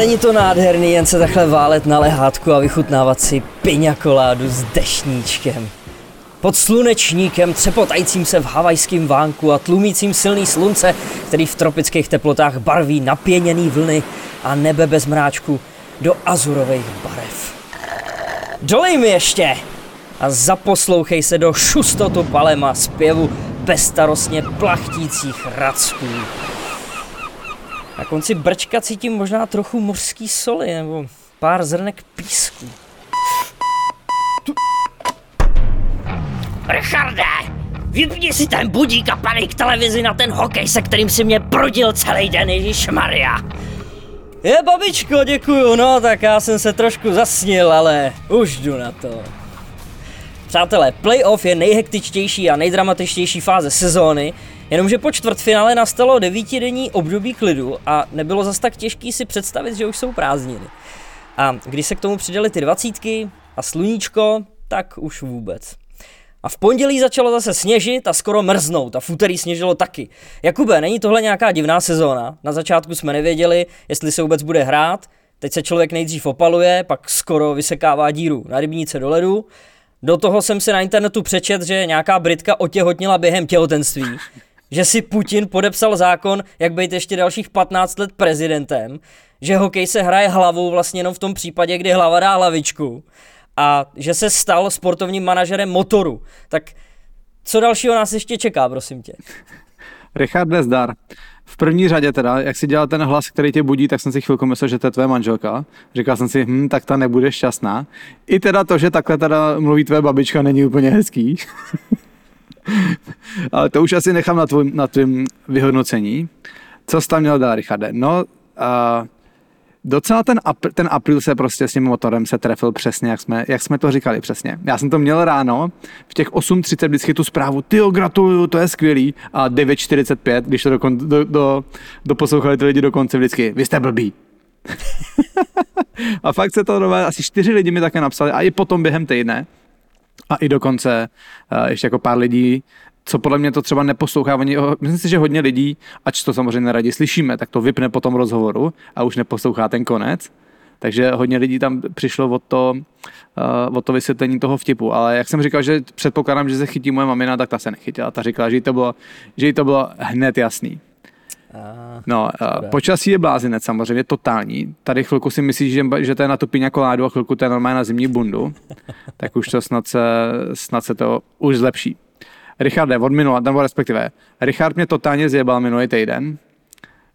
Není to nádherný jen se takhle válet na lehátku a vychutnávat si piňakoládu s dešníčkem. Pod slunečníkem, třepotajícím se v havajském vánku a tlumícím silný slunce, který v tropických teplotách barví napěněný vlny a nebe bez mráčku do azurových barev. Dolej mi ještě! A zaposlouchej se do šustotu palema zpěvu bezstarostně plachtících racků. Na konci brčka cítím možná trochu mořský soli nebo pár zrnek písku. Richarde, vypni si ten budík a padej k televizi na ten hokej, se kterým si mě prodil celý den, Ježíš Maria. Je babičko, děkuju, no tak já jsem se trošku zasnil, ale už jdu na to. Přátelé, playoff je nejhektičtější a nejdramatičtější fáze sezóny, jenomže po čtvrtfinále nastalo devítidenní období klidu a nebylo zas tak těžký si představit, že už jsou prázdniny. A když se k tomu přidali ty dvacítky a sluníčko, tak už vůbec. A v pondělí začalo zase sněžit a skoro mrznout a v úterý sněžilo taky. Jakube, není tohle nějaká divná sezóna? Na začátku jsme nevěděli, jestli se vůbec bude hrát, teď se člověk nejdřív opaluje, pak skoro vysekává díru na rybníce do ledu. Do toho jsem si na internetu přečet, že nějaká Britka otěhotnila během těhotenství, že si Putin podepsal zákon, jak být ještě dalších 15 let prezidentem, že hokej se hraje hlavou vlastně jenom v tom případě, kdy hlava dá hlavičku a že se stal sportovním manažerem motoru. Tak co dalšího nás ještě čeká, prosím tě? Richard Nezdar. V první řadě teda, jak si dělal ten hlas, který tě budí, tak jsem si chvilku myslel, že to je tvoje manželka. Říkal jsem si, hm, tak ta nebude šťastná. I teda to, že takhle teda mluví tvoje babička, není úplně hezký. Ale to už asi nechám na tvým, na tvým vyhodnocení. Co jsi tam měl dát, Richarde? No, uh, docela ten, apr, ten apríl se prostě s tím motorem se trefil přesně, jak jsme, jak jsme to říkali přesně. Já jsem to měl ráno, v těch 8.30 vždycky tu zprávu, ty gratuluju, to je skvělý, a 9.45, když to do, do, do, do poslouchali ty lidi do konce vždycky, vy jste blbý. a fakt se to asi čtyři lidi mi také napsali, a i potom během týdne, a i dokonce uh, ještě jako pár lidí co podle mě to třeba neposlouchá. Oni, myslím si, že hodně lidí, ač to samozřejmě neradi slyšíme, tak to vypne po tom rozhovoru a už neposlouchá ten konec. Takže hodně lidí tam přišlo od to, uh, od to vysvětlení toho vtipu. Ale jak jsem říkal, že předpokládám, že se chytí moje mamina, tak ta se nechytila. Ta říkala, že jí to bylo, že jí to bylo hned jasný. No, uh, počasí je blázinec samozřejmě, totální. Tady chvilku si myslíš, že, že to je na tu koládu a chvilku to je normálně na zimní bundu. tak už to snad se, snad se to už zlepší. Richarde, od minula, nebo respektive, Richard mě totálně zjebal minulý týden.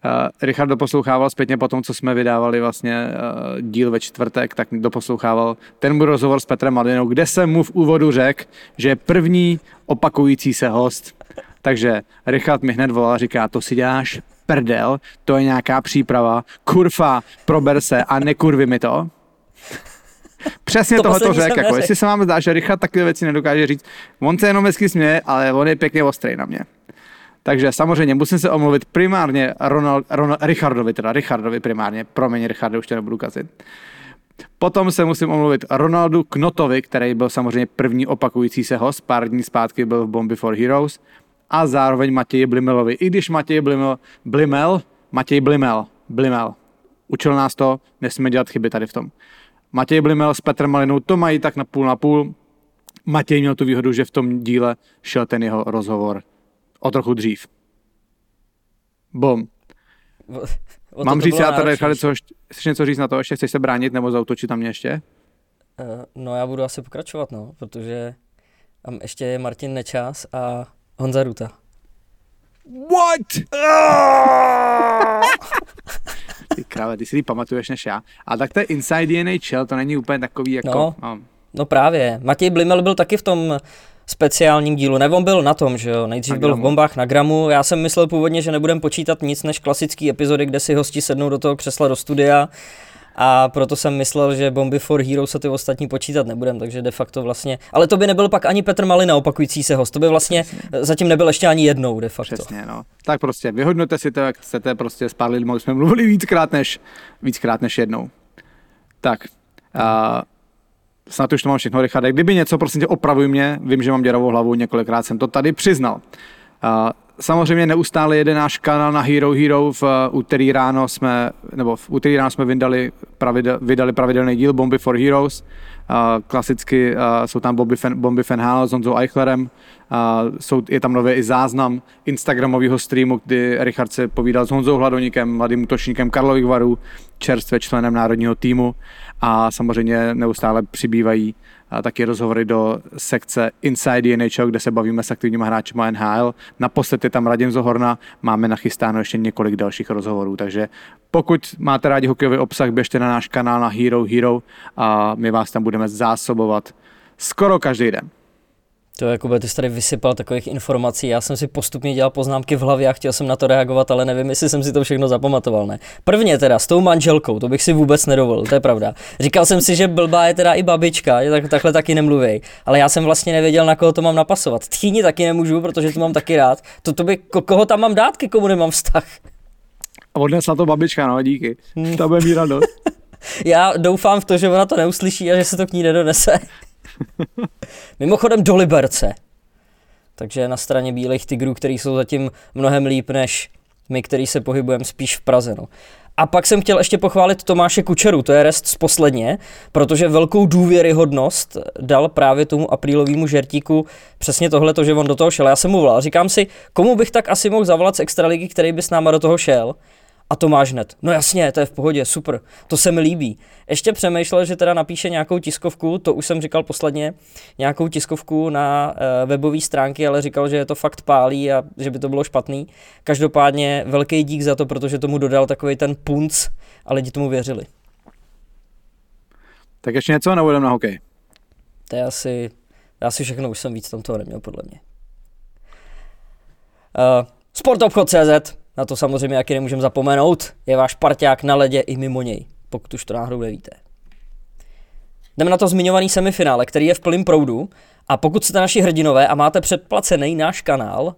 Uh, Richard doposlouchával zpětně po tom, co jsme vydávali vlastně díl ve čtvrtek, tak doposlouchával ten můj rozhovor s Petrem Malinou, kde jsem mu v úvodu řekl, že je první opakující se host. Takže Richard mi hned volal a říká, to si děláš prdel, to je nějaká příprava, kurva, prober se a nekurvi mi to. Přesně to toho to řekl, jako, jestli se vám zdá, že Richard takové věci nedokáže říct, on se jenom hezky směje, ale on je pěkně ostrý na mě. Takže samozřejmě musím se omluvit primárně Ronald, Ronald, Richardovi, teda Richardovi primárně, promiň Richardu, už tě nebudu kazit. Potom se musím omluvit Ronaldu Knotovi, který byl samozřejmě první opakující se host, pár dní zpátky byl v Bomb for Heroes, a zároveň Matěji Blimelovi. I když Matěj Blimel, Blimel, Matěj Blimel, Blimel, učil nás to, nesmíme dělat chyby tady v tom. Matěj Blimel s Petrem Malinou to mají tak na půl na půl. Matěj měl tu výhodu, že v tom díle šel ten jeho rozhovor o trochu dřív. Bom. O Mám říct já tady, Chali, co, chceš něco říct na to, ještě chceš se bránit nebo zautočit tam mě ještě? Uh, no já budu asi pokračovat, no, protože tam ještě je Martin Nečas a Honza Ruta. What? Ty krále, ty si ji pamatuješ než já. A tak to je Inside NHL, to není úplně takový jako... No, no. no právě. Matěj Blimel byl taky v tom speciálním dílu. Ne, on byl na tom, že jo. Nejdřív byl v bombách na gramu. Já jsem myslel původně, že nebudem počítat nic než klasický epizody, kde si hosti sednou do toho křesla do studia a proto jsem myslel, že Bomby for Hero se ty ostatní počítat nebudem, takže de facto vlastně, ale to by nebyl pak ani Petr Malina opakující se host, to by vlastně Přesně. zatím nebyl ještě ani jednou de facto. Přesně, no. Tak prostě vyhodnote si to, jak chcete, prostě s pár lidmi jsme mluvili víckrát než, víckrát než jednou. Tak, a snad už to mám všechno, Richard. Kdyby něco, prosím tě, opravuj mě, vím, že mám děravou hlavu, několikrát jsem to tady přiznal. A samozřejmě neustále jede náš kanál na Hero Hero. V úterý ráno jsme, nebo v úterý ráno jsme vydali, pravidel, vydali pravidelný díl Bomby for Heroes. Uh, klasicky uh, jsou tam Bomby, Fan, Bomby Fanhal s Honzou Eichlerem. Jsou, je tam nový i záznam Instagramového streamu, kdy Richard se povídal s Honzou Hladoníkem, mladým útočníkem Karlových varů, čerstvě členem národního týmu a samozřejmě neustále přibývají taky rozhovory do sekce Inside NHL, kde se bavíme s aktivními hráči NHL. Naposled je tam Radim Zohorna, máme nachystáno ještě několik dalších rozhovorů, takže pokud máte rádi hokejový obsah, běžte na náš kanál na Hero Hero a my vás tam budeme zásobovat skoro každý den. To jako ty jsi tady vysypal takových informací, já jsem si postupně dělal poznámky v hlavě a chtěl jsem na to reagovat, ale nevím, jestli jsem si to všechno zapamatoval, ne. Prvně teda s tou manželkou, to bych si vůbec nedovolil, to je pravda. Říkal jsem si, že blbá je teda i babička, že tak, takhle taky nemluví, ale já jsem vlastně nevěděl, na koho to mám napasovat. Tchýni taky nemůžu, protože to mám taky rád. To, to by, ko, koho tam mám dát, ke komu nemám vztah? A odnesla to babička, no díky. Hmm. To bude mít radost. já doufám v to, že ona to neuslyší a že se to k ní nedonese. Mimochodem do Liberce. Takže na straně bílých tigrů, který jsou zatím mnohem líp než my, který se pohybujeme spíš v Praze. No. A pak jsem chtěl ještě pochválit Tomáše Kučeru, to je rest z posledně, protože velkou důvěryhodnost dal právě tomu aprílovému žertíku přesně tohle, že on do toho šel. Já jsem mu volal, říkám si, komu bych tak asi mohl zavolat z extraligy, který by s náma do toho šel. A to máš hned. No jasně, to je v pohodě, super, to se mi líbí. Ještě přemýšlel, že teda napíše nějakou tiskovku, to už jsem říkal posledně, nějakou tiskovku na uh, webové stránky, ale říkal, že je to fakt pálí a že by to bylo špatný. Každopádně velký dík za to, protože tomu dodal takový ten punc a lidi tomu věřili. Tak ještě něco nebo na hokej? To je asi, asi všechno, už jsem víc tam toho neměl podle mě. Uh, Sportobchod.cz na to samozřejmě jaký nemůžeme zapomenout, je váš parťák na ledě i mimo něj, pokud už to náhodou nevíte. Jdeme na to zmiňovaný semifinále, který je v plném proudu a pokud jste naši hrdinové a máte předplacený náš kanál,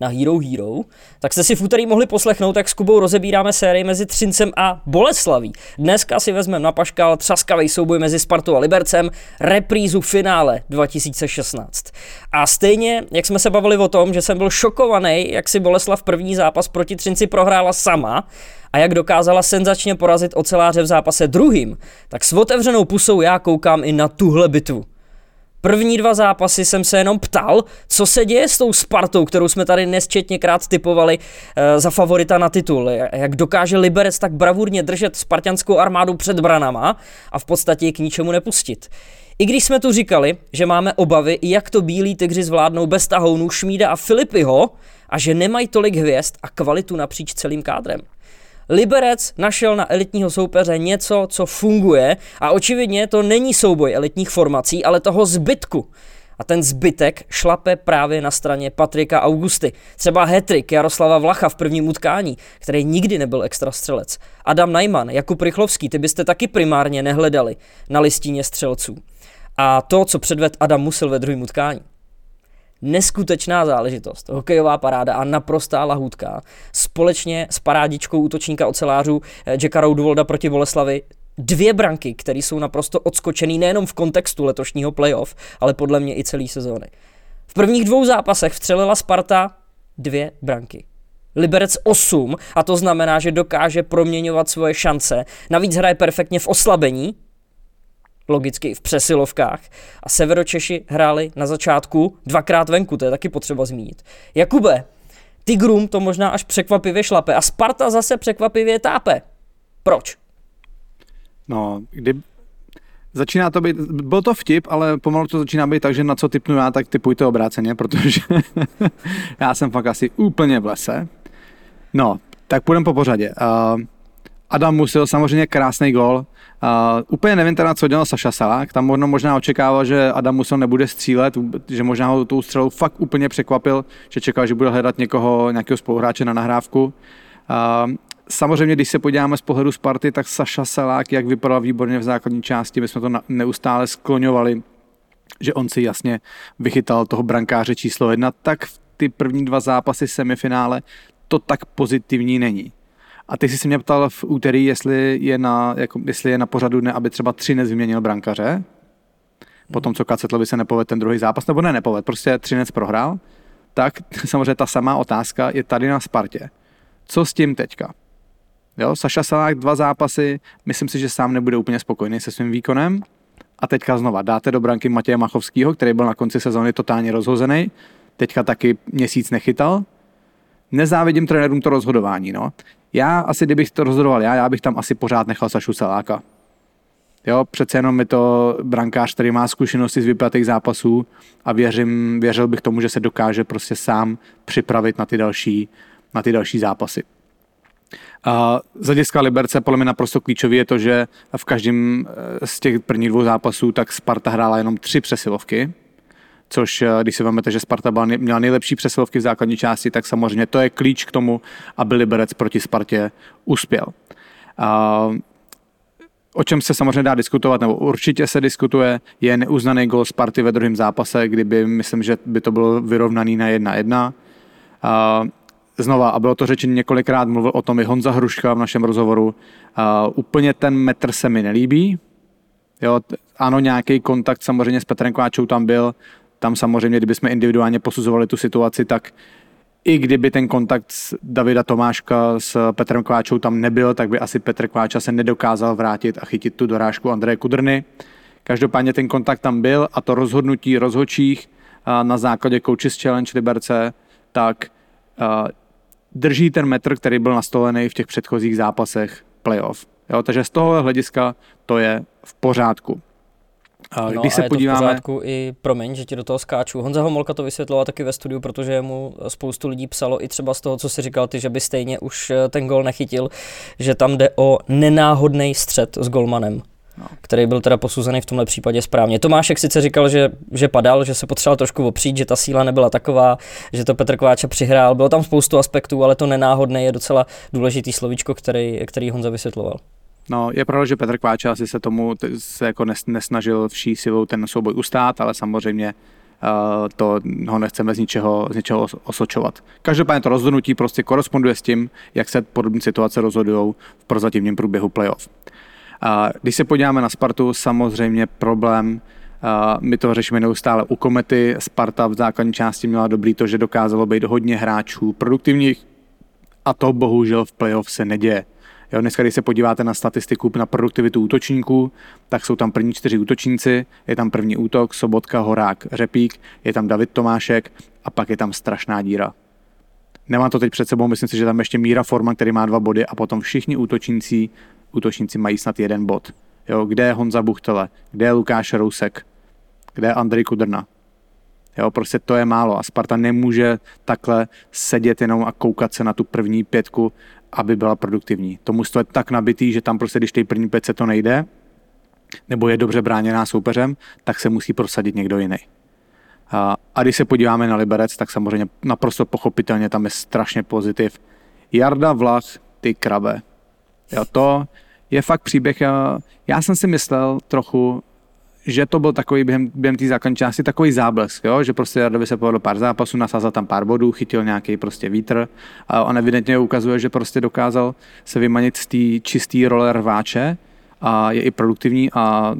na Hero Hero, tak jste si v úterý mohli poslechnout, jak s Kubou rozebíráme sérii mezi Třincem a Boleslaví. Dneska si vezmeme na paškal třaskavý souboj mezi Spartou a Libercem, reprízu finále 2016. A stejně, jak jsme se bavili o tom, že jsem byl šokovaný, jak si Boleslav první zápas proti Třinci prohrála sama, a jak dokázala senzačně porazit oceláře v zápase druhým, tak s otevřenou pusou já koukám i na tuhle bitvu. První dva zápasy jsem se jenom ptal, co se děje s tou Spartou, kterou jsme tady nesčetněkrát typovali e, za favorita na titul. Jak dokáže Liberec tak bravurně držet spartianskou armádu před branama a v podstatě k ničemu nepustit. I když jsme tu říkali, že máme obavy, jak to bílí tygři zvládnou bez tahounů Šmída a Filipyho a že nemají tolik hvězd a kvalitu napříč celým kádrem. Liberec našel na elitního soupeře něco, co funguje a očividně to není souboj elitních formací, ale toho zbytku. A ten zbytek šlape právě na straně Patrika Augusty. Třeba hetrik Jaroslava Vlacha v prvním utkání, který nikdy nebyl extra střelec. Adam Najman, Jakub Rychlovský, ty byste taky primárně nehledali na listině střelců. A to, co předved Adam Musil ve druhém utkání neskutečná záležitost. Hokejová paráda a naprostá lahůdka. Společně s parádičkou útočníka ocelářů eh, Jacka Roudvolda proti Boleslavi dvě branky, které jsou naprosto odskočený nejenom v kontextu letošního playoff, ale podle mě i celý sezóny. V prvních dvou zápasech vstřelila Sparta dvě branky. Liberec 8 a to znamená, že dokáže proměňovat svoje šance. Navíc hraje perfektně v oslabení, logicky v přesilovkách. A Severočeši hráli na začátku dvakrát venku, to je taky potřeba zmínit. Jakube, Tigrum to možná až překvapivě šlape a Sparta zase překvapivě tápe. Proč? No, kdy, Začíná to být, byl to vtip, ale pomalu to začíná být tak, že na co typnu já, tak typujte obráceně, protože já jsem fakt asi úplně v lese. No, tak půjdeme po pořadě. Uh, Adam Musil, samozřejmě krásný gol. Uh, úplně nevím teda, co dělal Saša Salák, tam možná, možná očekával, že Adam Musil nebude střílet, že možná ho tou střelou fakt úplně překvapil, že čekal, že bude hledat někoho, nějakého spoluhráče na nahrávku. Uh, samozřejmě, když se podíváme z pohledu Sparty, tak Saša Salák, jak vypadal výborně v základní části, my jsme to neustále skloňovali, že on si jasně vychytal toho brankáře číslo jedna, tak v ty první dva zápasy semifinále to tak pozitivní není. A ty jsi se mě ptal v úterý, jestli je na, jako, jestli je na pořadu dne, aby třeba Třinec vyměnil brankaře, potom co Kacetlovi se nepovedl ten druhý zápas, nebo ne, nepovedl, prostě Třinec prohrál. tak samozřejmě ta samá otázka je tady na Spartě. Co s tím teďka? Jo, Saša Salák dva zápasy, myslím si, že sám nebude úplně spokojený se svým výkonem. A teďka znova dáte do branky Matěje Machovského, který byl na konci sezóny totálně rozhozený, teďka taky měsíc nechytal. Nezávidím trenérům to rozhodování, no. Já asi, kdybych to rozhodoval já, já bych tam asi pořád nechal Sašu Saláka. Jo, přece jenom je to brankář, který má zkušenosti z vypjatých zápasů a věřím, věřil bych tomu, že se dokáže prostě sám připravit na ty další, na ty další zápasy. Z hlediska Liberce podle mě naprosto klíčový je to, že v každém eh, z těch prvních dvou zápasů tak Sparta hrála jenom tři přesilovky, což eh, když si vezmete, že Sparta byla, měla nejlepší přesilovky v základní části, tak samozřejmě to je klíč k tomu, aby Liberec proti Spartě uspěl. A o čem se samozřejmě dá diskutovat, nebo určitě se diskutuje, je neuznaný gol Sparty ve druhém zápase, kdyby, myslím, že by to bylo vyrovnaný na 1-1. A znova, a bylo to řečeno několikrát, mluvil o tom i Honza Hruška v našem rozhovoru, a úplně ten metr se mi nelíbí. Jo, ano, nějaký kontakt samozřejmě s Petrem Kváčou tam byl, tam samozřejmě, kdybychom individuálně posuzovali tu situaci, tak i kdyby ten kontakt s Davida Tomáška s Petrem Kváčou tam nebyl, tak by asi Petr Kváča se nedokázal vrátit a chytit tu dorážku Andreje Kudrny. Každopádně ten kontakt tam byl a to rozhodnutí rozhodčích na základě Coaches Challenge Liberce, tak drží ten metr, který byl nastolený v těch předchozích zápasech playoff. Jo, takže z toho hlediska to je v pořádku. A no, když se a je podíváme... to v pořádku i, promiň, že ti do toho skáču. Honza Homolka to vysvětloval taky ve studiu, protože mu spoustu lidí psalo i třeba z toho, co si říkal ty, že by stejně už eh, ten gol nechytil, že tam jde o nenáhodný střed s golmanem. No. který byl teda posuzený v tomhle případě správně. Tomášek sice říkal, že, že padal, že se potřeboval trošku opřít, že ta síla nebyla taková, že to Petr Kováča přihrál. Bylo tam spoustu aspektů, ale to nenáhodné je docela důležitý slovíčko, který, který Honza vysvětloval. No, je pravda, že Petr Kváča asi se tomu se jako nesnažil vší silou ten souboj ustát, ale samozřejmě uh, to ho nechceme z ničeho, z ničeho osočovat. Každopádně to rozhodnutí prostě koresponduje s tím, jak se podobné situace rozhodují v prozatímním průběhu playoff. Když se podíváme na Spartu, samozřejmě problém Uh, my to řešíme neustále u Komety. Sparta v základní části měla dobrý to, že dokázalo být hodně hráčů produktivních a to bohužel v playoff se neděje. Jo, dneska, když se podíváte na statistiku na produktivitu útočníků, tak jsou tam první čtyři útočníci, je tam první útok, Sobotka, Horák, Řepík, je tam David Tomášek a pak je tam strašná díra. Nemám to teď před sebou, myslím si, že tam ještě Míra Forman, který má dva body a potom všichni útočníci, útočníci mají snad jeden bod. Jo, kde je Honza Buchtele, kde je Lukáš Rousek, kde je Andrej Kudrna. Jo, prostě to je málo a Sparta nemůže takhle sedět jenom a koukat se na tu první pětku aby byla produktivní. To mužstvo je tak nabitý, že tam prostě, když tej první pětce to nejde, nebo je dobře bráněná soupeřem, tak se musí prosadit někdo jiný. A, a když se podíváme na Liberec, tak samozřejmě naprosto pochopitelně tam je strašně pozitiv. Jarda Vlach, ty krabe. Jo, to je fakt příběh. Já jsem si myslel trochu, že to byl takový během, během té základní části takový záblesk, jo? že prostě Jardovi se povedlo pár zápasů, nasázal tam pár bodů, chytil nějaký prostě vítr a on evidentně ukazuje, že prostě dokázal se vymanit z té čisté role rváče a je i produktivní a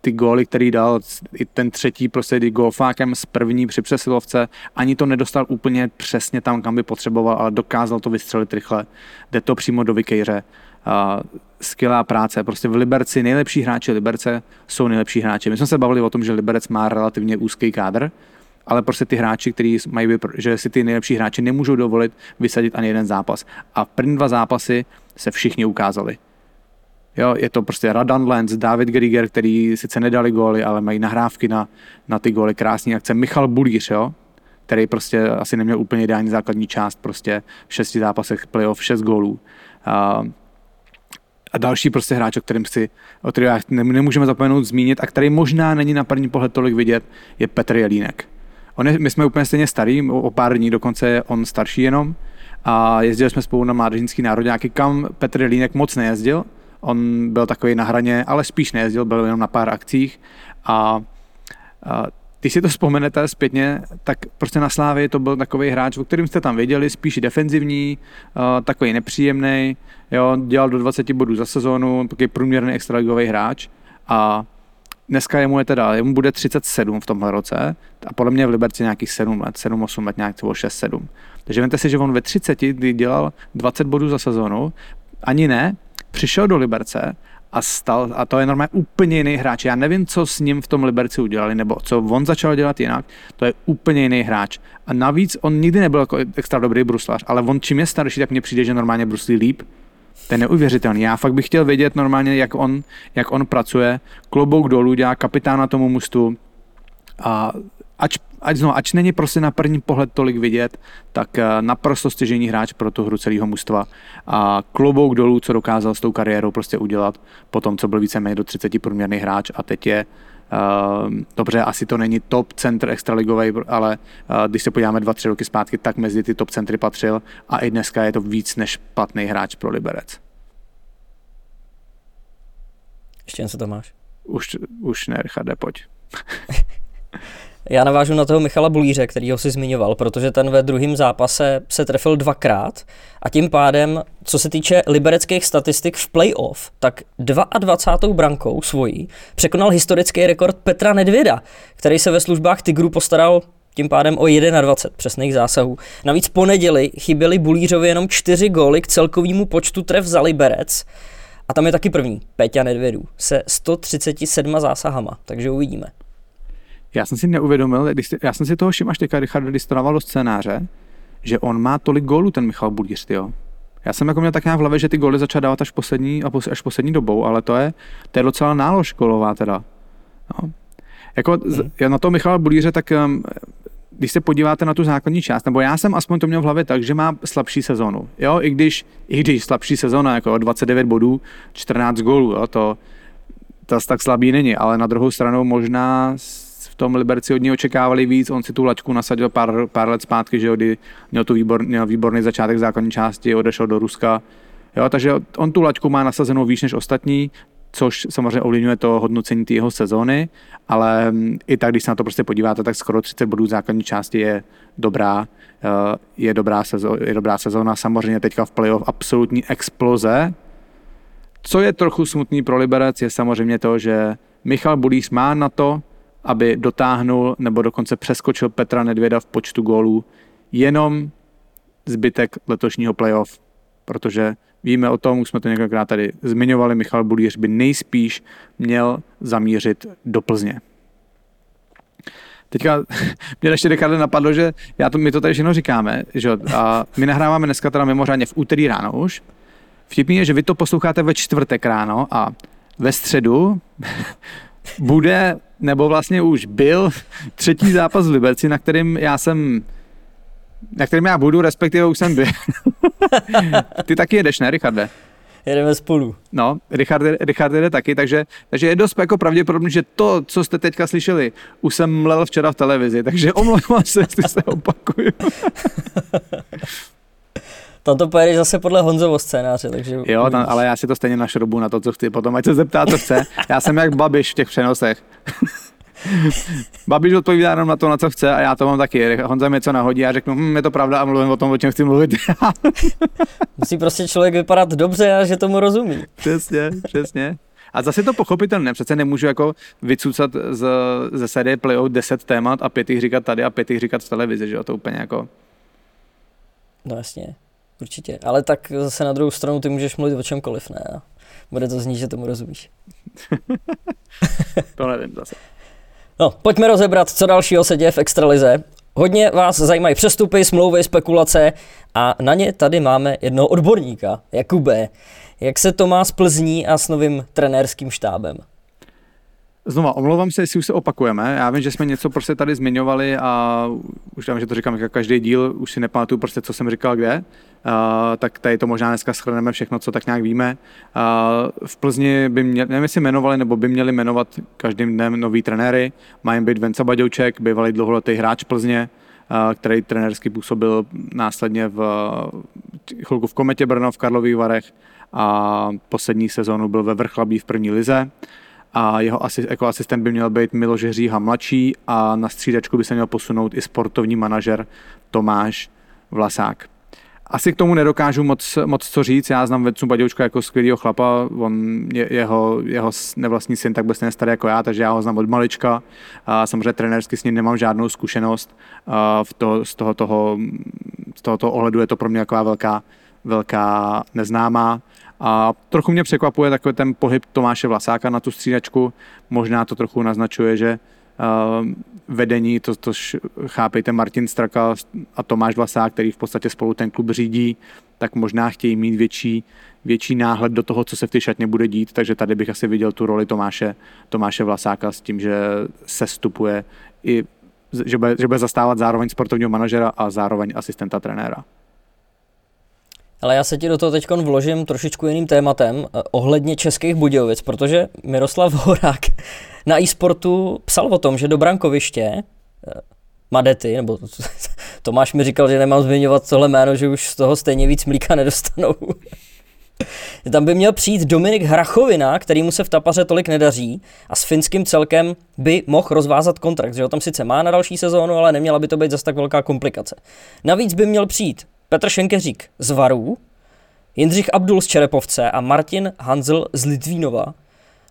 ty góly, který dal, i ten třetí prostě golfákem z první při přesilovce, ani to nedostal úplně přesně tam, kam by potřeboval, ale dokázal to vystřelit rychle. Jde to přímo do Vikejře skvělá práce. Prostě v Liberci nejlepší hráči Liberce jsou nejlepší hráči. My jsme se bavili o tom, že Liberec má relativně úzký kádr, ale prostě ty hráči, kteří mají, že si ty nejlepší hráči nemůžou dovolit vysadit ani jeden zápas. A první dva zápasy se všichni ukázali. Jo, je to prostě Radan Lenz, David Grieger, který sice nedali góly, ale mají nahrávky na, na ty góly, krásný akce. Michal Bulíř, jo, který prostě asi neměl úplně ideální základní část, prostě v šesti zápasech playoff, šest gólů. Uh, a další prostě hráč, o kterém si, o kterém nemůžeme zapomenout zmínit a který možná není na první pohled tolik vidět, je Petr Jelínek. On je, my jsme úplně stejně starý, o, pár dní dokonce je on starší jenom a jezdili jsme spolu na mládežnický národňáky, kam Petr Jelínek moc nejezdil. On byl takový na hraně, ale spíš nejezdil, byl jenom na pár akcích a, a když si to vzpomenete zpětně, tak prostě na Slávě to byl takový hráč, o kterým jste tam věděli, spíš defenzivní, uh, takový nepříjemný, jo, dělal do 20 bodů za sezónu, takový průměrný extraligový hráč a dneska jemu je teda, jemu bude 37 v tomhle roce a podle mě v Liberci nějakých 7 let, 7-8 let, nějak třeba 6-7. Takže vemte si, že on ve 30, kdy dělal 20 bodů za sezónu, ani ne, přišel do Liberce a stal, a to je normálně úplně jiný hráč. Já nevím, co s ním v tom Liberci udělali, nebo co on začal dělat jinak, to je úplně jiný hráč. A navíc on nikdy nebyl jako extra dobrý bruslař, ale on čím je starší, tak mně přijde, že normálně bruslí líp. To je neuvěřitelný. Já fakt bych chtěl vědět normálně, jak on, jak on pracuje. Klobouk dolů, dělá kapitána tomu mustu. A ač, ať, no, ač není prostě na první pohled tolik vidět, tak eh, naprosto stěžení hráč pro tu hru celého mužstva. A klobouk dolů, co dokázal s tou kariérou prostě udělat, po tom, co byl víceméně do 30 průměrný hráč a teď je Uh, dobře, asi to není top centr extraligový, ale uh, když se podíváme dva, tři roky zpátky, tak mezi ty top centry patřil a i dneska je to víc než platný hráč pro Liberec. Ještě něco tam máš? Už, už ne, Richarde, pojď. Já navážu na toho Michala Bulíře, který ho si zmiňoval, protože ten ve druhém zápase se trefil dvakrát a tím pádem, co se týče libereckých statistik v playoff, tak 22. brankou svojí překonal historický rekord Petra Nedvěda, který se ve službách Tigru postaral tím pádem o 21 přesných zásahů. Navíc po neděli chyběly Bulířovi jenom 4 góly k celkovému počtu tref za Liberec. A tam je taky první, Peťa Nedvědů, se 137 zásahama, takže uvidíme. Já jsem si neuvědomil, když, já jsem si toho všiml až teďka, Richard, když do scénáře, že on má tolik gólů, ten Michal Bulíř, jo. Já jsem jako měl tak nějak v hlavě, že ty góly začal dávat až poslední, až poslední dobou, ale to je, to je docela nálož golová teda. No. Jako hmm. na to Michal Bulíře, tak um, když se podíváte na tu základní část, nebo já jsem aspoň to měl v hlavě tak, že má slabší sezonu. Jo, i když, i když slabší sezona, jako 29 bodů, 14 gólů, jo, to, to tak slabý není, ale na druhou stranu možná tom Liberci od něj očekávali víc, on si tu lačku nasadil pár, pár let zpátky, že jo, kdy měl, tu výbor, měl výborný začátek základní části, odešel do Ruska, jo, takže on tu lačku má nasazenou výš než ostatní, což samozřejmě ovlivňuje to hodnocení té jeho sezóny, ale mm, i tak, když se na to prostě podíváte, tak skoro 30 bodů základní části je dobrá, eh, je dobrá, sezóna, je dobrá sezóna. Samozřejmě teďka v playoff absolutní exploze. Co je trochu smutný pro Liberec, je samozřejmě to, že Michal Bulíř má na to, aby dotáhnul nebo dokonce přeskočil Petra Nedvěda v počtu gólů jenom zbytek letošního playoff, protože víme o tom, už jsme to několikrát tady zmiňovali, Michal Bulíř by nejspíš měl zamířit do Plzně. Teďka mě ještě Ricardo napadlo, že já to, my to tady všechno říkáme, že a my nahráváme dneska teda mimořádně v úterý ráno už. Vtipný je, že vy to posloucháte ve čtvrtek ráno a ve středu bude, nebo vlastně už byl třetí zápas v Liberci, na kterým já jsem na kterým já budu, respektive už jsem byl. Ty taky jedeš, ne, Richarde? Jedeme spolu. No, Richard, Richard jede taky, takže, takže je dost jako pravděpodobné, že to, co jste teďka slyšeli, už jsem mlel včera v televizi, takže omlouvám se, jestli se opakuju. Tam to pojedeš zase podle Honzovo scénáře, takže... Jo, tam, ale já si to stejně našrobu na to, co chci, potom ať se zeptá, co chce. Já jsem jak Babiš v těch přenosech. Babiš odpovídá jenom na to, na co chce a já to mám taky. Honza mi něco nahodí a řeknu, hm, je to pravda a mluvím o tom, o čem chci mluvit. Musí prostě člověk vypadat dobře a že tomu rozumí. Přesně, přesně. A zase to pochopitelné, přece nemůžu jako vycucat z, ze série playoff 10 témat a pět jich říkat tady a pět jich říkat v televizi, že jo, to úplně jako... No jasně. Určitě, ale tak zase na druhou stranu ty můžeš mluvit o čemkoliv, ne? A bude to znít, že tomu rozumíš. to nevím zase. No, pojďme rozebrat, co dalšího se děje v Extralize. Hodně vás zajímají přestupy, smlouvy, spekulace a na ně tady máme jednoho odborníka, Jakube. Jak se to má s Plzní a s novým trenérským štábem? Znova, omlouvám se, jestli už se opakujeme. Já vím, že jsme něco prostě tady zmiňovali a už vím, že to říkám jako každý díl, už si nepamatuju prostě, co jsem říkal kde. Uh, tak tady to možná dneska schrneme všechno, co tak nějak víme. Uh, v Plzni by měli, nevím, jestli jmenovali, nebo by měli jmenovat každým dnem nový trenéry. Mají být Venca Baďouček, bývalý dlouholetý hráč Plzně, uh, který trenérsky působil následně v chvilku v Kometě Brno, v Karlových Varech a poslední sezónu byl ve Vrchlabí v první lize a jeho asi, jako asistent by měl být Miloš Hříha mladší a na střídačku by se měl posunout i sportovní manažer Tomáš Vlasák. Asi k tomu nedokážu moc, moc co říct, já znám Vencu Baďoučka jako skvělého chlapa, on, je, jeho, jeho nevlastní syn tak stejně starý jako já, takže já ho znám od malička a samozřejmě trenérsky s ním nemám žádnou zkušenost, a v to, z, toho, toho, z tohoto ohledu je to pro mě taková velká, velká neznámá. A trochu mě překvapuje takový ten pohyb Tomáše Vlasáka na tu střídačku. Možná to trochu naznačuje, že vedení, to, to chápejte Martin Straka a Tomáš Vlasák, který v podstatě spolu ten klub řídí, tak možná chtějí mít větší, větší náhled do toho, co se v té šatně bude dít, takže tady bych asi viděl tu roli Tomáše, Tomáše Vlasáka s tím, že se stupuje i že bude, že bude zastávat zároveň sportovního manažera a zároveň asistenta trenéra. Ale já se ti do toho teď vložím trošičku jiným tématem eh, ohledně českých Budějovic, protože Miroslav Horák na e-sportu psal o tom, že do brankoviště eh, Madety, nebo Tomáš mi říkal, že nemám zmiňovat tohle jméno, že už z toho stejně víc mlíka nedostanou. Tam by měl přijít Dominik Hrachovina, který mu se v tapaře tolik nedaří a s finským celkem by mohl rozvázat kontrakt, že ho tam sice má na další sezónu, ale neměla by to být zase tak velká komplikace. Navíc by měl přijít Petr Šenkeřík z Varů, Jindřich Abdul z Čerepovce a Martin Hanzel z Litvínova.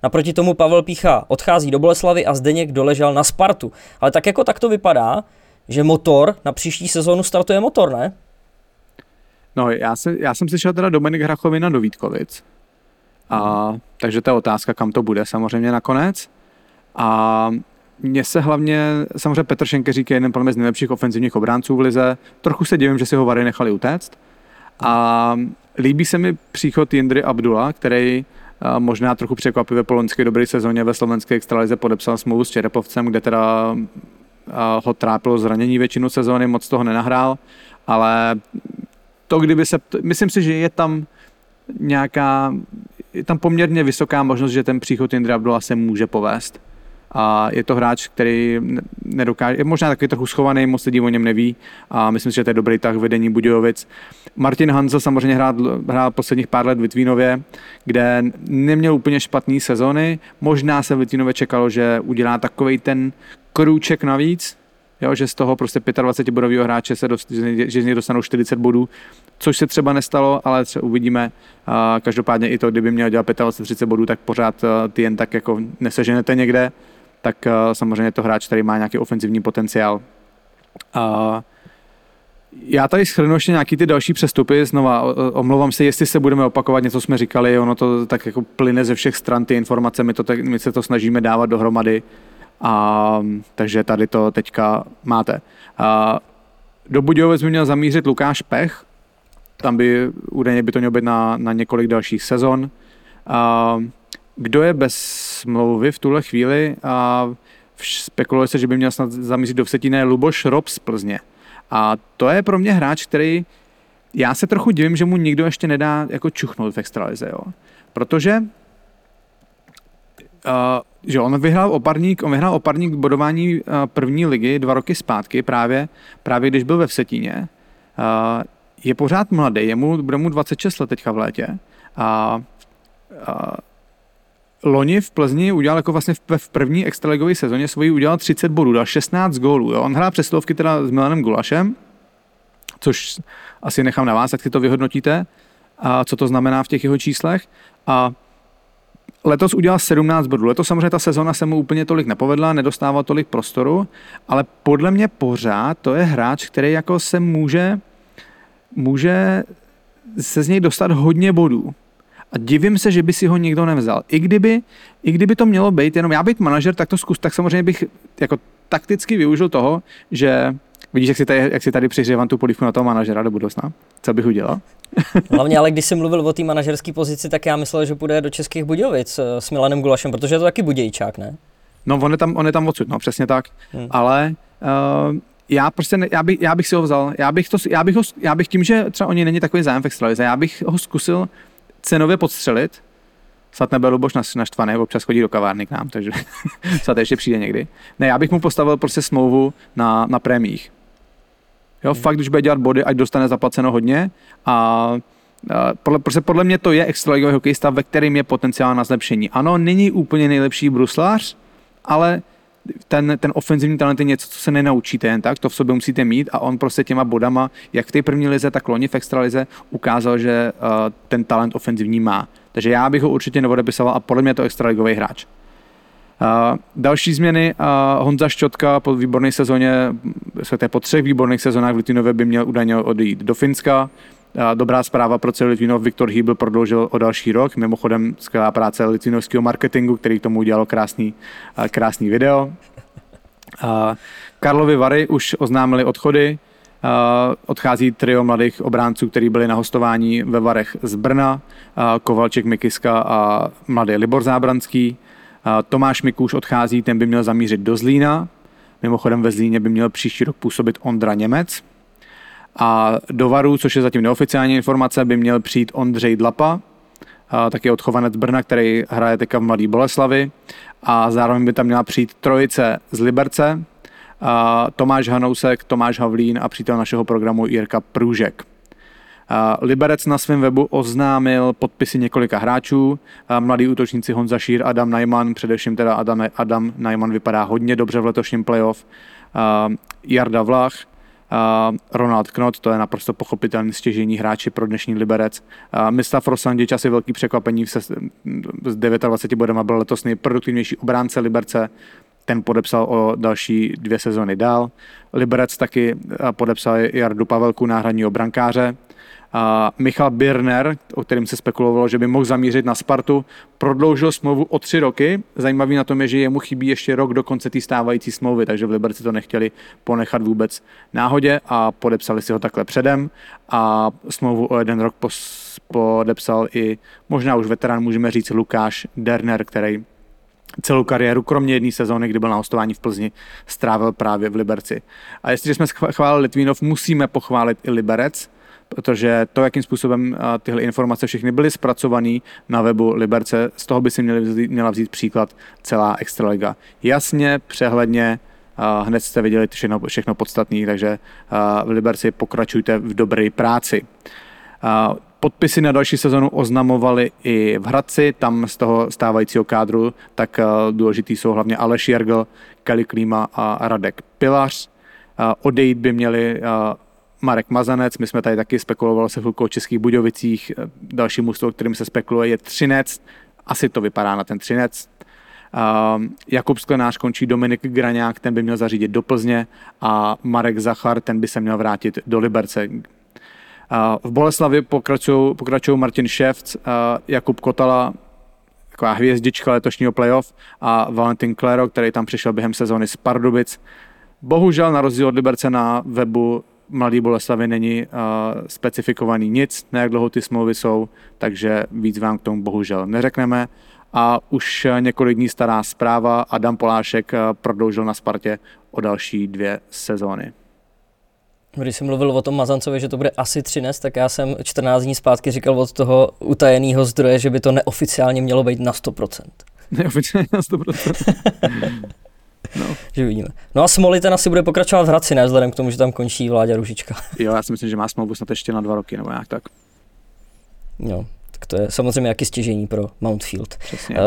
Naproti tomu Pavel Pícha odchází do Boleslavy a Zdeněk doležel na Spartu. Ale tak jako tak to vypadá, že motor na příští sezónu startuje motor, ne? No, já, se, já jsem slyšel teda Dominik Hrachovina do Vítkovic. A, takže to je otázka, kam to bude samozřejmě nakonec. A mně se hlavně, samozřejmě Petr Šenkeřík je jeden z nejlepších ofenzivních obránců v lize. Trochu se divím, že si ho Vary nechali utéct. A líbí se mi příchod Jindry Abdula, který možná trochu překvapivě po loňské dobré sezóně ve slovenské extralize podepsal smlouvu s Čerepovcem, kde teda ho trápilo zranění většinu sezóny, moc toho nenahrál, ale to, kdyby se, myslím si, že je tam nějaká, je tam poměrně vysoká možnost, že ten příchod Indra Abdula se může povést. A je to hráč, který nedokáže, je možná taky trochu schovaný, moc lidí o něm neví a myslím si, že to je dobrý tah vedení Budějovic. Martin Hanzel samozřejmě hrál, hrál posledních pár let v Litvínově, kde neměl úplně špatný sezony. Možná se v Litvínově čekalo, že udělá takový ten krůček navíc, jo, že z toho prostě 25 bodového hráče se dost, že z něj dostanou 40 bodů, což se třeba nestalo, ale třeba uvidíme. Každopádně i to, kdyby měl dělat 25-30 bodů, tak pořád ty jen tak jako neseženete někde, tak samozřejmě je to hráč, který má nějaký ofenzivní potenciál. A já tady schrnu ještě nějaký ty další přestupy, znova omlouvám se, jestli se budeme opakovat, něco jsme říkali, ono to tak jako plyne ze všech stran, ty informace, my, to, my se to snažíme dávat dohromady. A, takže tady to teďka máte. A, do Budějovic by měl zamířit Lukáš Pech, tam by údajně by to mělo být na, na několik dalších sezon. A, kdo je bez smlouvy v tuhle chvíli a spekuluje se, že by měl snad zamířit do Vsetíné Luboš Rob z Plzně. A to je pro mě hráč, který já se trochu divím, že mu nikdo ještě nedá jako čuchnout v extralize, jo. Protože uh, že on vyhrál oparník, on vyhrál oparník bodování uh, první ligy dva roky zpátky, právě, právě když byl ve Vsetíně. Uh, je pořád mladý, je mu, bude mu 26 let teďka v létě. A, uh, Loni v Plzni udělal jako vlastně v, první extraligové sezóně svoji udělal 30 bodů, dal 16 gólů. Jo. On hrál přesilovky teda s Milanem Gulašem, což asi nechám na vás, jak si to vyhodnotíte, a co to znamená v těch jeho číslech. A letos udělal 17 bodů. Letos samozřejmě ta sezona se mu úplně tolik nepovedla, nedostával tolik prostoru, ale podle mě pořád to je hráč, který jako se může, může se z něj dostat hodně bodů. A divím se, že by si ho nikdo nevzal. I kdyby, i kdyby to mělo být jenom já být manažer, tak to zkus, tak samozřejmě bych jako takticky využil toho, že Vidíš, jak si tady, jak si tady přihřívám tu polívku na toho manažera do budoucna? Co bych udělal? Hlavně, ale když jsem mluvil o té manažerské pozici, tak já myslel, že půjde do Českých Budějovic eh, s Milanem Gulašem, protože je to taky Budějčák, ne? No, on je tam, on je tam odsud, no, přesně tak. Hmm. Ale uh, já prostě, ne, já, bych, já bych si ho vzal. Já bych, to, já, bych ho, já bych tím, že třeba oni není takový zájem v extralize, já bych ho zkusil cenově podstřelit, snad nebyl Luboš naštvaný, občas chodí do kavárny k nám, takže snad ještě přijde někdy. Ne, já bych mu postavil prostě smlouvu na, na prémích. Jo, hmm. fakt, když bude dělat body, ať dostane zaplaceno hodně a podle, prostě podle mě to je extraligový hokejista, ve kterým je potenciál na zlepšení. Ano, není úplně nejlepší bruslář, ale ten, ten ofenzivní talent je něco, co se nenaučíte jen tak, to v sobě musíte mít a on prostě těma bodama, jak v té první lize, tak loni v extralize, ukázal, že uh, ten talent ofenzivní má. Takže já bych ho určitě neodepisoval a podle mě je to extraligový hráč. Uh, další změny, uh, Honza Ščotka po výborné sezóně, po třech výborných sezónách v Litvinově by měl údajně odejít do Finska. Dobrá zpráva pro celý Litvinov, Viktor Hýbl prodloužil o další rok, mimochodem skvělá práce litvinovského marketingu, který tomu udělal krásný, uh, krásný video. Karlovi Vary už oznámili odchody, Uh, odchází trio mladých obránců, kteří byli na hostování ve Varech z Brna, uh, Kovalček, Mikiska a mladý Libor Zábranský. Tomáš Mikuš odchází, ten by měl zamířit do Zlína. Mimochodem ve Zlíně by měl příští rok působit Ondra Němec. A do Varu, což je zatím neoficiální informace, by měl přijít Ondřej Dlapa, taky odchovanec Brna, který hraje teďka v Mladý Boleslavi. A zároveň by tam měla přijít trojice z Liberce, Tomáš Hanousek, Tomáš Havlín a přítel našeho programu Jirka Průžek. Liberec na svém webu oznámil podpisy několika hráčů. Mladí útočníci Honza Šír, Adam Najman, především teda Adam, Adam Najman vypadá hodně dobře v letošním playoff. Jarda Vlach, Ronald Knot, to je naprosto pochopitelný stěžení hráči pro dnešní Liberec. Mislav Rosandič, asi velký překvapení, se, s 29 bodama byl letos nejproduktivnější obránce Liberce, ten podepsal o další dvě sezony dál. Liberec taky podepsal Jardu Pavelku, náhradního brankáře. Michal Birner, o kterém se spekulovalo, že by mohl zamířit na Spartu, prodloužil smlouvu o tři roky. Zajímavý na tom je, že jemu chybí ještě rok do konce té stávající smlouvy, takže v Liberci to nechtěli ponechat vůbec náhodě a podepsali si ho takhle předem a smlouvu o jeden rok podepsal i možná už veterán, můžeme říct, Lukáš Derner, který celou kariéru, kromě jedné sezóny, kdy byl na hostování v Plzni, strávil právě v Liberci. A jestliže jsme chválili Litvínov, musíme pochválit i Liberec, protože to, jakým způsobem tyhle informace všechny byly zpracované na webu Liberce, z toho by si měli vzít, měla vzít příklad celá Extraliga. Jasně, přehledně, hned jste viděli všechno, všechno podstatné, takže v Liberci pokračujte v dobré práci. Podpisy na další sezonu oznamovali i v Hradci, tam z toho stávajícího kádru, tak důležitý jsou hlavně Aleš Jergl, Kelly Klíma a Radek Pilař. Odejít by měli Marek Mazanec, my jsme tady taky spekulovali se chvilku o Českých Budějovicích, další mužstvo, kterým se spekuluje, je Třinec, asi to vypadá na ten Třinec. Uh, Jakub Sklenář končí Dominik Graňák, ten by měl zařídit do Plzně a Marek Zachar, ten by se měl vrátit do Liberce. Uh, v Boleslavi pokračují Martin Ševc, uh, Jakub Kotala, taková hvězdička letošního playoff a Valentin Klero, který tam přišel během sezóny z Pardubic. Bohužel na rozdíl od Liberce na webu Mladý Boleslavy není uh, specifikovaný nic, na jak dlouho ty smlouvy jsou, takže víc vám k tomu bohužel neřekneme. A už několik dní stará zpráva, Adam Polášek uh, prodloužil na Spartě o další dvě sezóny. Když jsem mluvil o tom Mazancovi, že to bude asi 13, tak já jsem 14 dní zpátky říkal od toho utajeného zdroje, že by to neoficiálně mělo být na 100%. Neoficiálně na 100%. No. Že vidíme. No a Smoli ten asi bude pokračovat v Hradci, ne? Vzhledem k tomu, že tam končí Vláďa Ružička. jo, já si myslím, že má smlouvu snad ještě na dva roky, nebo nějak tak. Jo, tak to je samozřejmě jaký stěžení pro Mountfield. Přesně. Uh,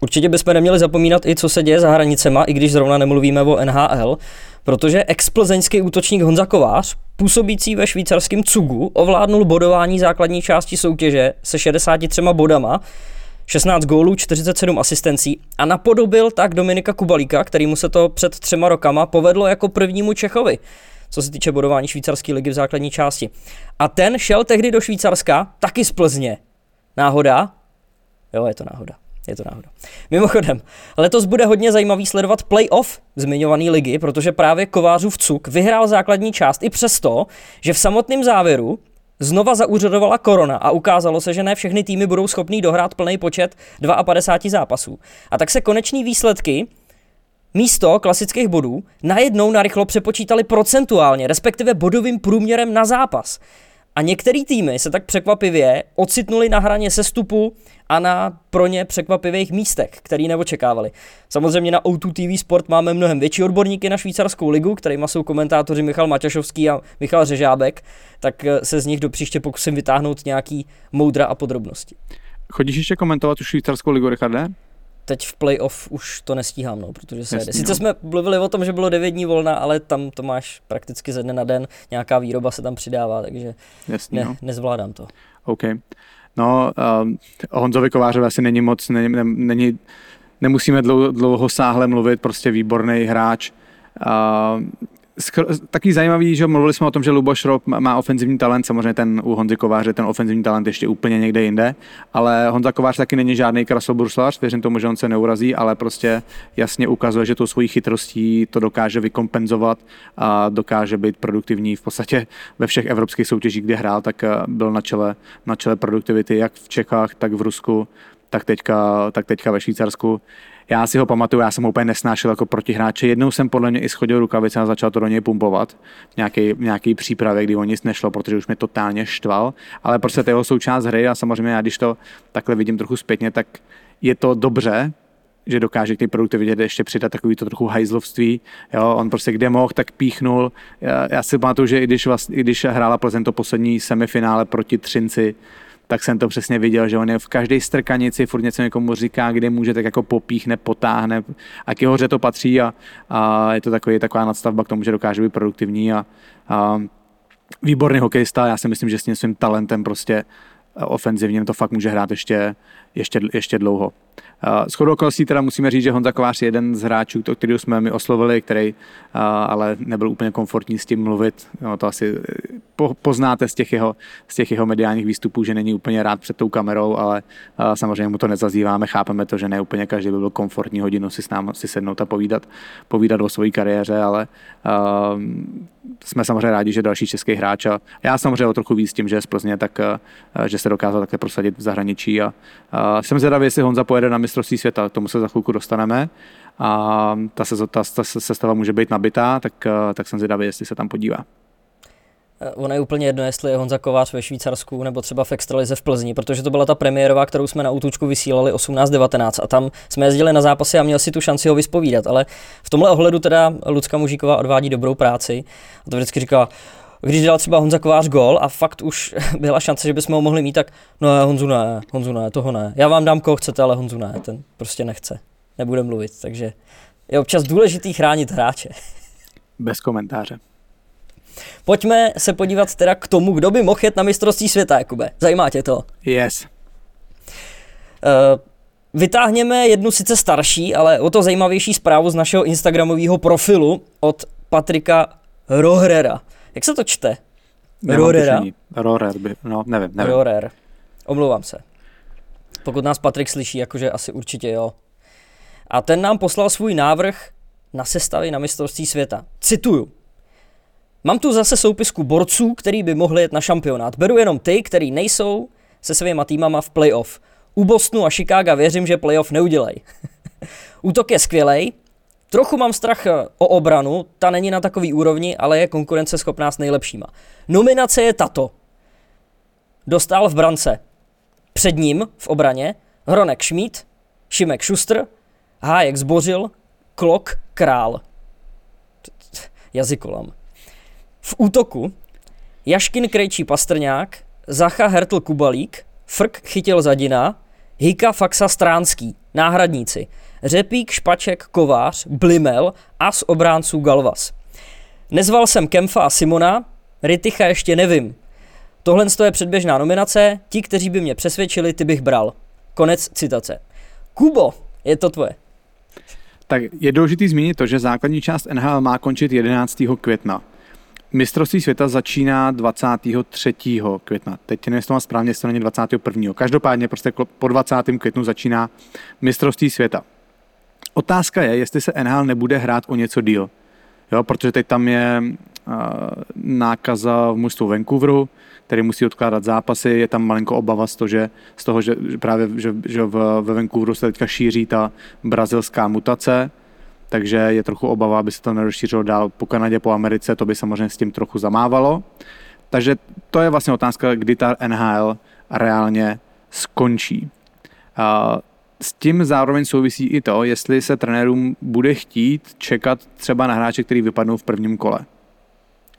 určitě bychom neměli zapomínat i, co se děje za hranicema, i když zrovna nemluvíme o NHL, protože ex-plzeňský útočník Honza Kovář, působící ve švýcarském Cugu, ovládnul bodování základní části soutěže se 63 bodama, 16 gólů, 47 asistencí a napodobil tak Dominika Kubalíka, který mu se to před třema rokama povedlo jako prvnímu Čechovi, co se týče bodování švýcarské ligy v základní části. A ten šel tehdy do Švýcarska taky z Plzně. Náhoda? Jo, je to náhoda. Je to náhoda. Mimochodem, letos bude hodně zajímavý sledovat playoff zmiňované ligy, protože právě Kovářův Cuk vyhrál základní část i přesto, že v samotném závěru Znova zaúřadovala korona a ukázalo se, že ne všechny týmy budou schopný dohrát plný počet 52 zápasů. A tak se koneční výsledky místo klasických bodů najednou narychlo přepočítali procentuálně, respektive bodovým průměrem na zápas. A některé týmy se tak překvapivě ocitnuli na hraně sestupu a na pro ně překvapivých místech, který neočekávali. Samozřejmě na O2 TV Sport máme mnohem větší odborníky na švýcarskou ligu, kterými jsou komentátoři Michal Maťašovský a Michal Řežábek, tak eh, se z nich do příště pokusím vytáhnout nějaký moudra a podrobnosti. Chodíš ještě komentovat tu švýcarskou ligu, Richarde? Teď v playoff už to nestíhám, no, protože se Jasný. Sice no. jsme mluvili o tom, že bylo 9 dní volna, ale tam to máš prakticky ze dne na den, nějaká výroba se tam přidává, takže Jasný, ne, no. nezvládám to. OK. No, um, o Honzovi Kovářovi asi není moc, není, ne- není, nemusíme dlouho, dlouho sáhle mluvit, prostě výborný hráč. Uh, taky zajímavý, že mluvili jsme o tom, že Luboš Rob má- ofenzivní talent, samozřejmě ten u Honzy Kováře ten ofenzivní talent ještě úplně někde jinde, ale Honza Kovář taky není žádný krasobruslař, věřím tomu, že on se neurazí, ale prostě jasně ukazuje, že tou svojí chytrostí to dokáže vykompenzovat a dokáže být produktivní v podstatě ve všech evropských soutěžích, kde hrál, tak eh, byl na čele, na čele produktivity jak v Čechách, tak v Rusku, tak teďka, tak teďka ve Švýcarsku. Já si ho pamatuju, já jsem ho úplně nesnášel jako protihráče. Jednou jsem podle mě i schodil rukavice a začal to do něj pumpovat nějaký, nějaký přípravě, kdy o nic nešlo, protože už mě totálně štval. Ale prostě to je jeho součást hry a samozřejmě já, když to takhle vidím trochu zpětně, tak je to dobře, že dokáže k té produktivitě ještě přidat takový to trochu hajzlovství. Jo, on prostě kde mohl, tak píchnul. Já, já si pamatuju, že i když, vlastně, i když hrála Plzeň to poslední semifinále proti Třinci, tak jsem to přesně viděl, že on je v každé strkanici, furt něco někomu říká, kde může, tak jako popíchne, potáhne a k jeho to patří a, a je to takový, taková nadstavba k tomu, že dokáže být produktivní a, a výborný hokejista, já si myslím, že s tím svým talentem prostě ofenzivním to fakt může hrát ještě, ještě, ještě dlouho. Uh, chodou okolností teda musíme říct, že Honza Kovář je jeden z hráčů, to, který jsme mi oslovili, který uh, ale nebyl úplně komfortní s tím mluvit. No, to asi po, poznáte z těch, jeho, z těch jeho mediálních výstupů, že není úplně rád před tou kamerou, ale uh, samozřejmě mu to nezazýváme, chápeme to, že ne úplně každý by byl komfortní hodinu si s námi si sednout a povídat, povídat o své kariéře, ale uh, jsme samozřejmě rádi, že další český hráč a já samozřejmě o trochu víc tím, že je z Plzně, tak uh, že se dokázal takhle prosadit v zahraničí a uh, jsem zvědavý, jestli Honza pojede na mistrovství světa, k tomu se za chvilku dostaneme. A ta, se, ta, ta sestava může být nabitá, tak, uh, tak jsem zvědavý, jestli se tam podívá. Eh, Ono je úplně jedno, jestli je Honza Kovář ve Švýcarsku nebo třeba v Extralize v Plzni, protože to byla ta premiérová, kterou jsme na útučku vysílali 18-19 a tam jsme jezdili na zápasy a měl si tu šanci ho vyspovídat, ale v tomhle ohledu teda Lucka Mužíková odvádí dobrou práci. A to vždycky říká, když dal třeba Honza Kovář gol a fakt už byla šance, že bychom ho mohli mít, tak no Honzu ne, Honzu ne, toho ne. Já vám dám koho chcete, ale Honzu ne, ten prostě nechce. Nebude mluvit, takže je občas důležitý chránit hráče. Bez komentáře. Pojďme se podívat teda k tomu, kdo by mohl jet na mistrovství světa, Jakube. Zajímá tě to? Yes. Uh, vytáhněme jednu sice starší, ale o to zajímavější zprávu z našeho Instagramového profilu od Patrika Rohrera. Jak se to čte? Tušení. Rohrer by, no nevím, nevím. Rohrer. Omlouvám se. Pokud nás Patrik slyší, jakože asi určitě jo. A ten nám poslal svůj návrh na sestavy na mistrovství světa. Cituju. Mám tu zase soupisku borců, který by mohli jet na šampionát. Beru jenom ty, který nejsou se svýma týmama v playoff. U Bostonu a Chicaga věřím, že playoff neudělej. Útok je skvělej, Trochu mám strach eh, o obranu, ta není na takový úrovni, ale je konkurenceschopná s nejlepšíma. Nominace je tato. Dostal v brance. Před ním v obraně Hronek Šmít, Šimek Šustr, Hájek Zbořil, Klok Král. Jazykolam. V útoku Jaškin Krejčí Pastrňák, Zacha Hertl Kubalík, Frk Chytil Zadina, Hika Faxa Stránský, náhradníci, Řepík, Špaček, Kovář, Blimel a z obránců Galvas. Nezval jsem Kemfa a Simona, Ryticha ještě nevím. Tohle je předběžná nominace, ti, kteří by mě přesvědčili, ty bych bral. Konec citace. Kubo, je to tvoje. Tak je důležité zmínit to, že základní část NHL má končit 11. května. Mistrovství světa začíná 23. května. Teď nevím, to mám správně, jestli to není 21. Každopádně prostě po 20. květnu začíná mistrovství světa. Otázka je, jestli se NHL nebude hrát o něco díl. Jo, protože teď tam je uh, nákaza v mužstvu Vancouveru, který musí odkládat zápasy. Je tam malinko obava z toho, že, z toho, že právě že, že v, ve Vancouveru se teďka šíří ta brazilská mutace, takže je trochu obava, aby se to nerozšířilo dál po Kanadě, po Americe, to by samozřejmě s tím trochu zamávalo. Takže to je vlastně otázka, kdy ta NHL reálně skončí. Uh, s tím zároveň souvisí i to, jestli se trenérům bude chtít čekat třeba na hráče, který vypadnou v prvním kole.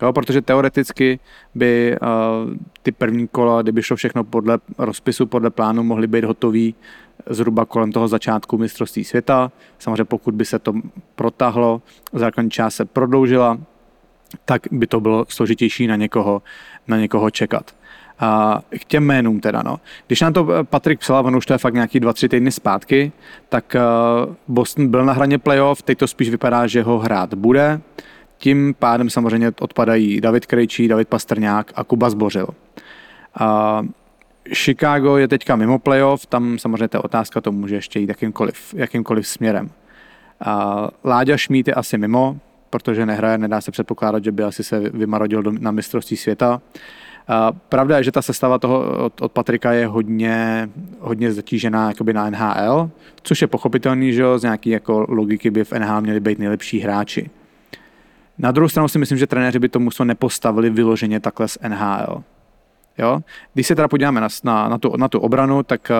Jo, protože teoreticky by uh, ty první kola, kdyby šlo všechno podle rozpisu, podle plánu, mohly být hotový zhruba kolem toho začátku mistrovství světa. Samozřejmě pokud by se to protáhlo, základní část se prodloužila, tak by to bylo složitější na někoho, na někoho čekat. A k těm jménům teda, no. Když nám to Patrik psal, on už to je fakt nějaký dva, tři týdny zpátky, tak Boston byl na hraně playoff, teď to spíš vypadá, že ho hrát bude. Tím pádem samozřejmě odpadají David Krejčí, David Pastrňák a Kuba Zbořil. A Chicago je teďka mimo playoff, tam samozřejmě ta otázka to může ještě jít jakýmkoliv, jakýmkoliv směrem. A Láďa Šmít je asi mimo, protože nehraje, nedá se předpokládat, že by asi se vymarodil do, na mistrovství světa. Pravda je, že ta sestava toho od, od Patrika je hodně, hodně zatížená jakoby na NHL, což je pochopitelný, že z nějaký jako logiky by v NHL měli být nejlepší hráči. Na druhou stranu si myslím, že trenéři by to muselo nepostavili vyloženě takhle z NHL. Jo? Když se teda podíváme na, na, na, tu, na tu obranu, tak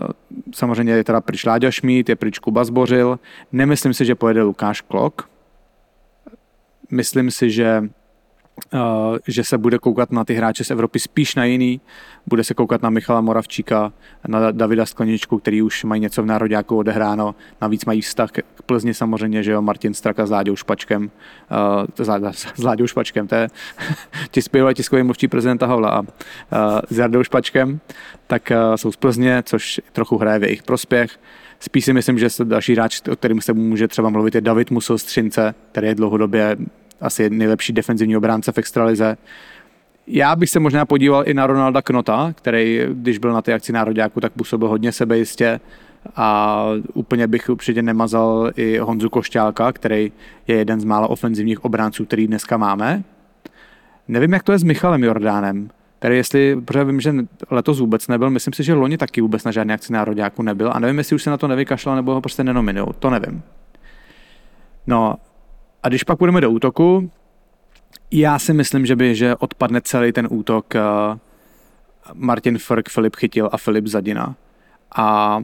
uh, samozřejmě je teda pryč Láďa Šmít, je pryč Kuba Zbořil. Nemyslím si, že pojede Lukáš Klok. Myslím si, že že se bude koukat na ty hráče z Evropy spíš na jiný. Bude se koukat na Michala Moravčíka, na Davida Skleničku, který už mají něco v nároďáku odehráno. Navíc mají vztah k Plzni samozřejmě, že jo, Martin Straka s Láďou Špačkem. Uh, s Láďou Špačkem, to je tispěvá tiskový mluvčí prezidenta Havla a uh, s Jardou Špačkem, tak jsou z Plzně, což trochu hraje v jejich prospěch. Spíš si myslím, že další hráč, o kterým se může třeba mluvit, je David Musil Střince, který je dlouhodobě asi nejlepší defenzivní obránce v extralize. Já bych se možná podíval i na Ronalda Knota, který, když byl na té akci nároďáku, tak působil hodně sebejistě a úplně bych určitě nemazal i Honzu Košťálka, který je jeden z mála ofenzivních obránců, který dneska máme. Nevím, jak to je s Michalem Jordánem, který jestli, protože vím, že letos vůbec nebyl, myslím si, že loni taky vůbec na žádné akci nároďáku nebyl a nevím, jestli už se na to nevykašlal nebo ho prostě nenominují, to nevím. No a když pak půjdeme do útoku, já si myslím, že by že odpadne celý ten útok uh, Martin Frk, Filip Chytil a Filip Zadina. A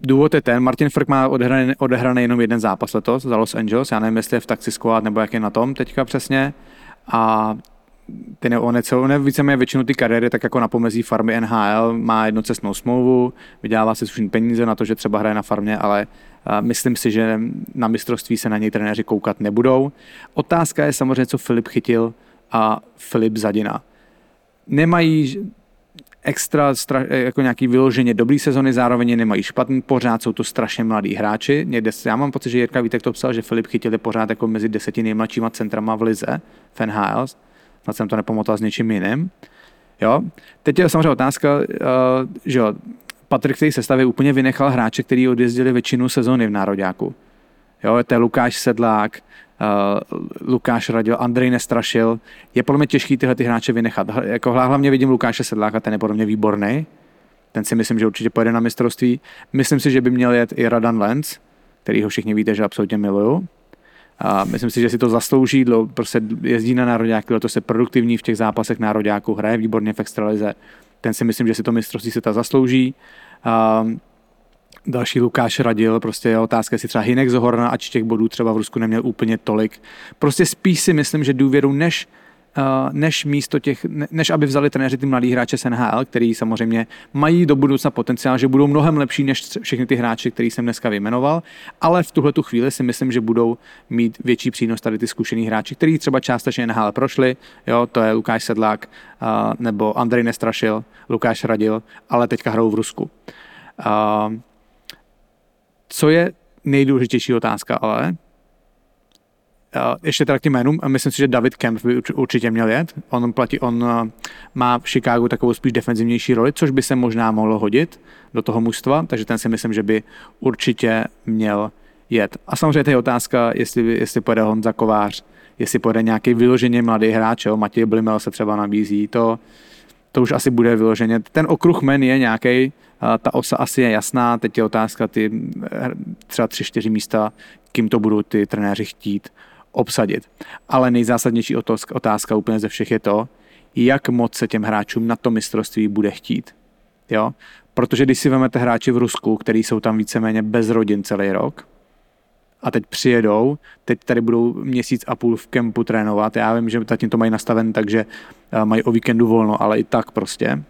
důvod je ten, Martin Frk má odehraný, odehraný jenom jeden zápas letos za Los Angeles, já nevím, jestli je v taxi squad nebo jak je na tom teďka přesně. A ten on je, celou, on je víceméně většinu ty kariéry tak jako na pomezí farmy NHL, má jednocestnou smlouvu, vydělává si slušný peníze na to, že třeba hraje na farmě, ale myslím si, že na mistrovství se na něj trenéři koukat nebudou. Otázka je samozřejmě, co Filip chytil a Filip Zadina. Nemají extra stra, jako nějaký vyloženě dobrý sezony, zároveň nemají špatný, pořád jsou to strašně mladí hráči. Někde, já mám pocit, že Jirka Vítek to psal, že Filip chytil je pořád jako mezi deseti nejmladšíma centrama v lize, v NHL snad jsem to nepomotal s něčím jiným. Jo? Teď je samozřejmě otázka, uh, že jo, Patrik v té sestavě úplně vynechal hráče, který odjezdili většinu sezóny v Nároďáku. Jo, to je Lukáš Sedlák, uh, Lukáš Radil, Andrej Nestrašil. Je podle mě těžký tyhle ty hráče vynechat. Jako hlavně vidím Lukáše Sedláka, ten je podle mě výborný. Ten si myslím, že určitě pojede na mistrovství. Myslím si, že by měl jet i Radan Lenz, který ho všichni víte, že absolutně miluju. A myslím si, že si to zaslouží, dlo, prostě jezdí na nároďáky, to se produktivní v těch zápasech nároďáků, hraje výborně v extralize. Ten si myslím, že si to mistrovství ta zaslouží. A další Lukáš radil, prostě je otázka, jestli třeba Hinek Zohorna, ač těch bodů třeba v Rusku neměl úplně tolik. Prostě spíš si myslím, že důvěru než než místo těch, než aby vzali trenéři ty mladí hráče z NHL, který samozřejmě mají do budoucna potenciál, že budou mnohem lepší než všechny ty hráči, který jsem dneska vyjmenoval, ale v tuhle tu chvíli si myslím, že budou mít větší přínos tady ty zkušený hráči, kteří třeba částečně NHL prošli, jo, to je Lukáš Sedlák uh, nebo Andrej Nestrašil, Lukáš Radil, ale teďka hrajou v Rusku. Uh, co je nejdůležitější otázka, ale ještě teda k těm jménům, myslím si, že David Kemp by určitě měl jet. On, platí, on eh, má v Chicagu takovou spíš defenzivnější roli, což by se možná mohlo hodit do toho mužstva, takže ten si myslím, že by určitě měl jet. A samozřejmě je otázka, jestli, jestli pojede Honza Kovář, jestli pojede nějaký vyloženě mladý hráč, jo? Matěj Blimel se třeba nabízí, to, to už asi bude vyloženě. Ten okruh men je nějaký, ta osa asi je jasná, teď je otázka ty eh, třeba tři, čtyři místa, kým to budou ty trenéři chtít obsadit. Ale nejzásadnější otázka, otázka úplně ze všech je to, jak moc se těm hráčům na to mistrovství bude chtít. Jo? Protože když si vezmete hráči v Rusku, kteří jsou tam víceméně bez rodin celý rok, a teď přijedou, teď tady budou měsíc a půl v kempu trénovat. Já vím, že zatím to mají nastaven tak, že eh, mají o víkendu volno, ale i tak prostě.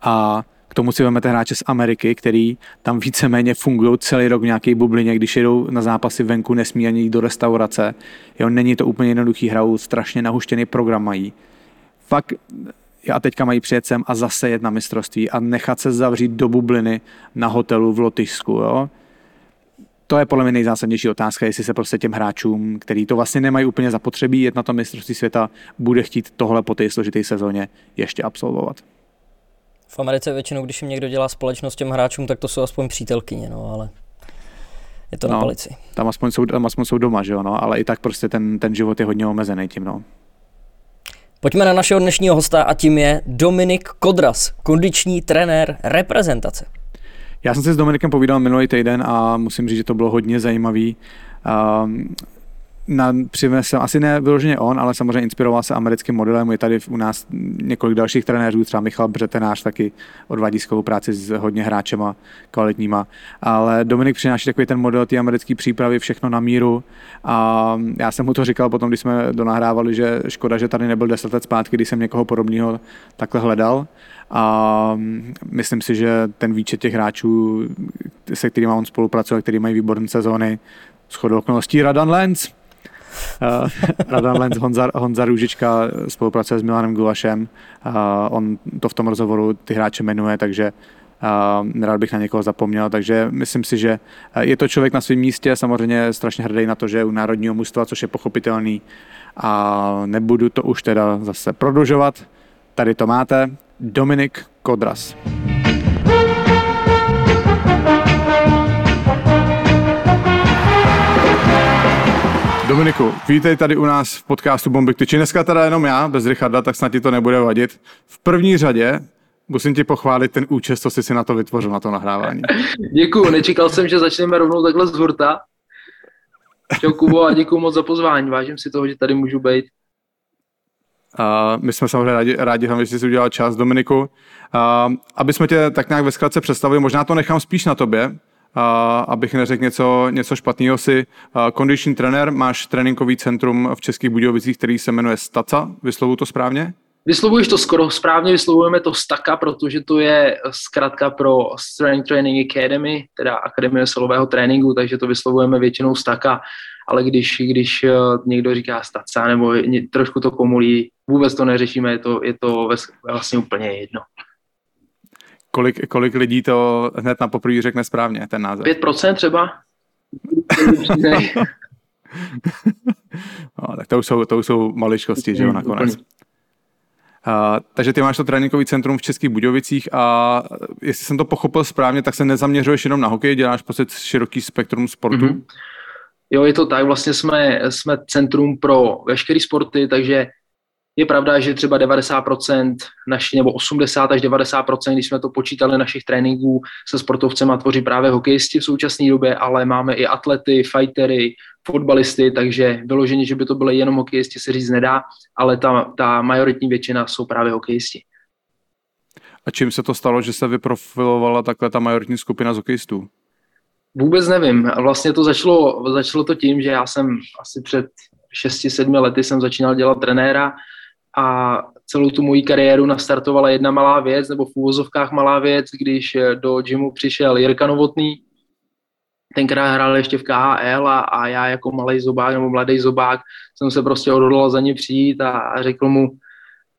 A K tomu si vezmete hráče z Ameriky, který tam víceméně fungují celý rok v nějaké bublině, když jedou na zápasy venku, nesmí ani jít do restaurace. Jo, není to úplně jednoduchý, hrajou strašně nahuštěný program mají. Fakt a teďka mají přijet sem a zase jet na mistrovství a nechat se zavřít do bubliny na hotelu v Lotyšsku, jo. To je podle mě nejzásadnější otázka, jestli se prostě těm hráčům, který to vlastně nemají úplně zapotřebí jet na to mistrovství světa, bude chtít tohle po té složité sezóně ještě absolvovat. V Americe většinou, když jim někdo dělá společnost těm hráčům, tak to jsou aspoň přítelkyně, no, ale je to no, na palici. Tam aspoň, jsou, tam aspoň jsou doma, že jo, no, ale i tak prostě ten, ten život je hodně omezený tím, no. Pojďme na našeho dnešního hosta a tím je Dominik Kodras, kondiční trenér reprezentace. Já jsem si s Dominikem povídal minulý týden a musím říct, že to bylo hodně zajímavý. Um, na, přivnesl, asi ne vyloženě on, ale samozřejmě inspiroval se americkým modelem. Je tady u nás několik dalších trenérů, třeba Michal Břetenář taky odvádí skvělou práci s hodně hráčema kvalitníma. Ale Dominik přináší takový ten model té americké přípravy, všechno na míru. A já jsem mu to říkal potom, když jsme donahrávali, že škoda, že tady nebyl deset let zpátky, když jsem někoho podobného takhle hledal. A myslím si, že ten výčet těch hráčů, se kterými on spolupracuje, který mají výborné sezóny, shodou okolností Radan Lenz, Radan Lenz, Honza, Honza Růžička spolupracuje s Milanem Gulašem. Uh, on to v tom rozhovoru ty hráče jmenuje, takže uh, nerad bych na někoho zapomněl, takže myslím si, že je to člověk na svém místě, samozřejmě strašně hrdý na to, že je u národního mužstva, což je pochopitelný a nebudu to už teda zase prodlužovat. Tady to máte, Dominik Kodras. Dominiku, vítej tady u nás v podcastu Bomby Tyči. Dneska teda jenom já, bez Richarda, tak snad ti to nebude vadit. V první řadě musím ti pochválit ten účest, co jsi si na to vytvořil, na to nahrávání. Děkuju, nečekal jsem, že začneme rovnou takhle z hurta. Čau Kubo a děkuju moc za pozvání, vážím si toho, že tady můžu být. A my jsme samozřejmě rádi, rádi že jsi udělal čas, Dominiku. A aby jsme tě tak nějak ve zkratce představili, možná to nechám spíš na tobě, abych neřekl něco, něco špatného si. Kondiční trenér, máš tréninkový centrum v Českých Budějovicích, který se jmenuje Staca, vyslovu to správně? Vyslovuješ to skoro správně, vyslovujeme to STAKA, protože to je zkrátka pro Strength Training Academy, teda Akademie silového tréninku, takže to vyslovujeme většinou STAKA, ale když, když eh, někdo říká STACA nebo trošku to komulí, vůbec to neřešíme, je to, je to vlastně úplně jedno. Kolik, kolik lidí to hned na poprvé řekne správně, ten název? 5% třeba. no, tak to už jsou, to už jsou maličkosti, že jo, nakonec. Uh, takže ty máš to tréninkový centrum v Českých Budějovicích a jestli jsem to pochopil správně, tak se nezaměřuješ jenom na hokej, děláš prostě široký spektrum sportu. Mm-hmm. Jo, je to tak, vlastně jsme, jsme centrum pro veškeré sporty, takže je pravda, že třeba 90% naši, nebo 80 až 90%, když jsme to počítali našich tréninků se sportovcema, tvoří právě hokejisti v současné době, ale máme i atlety, fightery, fotbalisty, takže vyloženě, že by to byly jenom hokejisti, se říct nedá, ale ta, ta majoritní většina jsou právě hokejisti. A čím se to stalo, že se vyprofilovala takhle ta majoritní skupina z hokejistů? Vůbec nevím. Vlastně to začalo, začalo to tím, že já jsem asi před 6-7 lety jsem začínal dělat trenéra a celou tu moji kariéru nastartovala jedna malá věc, nebo v úvozovkách malá věc, když do gymu přišel Jirka Novotný, tenkrát hrál ještě v KHL a, a já jako malý zobák nebo mladý zobák jsem se prostě odhodlal za ně přijít a, a řekl mu,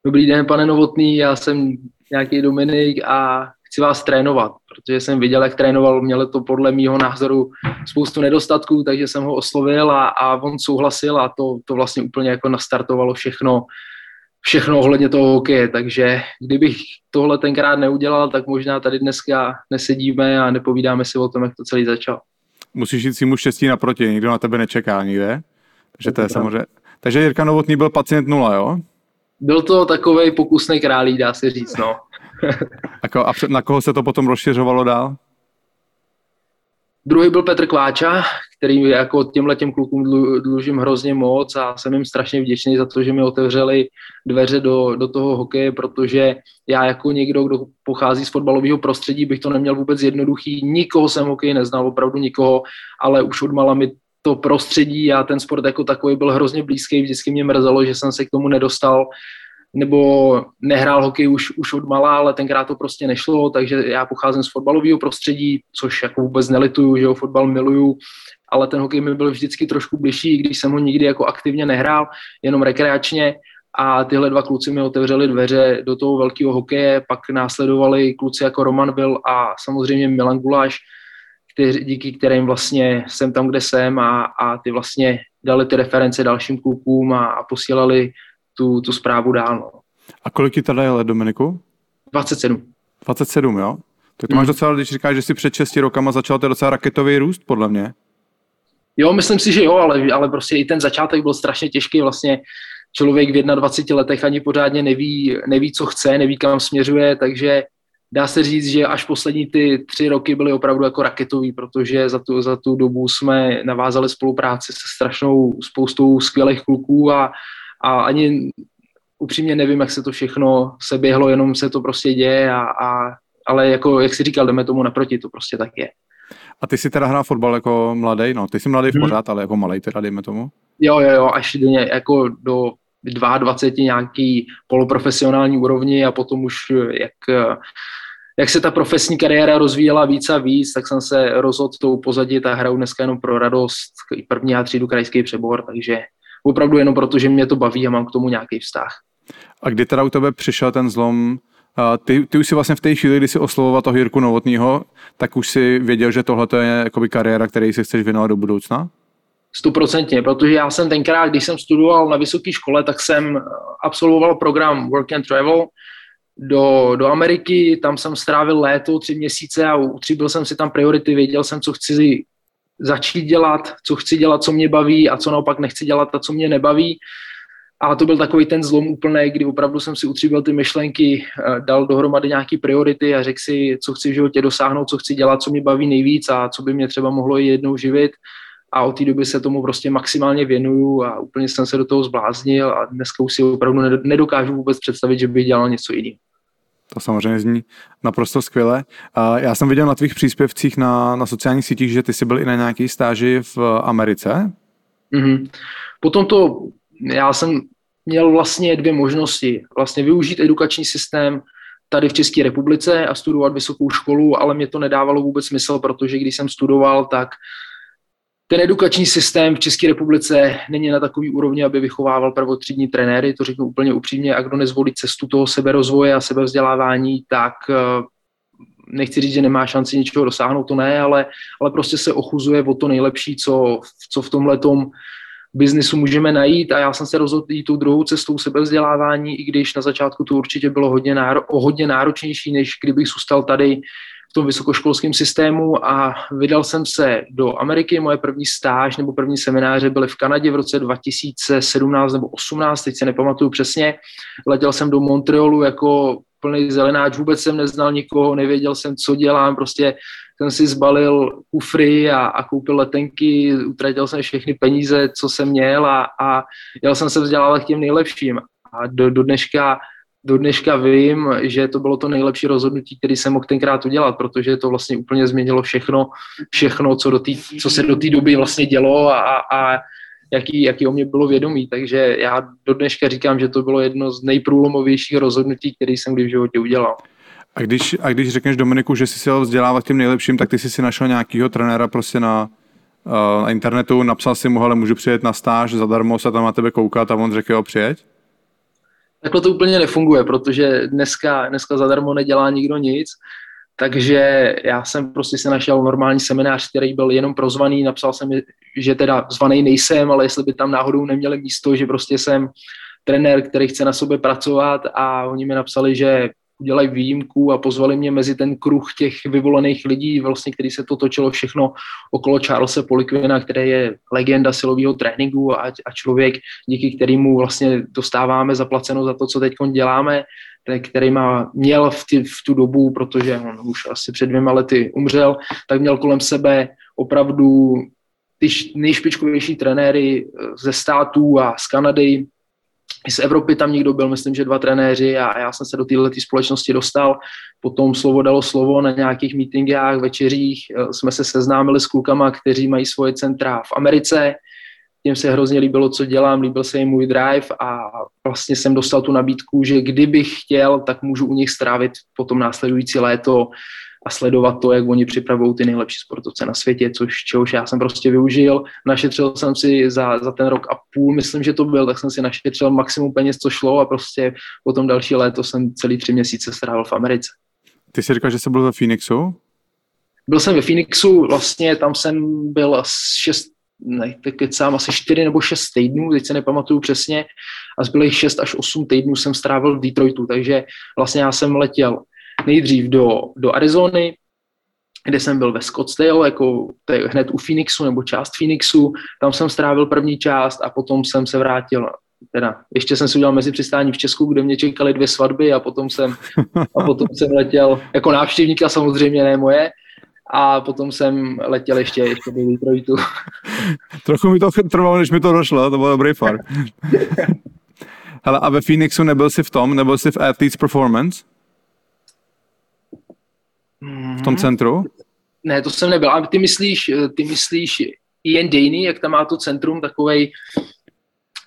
dobrý den, pane Novotný, já jsem nějaký Dominik a chci vás trénovat, protože jsem viděl, jak trénoval, měl to podle mýho názoru spoustu nedostatků, takže jsem ho oslovil a, a on souhlasil a to, to vlastně úplně jako nastartovalo všechno, všechno ohledně toho hokeje, takže kdybych tohle tenkrát neudělal, tak možná tady dneska nesedíme a nepovídáme si o tom, jak to celý začal. Musíš jít si mu štěstí naproti, nikdo na tebe nečeká nikde, takže to je samozřejmě... Takže Jirka Novotný byl pacient nula, jo? Byl to takový pokusný králí, dá se říct, no. a na koho se to potom rozšiřovalo dál? Druhý byl Petr Kváča, který jako těmhle těm klukům dlužím hrozně moc a jsem jim strašně vděčný za to, že mi otevřeli dveře do, do toho hokeje, protože já jako někdo, kdo pochází z fotbalového prostředí, bych to neměl vůbec jednoduchý. Nikoho jsem hokej neznal, opravdu nikoho, ale už od mala mi to prostředí a ten sport jako takový byl hrozně blízký. Vždycky mě mrzelo, že jsem se k tomu nedostal nebo nehrál hokej už, už od malá, ale tenkrát to prostě nešlo, takže já pocházím z fotbalového prostředí, což jako vůbec nelituju, že jo, fotbal miluju, ale ten hokej mi byl vždycky trošku bližší, když jsem ho nikdy jako aktivně nehrál, jenom rekreačně. A tyhle dva kluci mi otevřeli dveře do toho velkého hokeje, pak následovali kluci jako Roman Vil a samozřejmě Milan Guláš, který, díky kterým vlastně jsem tam, kde jsem a, a ty vlastně dali ty reference dalším klukům a, a posílali tu, tu zprávu dál. No. A kolik ti tady je Dominiku? 27. 27, jo? Tak to máš hmm. docela, když říkáš, že jsi před 6 rokama začal, to je docela raketový růst, podle mě. Jo, myslím si, že jo, ale, ale prostě i ten začátek byl strašně těžký. Vlastně člověk v 21 letech ani pořádně neví, neví, co chce, neví, kam směřuje, takže dá se říct, že až poslední ty tři roky byly opravdu jako raketový, protože za tu, za tu dobu jsme navázali spolupráci se strašnou spoustou skvělých kluků a, a ani upřímně nevím, jak se to všechno se běhlo, jenom se to prostě děje, a, a, ale jako, jak si říkal, jdeme tomu naproti, to prostě tak je. A ty jsi teda hrál fotbal jako mladý, no, ty jsi mladý hmm. pořád, ale jako malý teda, dejme tomu. Jo, jo, jo, až denně, jako do 22 nějaký poloprofesionální úrovni a potom už jak, jak se ta profesní kariéra rozvíjela víc a víc, tak jsem se rozhodl to upozadit a hraju dneska jenom pro radost, první a třídu krajský přebor, takže opravdu jenom proto, že mě to baví a mám k tomu nějaký vztah. A kdy teda u tebe přišel ten zlom, ty, ty už si vlastně v té chvíli, kdy si oslovoval toho Jirku Novotního, tak už si věděl, že tohle je jakoby kariéra, který si chceš věnovat do budoucna? Stoprocentně, protože já jsem tenkrát, když jsem studoval na vysoké škole, tak jsem absolvoval program Work and Travel do, do Ameriky, tam jsem strávil léto, tři měsíce a utříbil jsem si tam priority, věděl jsem, co chci začít dělat, co chci dělat, co mě baví a co naopak nechci dělat a co mě nebaví. A to byl takový ten zlom úplný, kdy opravdu jsem si utříbil ty myšlenky, eh, dal dohromady nějaký priority a řekl si, co chci v životě dosáhnout, co chci dělat, co mě baví nejvíc a co by mě třeba mohlo jednou živit. A od té doby se tomu prostě maximálně věnuju a úplně jsem se do toho zbláznil a dneska už si opravdu nedokážu vůbec představit, že by dělal něco jiného. To samozřejmě zní naprosto skvěle. Já jsem viděl na tvých příspěvcích na, na sociálních sítích, že ty jsi byl i na nějaké stáži v Americe. Mm-hmm. Potom to, já jsem měl vlastně dvě možnosti. Vlastně využít edukační systém tady v České republice a studovat vysokou školu, ale mě to nedávalo vůbec smysl, protože když jsem studoval, tak ten edukační systém v České republice není na takový úrovni, aby vychovával prvotřídní trenéry, to řeknu úplně upřímně, a kdo nezvolí cestu toho seberozvoje a sebevzdělávání, tak eh, nechci říct, že nemá šanci něčeho dosáhnout, to ne, ale, ale prostě se ochuzuje o to nejlepší, co, co v tomhle biznisu můžeme najít a já jsem se rozhodl jít tou druhou cestou sebevzdělávání, i když na začátku to určitě bylo hodně, náro, hodně náročnější, než kdybych zůstal tady v tom vysokoškolském systému a vydal jsem se do Ameriky. Moje první stáž nebo první semináře byly v Kanadě v roce 2017 nebo 18, teď se nepamatuju přesně. Letěl jsem do Montrealu jako plný zelenáč, vůbec jsem neznal nikoho, nevěděl jsem, co dělám, prostě jsem si zbalil kufry a, a koupil letenky, utratil jsem všechny peníze, co jsem měl a, a jel jsem se vzdělávat k těm nejlepším. A do, do dneška do dneška vím, že to bylo to nejlepší rozhodnutí, který jsem mohl tenkrát udělat, protože to vlastně úplně změnilo všechno, všechno co, do tý, co se do té doby vlastně dělo a, a jaký, jaký o mě bylo vědomí. Takže já do dneška říkám, že to bylo jedno z nejprůlomovějších rozhodnutí, který jsem kdy v životě udělal. A když, a když řekneš Dominiku, že jsi se vzdělávat tím nejlepším, tak ty jsi si našel nějakého trenéra prostě na, uh, na internetu, napsal si mu, ale můžu přijet na stáž zadarmo se tam na tebe koukat a on řekl, jo, přijeď? Takhle to úplně nefunguje, protože dneska, dneska zadarmo nedělá nikdo nic, takže já jsem prostě si našel normální seminář, který byl jenom prozvaný, napsal jsem, že teda zvaný nejsem, ale jestli by tam náhodou neměli místo, že prostě jsem trenér, který chce na sobě pracovat a oni mi napsali, že udělají výjimku a pozvali mě mezi ten kruh těch vyvolených lidí, vlastně, který se to točilo všechno okolo Charlesa Polikvina, který je legenda silového tréninku a, a člověk, díky kterému vlastně dostáváme zaplaceno za to, co teď děláme, který má, měl v, ty, v tu dobu, protože on už asi před dvěma lety umřel, tak měl kolem sebe opravdu ty nejšpičkovější trenéry ze států a z Kanady, z Evropy tam někdo byl, myslím, že dva trenéři a já jsem se do této společnosti dostal. Potom slovo dalo slovo na nějakých meetingách, večeřích. Eh, jsme se seznámili s klukama, kteří mají svoje centra v Americe. těm se hrozně líbilo, co dělám, líbil se jim můj drive a vlastně jsem dostal tu nabídku, že kdybych chtěl, tak můžu u nich strávit potom následující léto a sledovat to, jak oni připravují ty nejlepší sportovce na světě, což čehož já jsem prostě využil. Našetřil jsem si za, za ten rok a půl, myslím, že to byl, tak jsem si našetřil maximum peněz, co šlo a prostě potom další léto jsem celý tři měsíce strávil v Americe. Ty jsi říkal, že jsi byl ve Phoenixu? Byl jsem ve Phoenixu, vlastně tam jsem byl šest, ne, teď sám asi čtyři nebo šest týdnů, teď se nepamatuju přesně, a zbylých šest až osm týdnů jsem strávil v Detroitu, takže vlastně já jsem letěl nejdřív do, do Arizony, kde jsem byl ve Scottsdale, jako to je hned u Phoenixu nebo část Phoenixu, tam jsem strávil první část a potom jsem se vrátil teda ještě jsem si udělal mezi přistání v Česku, kde mě čekaly dvě svatby a potom jsem, a potom jsem letěl jako návštěvníka samozřejmě, ne moje, a potom jsem letěl ještě, ještě do Detroitu. Trochu mi to trvalo, než mi to došlo, to byl dobrý far. Hele, a ve Phoenixu nebyl jsi v tom, nebyl jsi v Athletes Performance? V tom centru? Ne, to jsem nebyl. A ty myslíš, ty myslíš Ian Daney, jak tam má to centrum, takovej,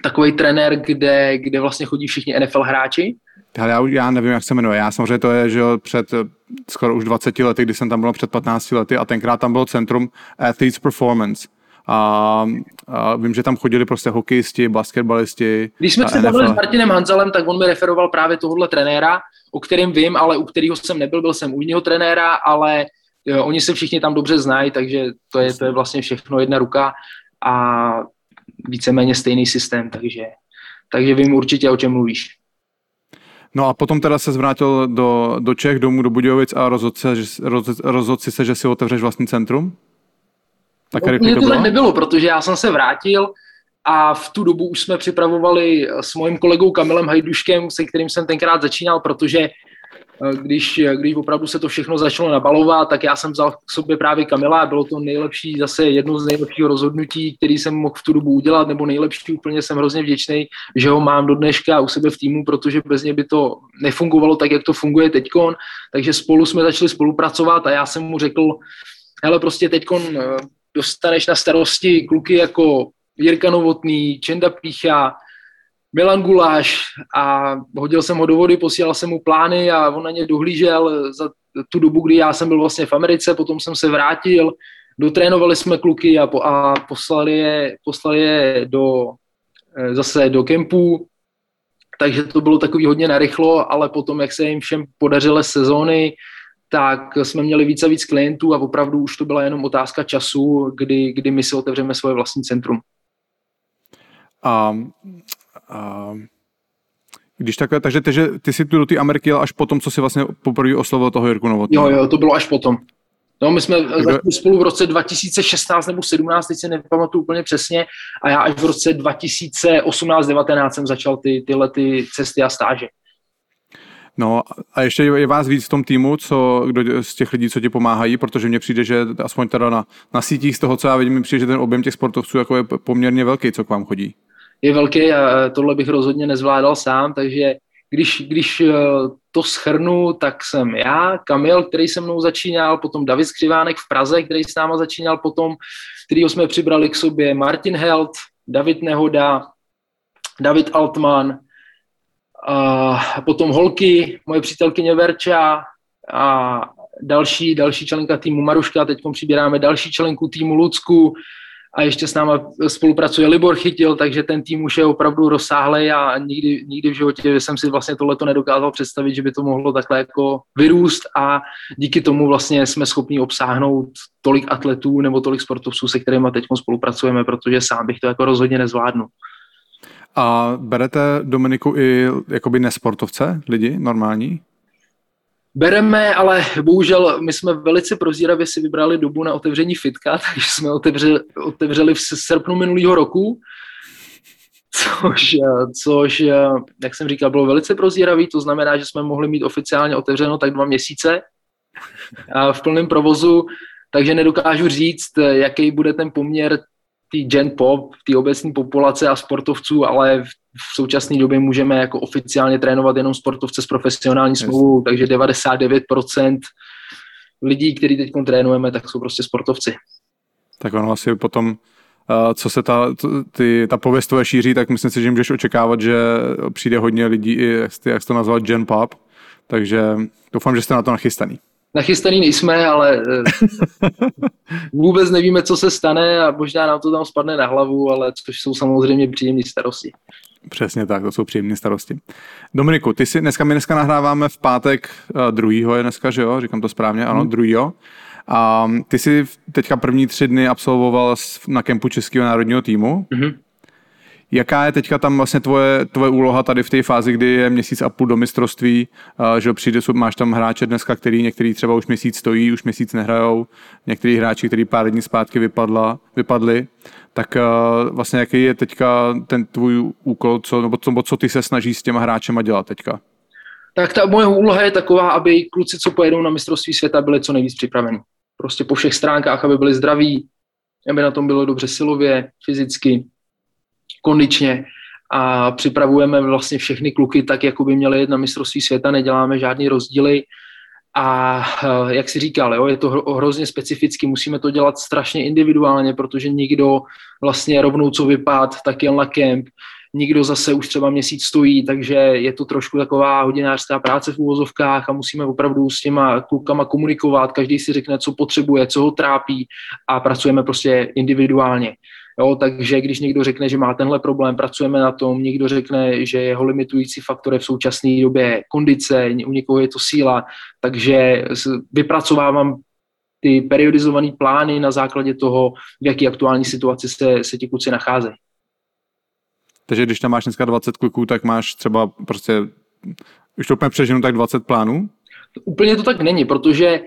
takový trenér, kde, kde vlastně chodí všichni NFL hráči? Ale já, já nevím, jak se jmenuje. Já samozřejmě to je, že před eh, skoro už 20 lety, kdy jsem tam byl před 15 lety a tenkrát tam bylo centrum Athletes Performance. A, a vím, že tam chodili prostě hokejisti, basketbalisti. Když jsme se bavili s Martinem Hanzelem, tak on mi referoval právě tohohle trenéra, o kterém vím, ale u kterého jsem nebyl, byl jsem u jiného trenéra, ale jo, oni se všichni tam dobře znají, takže to je, to je vlastně všechno jedna ruka a víceméně stejný systém, takže, takže vím určitě, o čem mluvíš. No a potom teda se zvrátil do, do Čech, domů do Budějovic a rozhodl, se, že, rozhodl si se, že si otevřeš vlastní centrum? Tak no, to, to tak nebylo, protože já jsem se vrátil a v tu dobu už jsme připravovali s mojím kolegou Kamilem Hajduškem, se kterým jsem tenkrát začínal, protože Eh, když, eh, když opravdu se to všechno začalo nabalovat, tak já jsem vzal k sobě právě Kamila a bylo to nejlepší, zase jedno z nejlepších rozhodnutí, který jsem mohl v tu dobu udělat, nebo nejlepší úplně jsem hrozně vděčný, že ho mám do dneška u sebe v týmu, protože bez něj by to nefungovalo tak, jak to funguje teďkon, takže spolu jsme začali spolupracovat a já jsem mu řekl, hele, prostě teďkon eh, dostaneš na starosti kluky jako Jirka Novotný, Čenda Pícha, Milan Guláš a hodil jsem ho do vody, posílal jsem mu plány a on na ně dohlížel za tu dobu, kdy já jsem byl vlastně v Americe, potom jsem se vrátil, dotrénovali jsme kluky a, po, a poslali, je, poslali je do, eh, zase do kempů, takže to bylo takový hodně narychlo, ale potom, jak se jim všem podařily sezóny, tak jsme měli více a víc klientů a opravdu už to byla jenom otázka času, kdy, kdy my si otevřeme svoje vlastní centrum. Um, a když takhle, takže ty, že ty jsi tu do té Ameriky jel až potom, co si vlastně poprvé oslovil toho Jirku Novotného. Jo, jo, to bylo až potom. No, my jsme Kdo... začali spolu v roce 2016 nebo 17, teď si nepamatuju úplně přesně, a já až v roce 2018-19 jsem začal ty, tyhle ty cesty a stáže. No a ještě je vás víc v tom týmu, co, kdo z těch lidí, co ti pomáhají, protože mně přijde, že aspoň teda na, na sítích z toho, co já vidím, mi přijde, že ten objem těch sportovců jako je poměrně velký, co k vám chodí. Je velký a tohle bych rozhodně nezvládal sám, takže když, když eh, to schrnu, tak jsem já, Kamil, který se mnou začínal, potom David Skřivánek v Praze, který s náma začínal potom, kterýho jsme přibrali k sobě, Martin Held, David Nehoda, David Altman, a potom Holky, moje přítelkyně Verča a další, další členka týmu Maruška, teď přibíráme další členku týmu Lucku, a ještě s náma spolupracuje Libor Chytil, takže ten tým už je opravdu rozsáhlý a nikdy, nikdy v životě jsem si vlastně tohleto nedokázal představit, že by to mohlo takhle jako vyrůst. A díky tomu vlastně jsme schopni obsáhnout tolik atletů nebo tolik sportovců, se kterými teď spolupracujeme, protože sám bych to jako rozhodně nezvládnu. A berete Dominiku i jakoby nesportovce, lidi normální? Bereme, ale bohužel my jsme velice prozíravě si vybrali dobu na otevření fitka, takže jsme otevřeli, otevřeli v srpnu minulého roku, což, což, jak jsem říkal, bylo velice prozíravý, to znamená, že jsme mohli mít oficiálně otevřeno tak dva měsíce v plném provozu, takže nedokážu říct, jaký bude ten poměr té gen pop, té obecní populace a sportovců, ale v v současné době můžeme jako oficiálně trénovat jenom sportovce s profesionální smlouvou, takže 99% lidí, který teď trénujeme, tak jsou prostě sportovci. Tak ono asi potom co se ta, ty, ta pověst tvoje šíří, tak myslím si, že můžeš očekávat, že přijde hodně lidí, jak jsi, jak jsi to nazval, Gen Pop, takže doufám, že jste na to nachystaný. Nachystaný nejsme, ale eh, vůbec nevíme, co se stane a možná nám to tam spadne na hlavu, ale což jsou samozřejmě příjemné starosti. Přesně tak, to jsou příjemné starosti. Dominiku, ty si dneska, my dneska nahráváme v pátek uh, druhýho je dneska, že jo? Říkám to správně, ano, hmm. druhýho. A ty jsi teďka první tři dny absolvoval na kempu Českého národního týmu. Mm-hmm. Jaká je teďka tam vlastně tvoje, tvoje úloha tady v té fázi, kdy je měsíc a půl do mistrovství, že přijde, máš tam hráče dneska, který některý třeba už měsíc stojí, už měsíc nehrajou, některý hráči, který pár dní zpátky vypadla, vypadli, tak vlastně jaký je teďka ten tvůj úkol, co, nebo co, co ty se snažíš s těma hráčema dělat teďka? Tak ta moje úloha je taková, aby kluci, co pojedou na mistrovství světa, byli co nejvíc připraveni. Prostě po všech stránkách, aby byli zdraví, aby na tom bylo dobře silově, fyzicky, kondičně a připravujeme vlastně všechny kluky tak, jako by měli jet na mistrovství světa, neděláme žádný rozdíly. A eh, jak si říkal, jo, je to hrozně specificky, musíme to dělat strašně individuálně, protože nikdo vlastně rovnou co vypad, tak jel na kemp, nikdo zase už třeba měsíc stojí, takže je to trošku taková hodinářská práce v úvozovkách a musíme opravdu s těma klukama komunikovat, každý si řekne, co potřebuje, co ho trápí a pracujeme prostě individuálně. Jo, takže když někdo řekne, že má tenhle problém, pracujeme na tom, někdo řekne, že jeho limitující faktor je v současné době kondice, u někoho je to síla, takže vypracovávám ty periodizované plány na základě toho, v jaké aktuální situaci se, se ti kluci nacházejí. Takže když tam máš dneska 20 kluků, tak máš třeba prostě, už to úplně přeženu, tak 20 plánů? Úplně to tak není, protože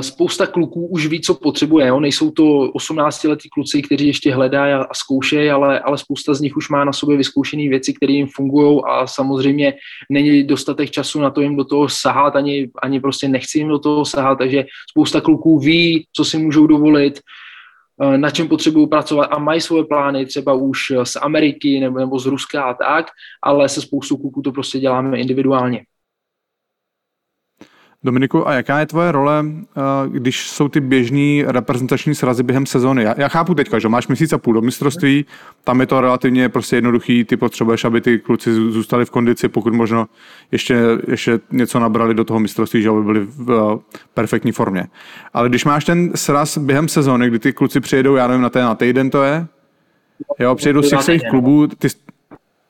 spousta kluků už ví, co potřebuje. Jo? Nejsou to 18-letí kluci, kteří ještě hledají a, zkoušejí, ale, ale spousta z nich už má na sobě vyzkoušené věci, které jim fungují a samozřejmě není dostatek času na to jim do toho sahat, ani, ani prostě nechci jim do toho sahat, takže spousta kluků ví, co si můžou dovolit, eh, na čem potřebují pracovat a mají svoje plány třeba už z Ameriky nebo, nebo z Ruska a tak, ale se spoustu kluků to prostě děláme individuálně. Dominiku, a jaká je tvoje role, eh, když jsou ty běžní reprezentační srazy během sezóny? Já, já chápu teďka, že máš měsíc a půl do mistrovství, tam je to relativně prostě jednoduchý, ty potřebuješ, aby ty kluci zůstali v kondici, pokud možno ještě, ještě něco nabrali do toho mistrovství, že aby byli v eh, perfektní formě. Ale když máš ten sraz během sezóny, kdy ty kluci přijedou, já nevím, na ten na týden to je, jo, přijedou z těch svých klubů, ty,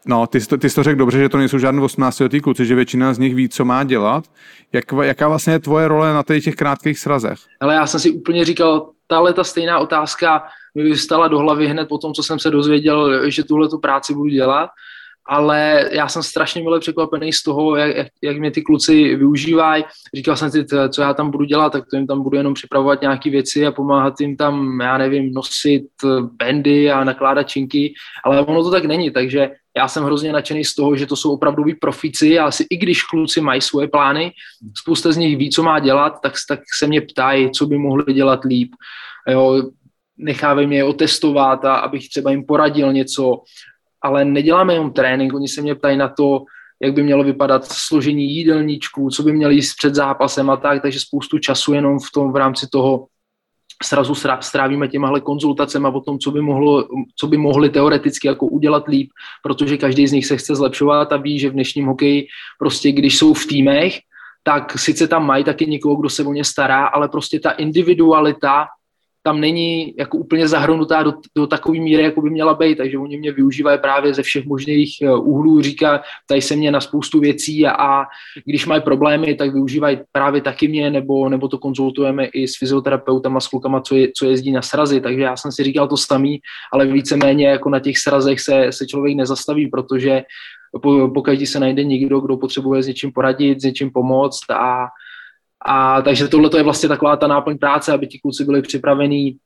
No, ty jsi, to, ty jsi to řekl dobře, že to nejsou žádný 18 letý kluci, že většina z nich ví, co má dělat. Jak, jaká vlastně je tvoje role na těch krátkých srazech? Ale já jsem si úplně říkal, tahle ta stejná otázka mi vystala do hlavy hned po tom, co jsem se dozvěděl, že tuhle tu práci budu dělat ale já jsem strašně milé překvapený z toho, jak, jak, jak mě ty kluci využívají. Říkal jsem si, co já tam budu dělat, tak to jim tam budu jenom připravovat nějaké věci a pomáhat jim tam, já nevím, nosit bendy a nakládat činky, ale ono to tak není, takže já jsem hrozně nadšený z toho, že to jsou opravdoví profíci a asi i když kluci mají svoje plány, spousta z nich ví, co má dělat, tak, tak se mě ptají, co by mohli dělat líp. Jo, nechávají mě otestovat a abych třeba jim poradil něco, ale neděláme jenom trénink, oni se mě ptají na to, jak by mělo vypadat složení jídelníčků, co by měli jíst před zápasem a tak, takže spoustu času jenom v tom v rámci toho srazu strávíme těmahle konzultacemi o tom, co by, mohlo, co by mohli teoreticky jako udělat líp, protože každý z nich se chce zlepšovat a ví, že v dnešním hokeji prostě, když jsou v týmech, tak sice tam mají taky někoho, kdo se o ně stará, ale prostě ta individualita tam není jako úplně zahrnutá do, do takové míry, jako by měla být, takže oni mě využívají právě ze všech možných eh, úhlů, říká, tady se mě na spoustu věcí a, a když mají problémy, tak využívají právě taky mě, nebo, nebo to konzultujeme i s fyzioterapeutama, s klukama, co, je, co jezdí na srazy, takže já jsem si říkal to samý, ale víceméně jako na těch srazech se, se člověk nezastaví, protože po, pokud se najde někdo, kdo potřebuje s něčím poradit, s něčím pomoct a a takže tohle je vlastně taková ta náplň práce, aby ti kluci byli připravení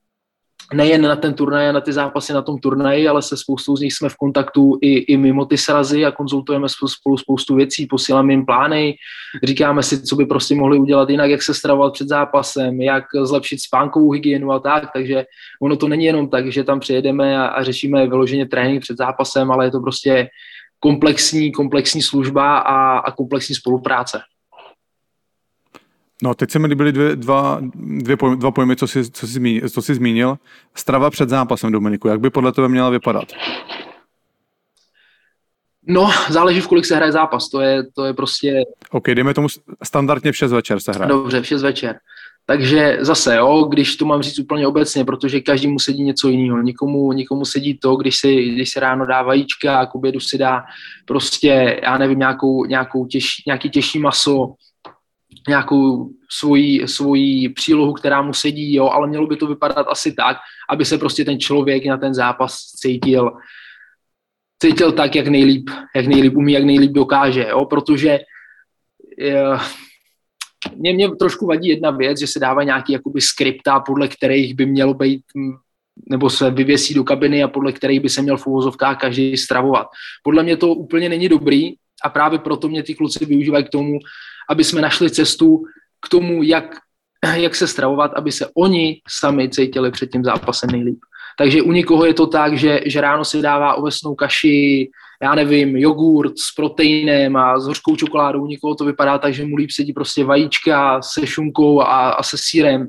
nejen na ten turnaj a na ty zápasy na tom turnaji, ale se spoustou z nich jsme v kontaktu i, i mimo ty srazy a konzultujeme spolu spoustu věcí, posíláme jim plány, říkáme si, co by prostě mohli udělat jinak, jak se stravovat před zápasem, jak zlepšit spánkovou hygienu a tak, takže ono to není jenom tak, že tam přijedeme a, a řešíme vyloženě trénink před zápasem, ale je to prostě komplexní, komplexní služba a, a komplexní spolupráce. No, teď se mi líbily dvě, dva, dvě pojmy, dva pojmy, co jsi, co, jsi zmínil, co jsi zmínil. Strava před zápasem, Dominiku, jak by podle tebe měla vypadat? No, záleží v kolik se hraje zápas, to je, to je prostě... OK, dejme tomu standardně v 6 večer se hraje. Dobře, v 6 večer. Takže zase, jo, když to mám říct úplně obecně, protože každý mu sedí něco jiného. Nikomu, nikomu sedí to, když si, když si ráno dá vajíčka a k obědu si dá prostě, já nevím, nějakou, nějakou těžší, nějaký těžší maso, nějakou svoji, svoji přílohu, která mu sedí, jo, ale mělo by to vypadat asi tak, aby se prostě ten člověk na ten zápas cítil, cítil tak, jak nejlíp, jak nejlíp umí, jak nejlíp dokáže, jo, protože je, mě, mě trošku vadí jedna věc, že se dává nějaký jakoby skripta, podle kterých by mělo být nebo se vyvěsí do kabiny a podle kterých by se měl v uvozovkách každý stravovat. Podle mě to úplně není dobrý a právě proto mě ty kluci využívají k tomu, aby jsme našli cestu k tomu, jak, jak se stravovat, aby se oni sami cítili před tím zápasem nejlíp. Takže u někoho je to tak, že, že ráno si dává ovesnou kaši, já nevím, jogurt s proteinem a s hořkou čokoládou. U někoho to vypadá tak, že mu líp sedí prostě vajíčka se šunkou a, a se sírem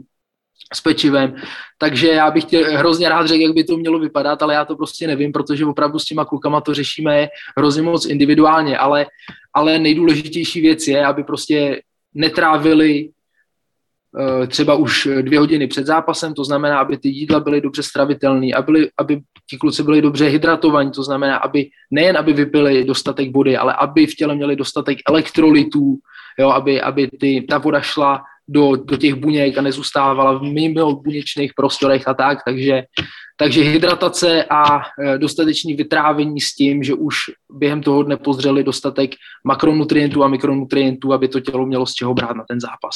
s pečivem. Takže já bych tě hrozně rád řekl, jak by to mělo vypadat, ale já to prostě nevím, protože opravdu s těma klukama to řešíme hrozně moc individuálně, ale, ale nejdůležitější věc je, aby prostě netrávili uh, třeba už dvě hodiny před zápasem, to znamená, aby ty jídla byly dobře stravitelné, aby, aby ti kluci byli dobře hydratovaní, to znamená, aby nejen aby vypili dostatek vody, ale aby v těle měli dostatek elektrolytů, jo, aby, aby ty, ta voda šla do, do těch buněk a nezůstávala v mimo buněčných prostorech a tak, takže, takže hydratace a e, dostatečný vytrávení s tím, že už během toho dne pozřeli dostatek makronutrientů a mikronutrientů, aby to tělo mělo z čeho brát na ten zápas.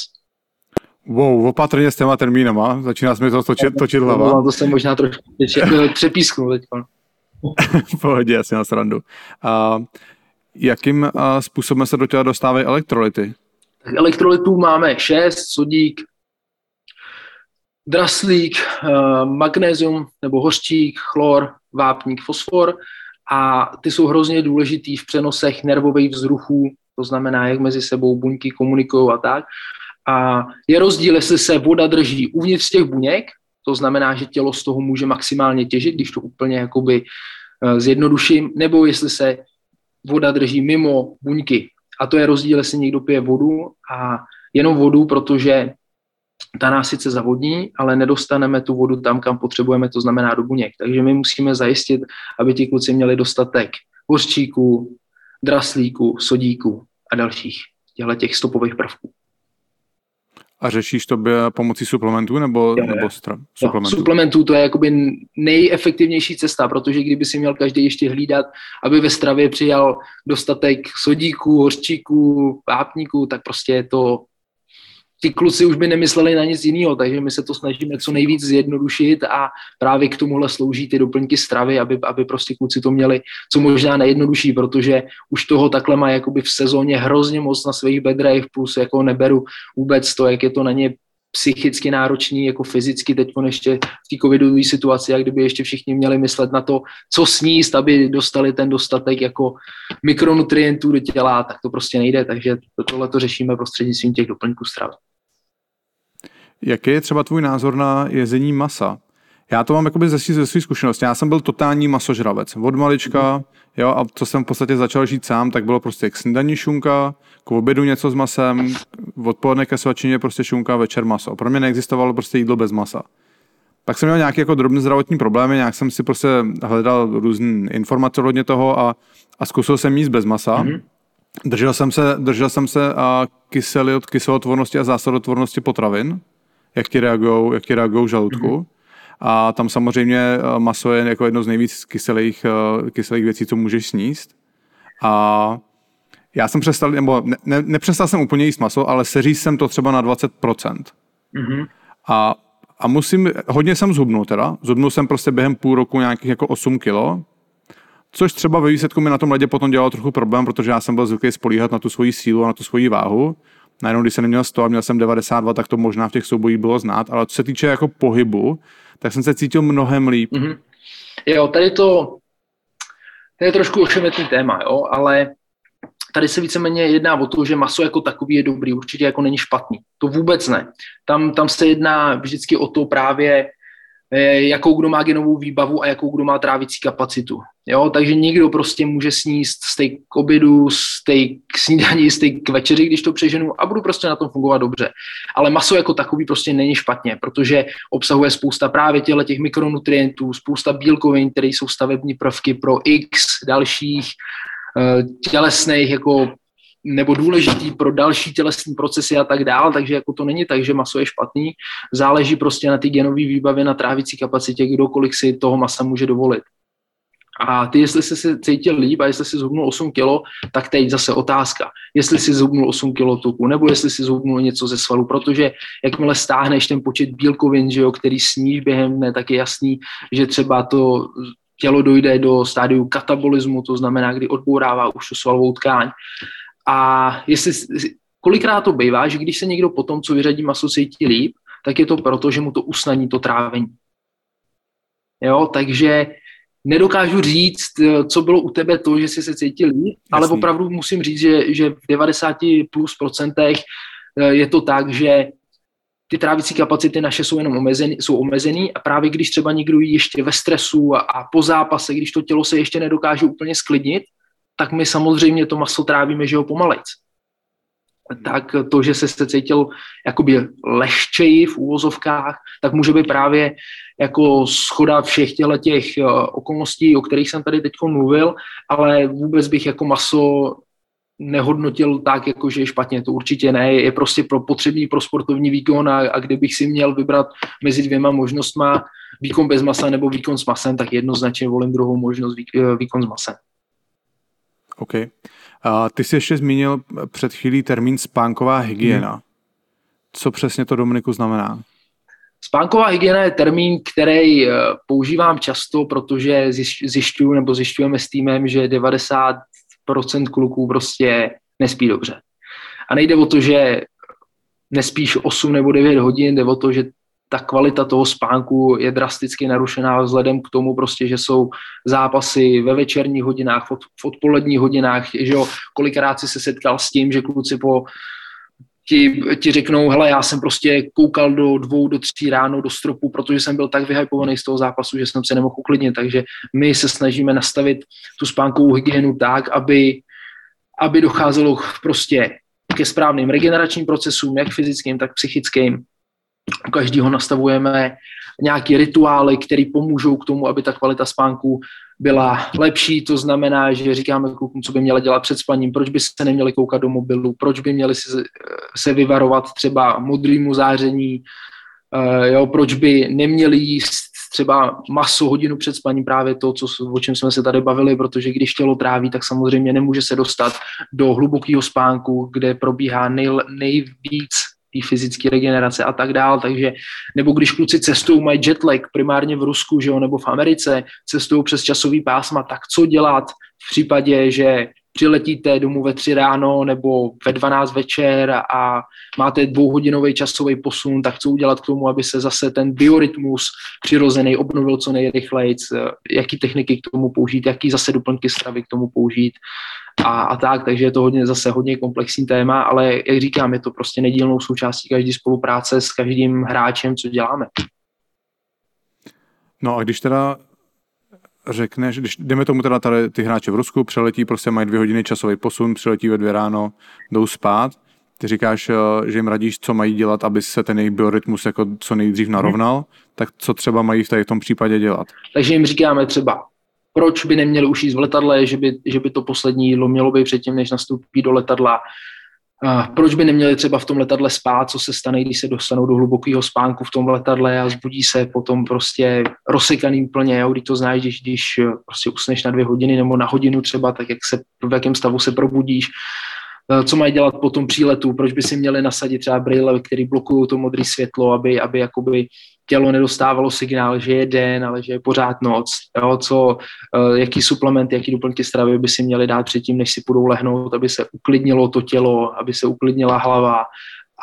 Wow, opatrně s těma termínama, začíná se mi to točit, točit hlava. No, to jsem možná trošku přepísknul teď. v pohodě, asi na srandu. A jakým způsobem se do těla dostávají elektrolyty? Tak elektrolytů máme šest, sodík, draslík, eh, magnézium nebo hořčík, chlor, vápník, fosfor a ty jsou hrozně důležitý v přenosech nervových vzruchů, to znamená, jak mezi sebou buňky komunikují a tak. A je rozdíl, jestli se voda drží uvnitř těch buněk, to znamená, že tělo z toho může maximálně těžit, když to úplně jakoby eh, zjednoduším, nebo jestli se voda drží mimo buňky. A to je rozdíl, jestli někdo pije vodu a jenom vodu, protože ta nás sice zavodní, ale nedostaneme tu vodu tam, kam potřebujeme, to znamená do buněk. Takže my musíme zajistit, aby ti kluci měli dostatek hořčíků, draslíků, sodíků a dalších těchto těch stopových prvků. A řešíš to pomocí suplementů nebo, jo, nebo stra, suplementů? suplementů to je jakoby nejefektivnější cesta, protože kdyby si měl každý ještě hlídat, aby ve stravě přijal dostatek sodíků, hořčíků, vápníků, tak prostě je to ti kluci už by nemysleli na nic jiného, takže my se to snažíme co nejvíc zjednodušit a právě k tomuhle slouží ty doplňky stravy, aby, aby prostě kluci to měli co možná nejjednodušší, protože už toho takhle má jakoby v sezóně hrozně moc na svých bedrech, plus jako neberu vůbec to, jak je to na ně psychicky náročný, jako fyzicky teď ještě v té covidové situaci, jak kdyby ještě všichni měli myslet na to, co sníst, aby dostali ten dostatek jako mikronutrientů do těla, tak to prostě nejde, takže tohle to řešíme prostřednictvím těch doplňků stravy. Jaký je třeba tvůj názor na jezení masa? Já to mám jakoby ze, ze své zkušenosti. Já jsem byl totální masožravec. Od malička, jo, a co jsem v podstatě začal žít sám, tak bylo prostě k snídaní šunka, k obědu něco s masem, odpoledne ke svačině prostě šunka, večer maso. Pro mě neexistovalo prostě jídlo bez masa. Pak jsem měl nějaké jako drobné zdravotní problémy, nějak jsem si prostě hledal různé informace hodně toho a, a zkusil jsem jíst bez masa. Mm-hmm. Držel jsem se, držel jsem se a kysely od kyselotvornosti a zásadotvornosti potravin, jak ti reagují, jak ti reagují žaludku. Mm-hmm. A tam samozřejmě eh, maso je jako jedno z nejvíc kyselých, eh, kyselých věcí, co můžeš sníst. A já jsem přestal, nebo ne, ne, nepřestal jsem úplně jíst maso, ale seříz jsem to třeba na 20%. Mm-hmm. A, a musím, hodně jsem zhubnul teda, zhubnul jsem prostě během půl roku nějakých jako 8 kilo, což třeba ve výsledku mi na tom ledě potom dělalo trochu problém, protože já jsem byl zvyklý spolíhat na tu svoji sílu a na tu svoji váhu najednou, když jsem neměl 100 a měl jsem 92, tak to možná v těch soubojích bylo znát, ale co se týče jako pohybu, tak jsem se cítil mnohem líp. Mm-hmm. Jo, tady to, to je trošku ošemetný téma, jo, ale tady se víceméně jedná o to, že maso jako takový je dobrý, určitě jako není špatný. To vůbec ne. Tam, tam se jedná vždycky o to právě, Eh, jakou kdo má genovou výbavu a jakou kdo má trávicí kapacitu. Jo? Takže někdo prostě může sníst steak k obědu, steak k snídaní, steak k večeři, když to přeženu a budu prostě na tom fungovat dobře. Ale maso jako takový prostě není špatně, protože obsahuje spousta právě těchto těch mikronutrientů, spousta bílkovin, které jsou stavební prvky pro x dalších eh, tělesných jako nebo důležitý pro další tělesní procesy a tak dál, takže jako to není tak, že maso je špatný, záleží prostě na ty genové výbavy, na trávicí kapacitě, kdokoliv si toho masa může dovolit. A ty, jestli jsi se cítil líp a jestli jsi zhubnul 8 kilo, tak teď zase otázka, jestli jsi zhubnul 8 kilo tuku, nebo jestli jsi zhubnul něco ze svalu, protože jakmile stáhneš ten počet bílkovin, že jo, který sníš během dne, tak je jasný, že třeba to tělo dojde do stádiu katabolismu, to znamená, kdy odbourává už tu svalovou tkáň. A jestli, kolikrát to bývá, že když se někdo po tom, co vyřadí maso, cítí líp, tak je to proto, že mu to usnadní to trávení. Jo, takže nedokážu říct, co bylo u tebe to, že jsi se cítil líp, ale opravdu musím říct, že, že v 90 plus procentech eh, je to tak, že ty trávicí kapacity naše jsou jenom omezený, jsou omezený a právě když třeba někdo jí ještě ve stresu a, a po zápase, když to tělo se ještě nedokáže úplně sklidnit, tak my samozřejmě to maso trávíme, že ho pomalejc. Tak to, že se cítil jakoby lehčeji v úvozovkách, tak může být právě jako schoda všech těchto těch eh, okolností, o kterých jsem tady teď mluvil, ale vůbec bych jako maso nehodnotil tak, jako že je špatně, to určitě ne, je prostě pro potřebný pro sportovní výkon a, a kdybych si měl vybrat mezi dvěma možnostma výkon bez masa nebo výkon s masem, tak jednoznačně volím druhou možnost eh, výkon s masem. OK. A ty jsi ještě zmínil před chvílí termín spánková hygiena. Hmm. Co přesně to, Dominiku, znamená? Spánková hygiena je termín, který eh, používám často, protože zjišťuju nebo zjišťujeme s týmem, že 90% kluků prostě nespí dobře. A nejde o to, že nespíš 8 nebo 9 hodin, jde o to, že ta kvalita toho spánku je drasticky narušená vzhledem k tomu prostě, že jsou zápasy ve večerních hodinách, v odpoledních hodinách, že jo, kolikrát si se setkal s tím, že kluci po ti, ti řeknou, hele, já jsem prostě koukal do dvou, do tří ráno do stropu, protože jsem byl tak vyhypovaný z toho zápasu, že jsem se nemohl uklidnit, takže my se snažíme nastavit tu spánkovou hygienu tak, aby, aby docházelo prostě ke správným regeneračním procesům, jak fyzickým, tak psychickým, u každého nastavujeme nějaké rituály, které pomůžou k tomu, aby ta kvalita spánku byla lepší. To znamená, že říkáme klukům, co by měli dělat před spaním, proč by se neměli koukat do mobilu, proč by měli se, se vyvarovat třeba modrýmu záření, uh, jo, proč by neměli jíst třeba maso hodinu před spaním, právě to, co, o čem jsme se tady bavili, protože když tělo tráví, tak samozřejmě nemůže se dostat do hlubokého spánku, kde probíhá nej, nejvíc té fyzické regenerace a tak dál, takže nebo když kluci cestují, mají jetlag primárně v Rusku, že jo, nebo v Americe, cestují přes časový pásma, tak co dělat v případě, že přiletíte domů ve tři ráno nebo ve 12 večer a máte dvouhodinový časový posun, tak co udělat k tomu, aby se zase ten biorytmus přirozený obnovil co nejrychleji, jaký techniky k tomu použít, jaký zase doplňky stravy k tomu použít a, a tak, takže je to hodně, zase hodně komplexní téma, ale jak říkám, je to prostě nedílnou součástí každé spolupráce s každým hráčem, co děláme. No a když teda řekneš, když jdeme tomu teda tady ty hráče v Rusku, přeletí, prostě mají dvě hodiny časový posun, přiletí ve dvě ráno, jdou spát, ty říkáš, eh, že jim radíš, co mají dělat, aby se ten jejich biorytmus jako co nejdřív narovnal, hmm. tak co třeba mají v, tady v tom případě dělat? Takže jim říkáme třeba proč by neměli už jít v letadle, že by, že by to poslední jídlo mělo být předtím, než nastoupí do letadla. A proč by neměli třeba v tom letadle spát, co se stane, když se dostanou do hlubokého spánku v tom letadle a zbudí se potom prostě rozsekaný plně, jo, když to znáš, když, když prostě usneš na dvě hodiny nebo na hodinu třeba, tak jak se, v jakém stavu se probudíš, co mají dělat po tom příletu, proč by si měli nasadit třeba brýle, který blokují to modré světlo, aby, aby jakoby tělo nedostávalo signál, že je den, ale že je pořád noc. Jo, co, eh, jaký suplementy, jaký doplňky stravy by si měli dát předtím, než si budou lehnout, aby se uklidnilo to tělo, aby se uklidnila hlava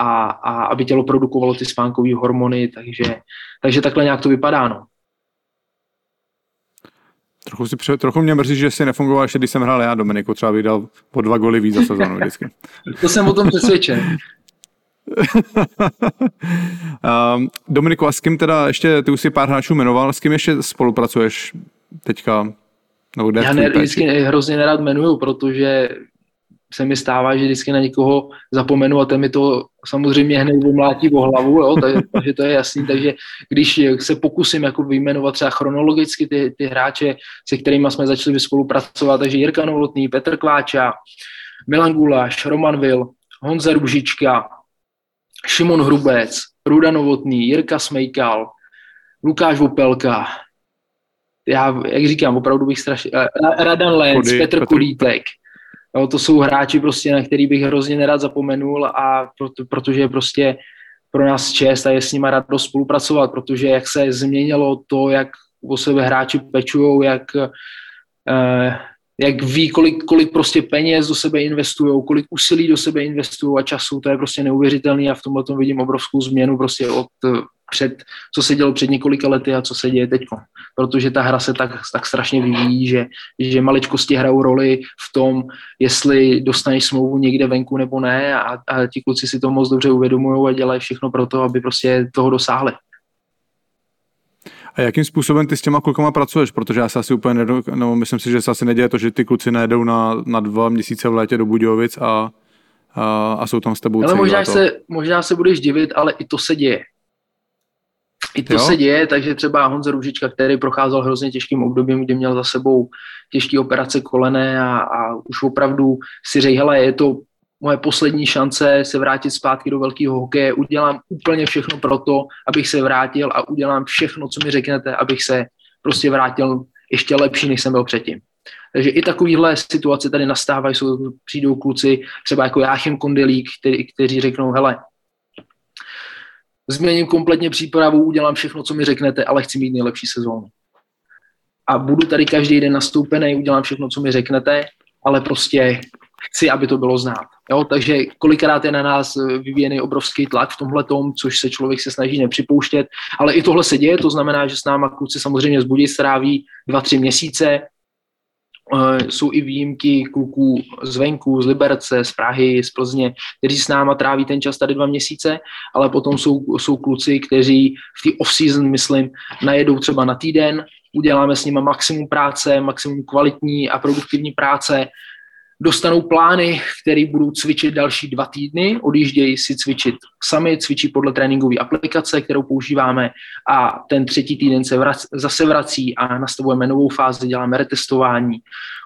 a, a aby tělo produkovalo ty spánkové hormony, takže, takže takhle nějak to vypadá. No. Trochu, si, pře- trochu mě mrzí, že si nefungoval ještě, když jsem hrál já, Dominiku, třeba bych dal po dva goly víc za sezónu vždycky. to jsem o tom přesvědčen. Um, Dominiku, a s kým teda ještě, ty už si pár hráčů jmenoval, s kým ještě spolupracuješ teďka? Nebo Já ne, vždycky hrozně nerad jmenuju, protože se mi stává, že vždycky na někoho zapomenu a ten mi to samozřejmě hned vymlátí o hlavu, jo, takže, takže to je jasný, takže když se pokusím jako vyjmenovat třeba chronologicky ty, ty hráče, se kterými jsme začali spolupracovat, takže Jirka Novotný, Petr Kláča, Milan Guláš, Roman Vil, Honza Růžička, Šimon Hrubec, Ruda Novotný, Jirka Smejkal, Lukáš Vopelka, já, jak říkám, opravdu bych strašně, eh, Radan Lenz, Petr, Petr Kudítek, Jo, to jsou hráči, prostě, na který bych hrozně nerad zapomenul a proto, protože je prostě pro nás čest a je s nimi radost spolupracovat, protože jak se změnilo to, jak o sebe hráči pečují, jak, eh, jak ví, kolik, kolik prostě peněz do sebe investují, kolik úsilí do sebe investují a času, to je prostě neuvěřitelný a v tomhle tom vidím obrovskou změnu prostě od před, co se dělo před několika lety a co se děje teď. Protože ta hra se tak, tak strašně vyvíjí, že, že maličkosti hrajou roli v tom, jestli dostaneš smlouvu někde venku nebo ne a, a ti kluci si to moc dobře uvědomují a dělají všechno pro to, aby prostě toho dosáhli. A jakým způsobem ty s těma klukama pracuješ? Protože já se asi úplně nedo, no, myslím si, že se asi neděje to, že ty kluci nejedou na, na dva měsíce v létě do Budějovic a, a, a jsou tam s tebou Ale možná se, možná se budeš divit, ale i to se děje. I to jo? se děje, takže třeba Honza Růžička, který procházel hrozně těžkým obdobím, kdy měl za sebou těžké operace kolene a, a už opravdu si řekl, hele, je to moje poslední šance se vrátit zpátky do velkého hokeje, udělám úplně všechno pro to, abych se vrátil a udělám všechno, co mi řeknete, abych se prostě vrátil ještě lepší, než jsem byl předtím. Takže i takovýhle situace tady nastávají, jsou, přijdou kluci, třeba jako Jáchym Kondelík, který, kteří řeknou, hele, změním kompletně přípravu, udělám všechno, co mi řeknete, ale chci mít nejlepší sezónu. A budu tady každý den nastoupený, udělám všechno, co mi řeknete, ale prostě chci, aby to bylo znát. Jo? Takže kolikrát je na nás vyvíjený obrovský tlak v tomhle tom, což se člověk se snaží nepřipouštět, ale i tohle se děje, to znamená, že s náma kluci samozřejmě zbudí stráví dva, tři měsíce, Eh, jsou i výjimky kluků zvenku, z Liberce, z Prahy, z Plzně, kteří s náma tráví ten čas tady dva měsíce, ale potom jsou, jsou kluci, kteří v té off-season, myslím, najedou třeba na týden, uděláme s nimi maximum práce, maximum kvalitní a produktivní práce, dostanou plány, které budou cvičit další dva týdny, odjíždějí si cvičit sami, cvičí podle tréninkové aplikace, kterou používáme a ten třetí týden se vrac, zase vrací a nastavujeme novou fázi, děláme retestování,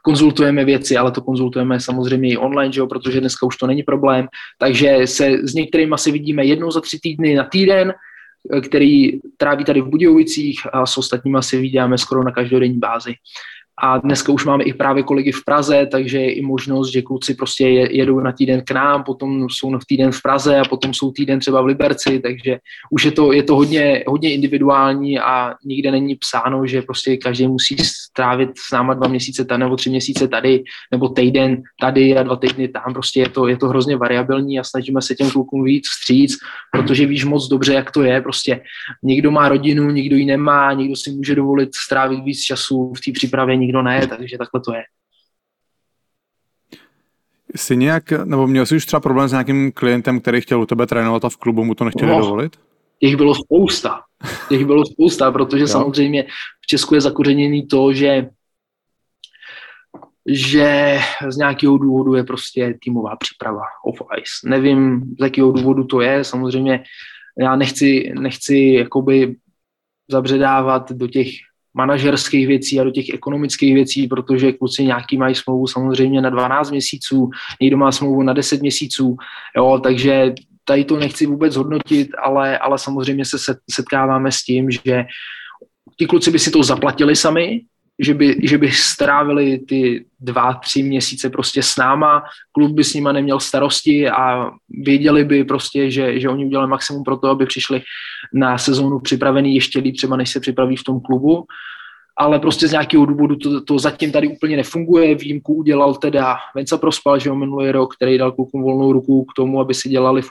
konzultujeme věci, ale to konzultujeme samozřejmě i online, že jo, protože dneska už to není problém, takže se s některými asi vidíme jednou za tři týdny na týden, který tráví tady v Budějovicích a s ostatními si vidíme skoro na každodenní bázi. A dneska už máme i právě kolegy v Praze, takže je i možnost, že kluci prostě jedou na týden k nám, potom jsou na týden v Praze a potom jsou týden třeba v Liberci, takže už je to, je to hodně, hodně individuální a nikde není psáno, že prostě každý musí strávit s náma dva měsíce tady nebo tři měsíce tady, nebo týden tady a dva týdny tam, prostě je to, je to hrozně variabilní a snažíme se těm klukům víc vstříc, protože víš moc dobře, jak to je, prostě někdo má rodinu, někdo ji nemá, někdo si může dovolit strávit víc času v té přípravě, nikdo ne, takže takhle to je. Jsi nějak, nebo měl jsi už třeba problém s nějakým klientem, který chtěl u tebe trénovat a v klubu mu to nechtěli no, dovolit? Těch bylo spousta. Těch bylo spousta, protože samozřejmě v Česku je zakořeněný to, že že z nějakého důvodu je prostě týmová příprava off ice. Nevím, z jakého důvodu to je, samozřejmě já nechci, nechci jakoby zabředávat do těch manažerských věcí a do těch ekonomických věcí, protože kluci nějaký mají smlouvu samozřejmě na 12 měsíců, někdo má smlouvu na 10 měsíců, jo, takže tady to nechci vůbec hodnotit, ale, ale samozřejmě se setkáváme s tím, že ti kluci by si to zaplatili sami, že by, že by strávili ty dva, tři měsíce prostě s náma, klub by s nima neměl starosti a věděli by prostě, že, že oni udělali maximum pro to, aby přišli na sezónu připravený ještě líp třeba, než se připraví v tom klubu. Ale prostě z nějakého důvodu to, to zatím tady úplně nefunguje. Výjimku udělal teda Venca Prospal, že jo, minulý rok, který dal klukům volnou ruku k tomu, aby si dělali v,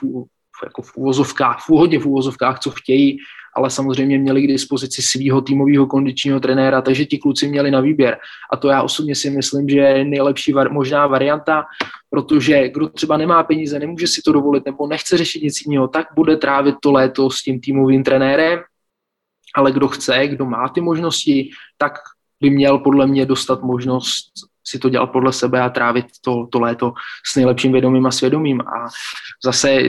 jako v úvozovkách, v hodně v úvozovkách, co chtějí, ale samozřejmě měli k dispozici svého týmového kondičního trenéra, takže ti kluci měli na výběr. A to já osobně si myslím, že je nejlepší var, možná varianta, protože kdo třeba nemá peníze, nemůže si to dovolit nebo nechce řešit nic jiného, tak bude trávit to léto s tím týmovým trenérem, ale kdo chce, kdo má ty možnosti, tak by měl podle mě dostat možnost si to dělat podle sebe a trávit to, to léto s nejlepším vědomím a svědomím. A zase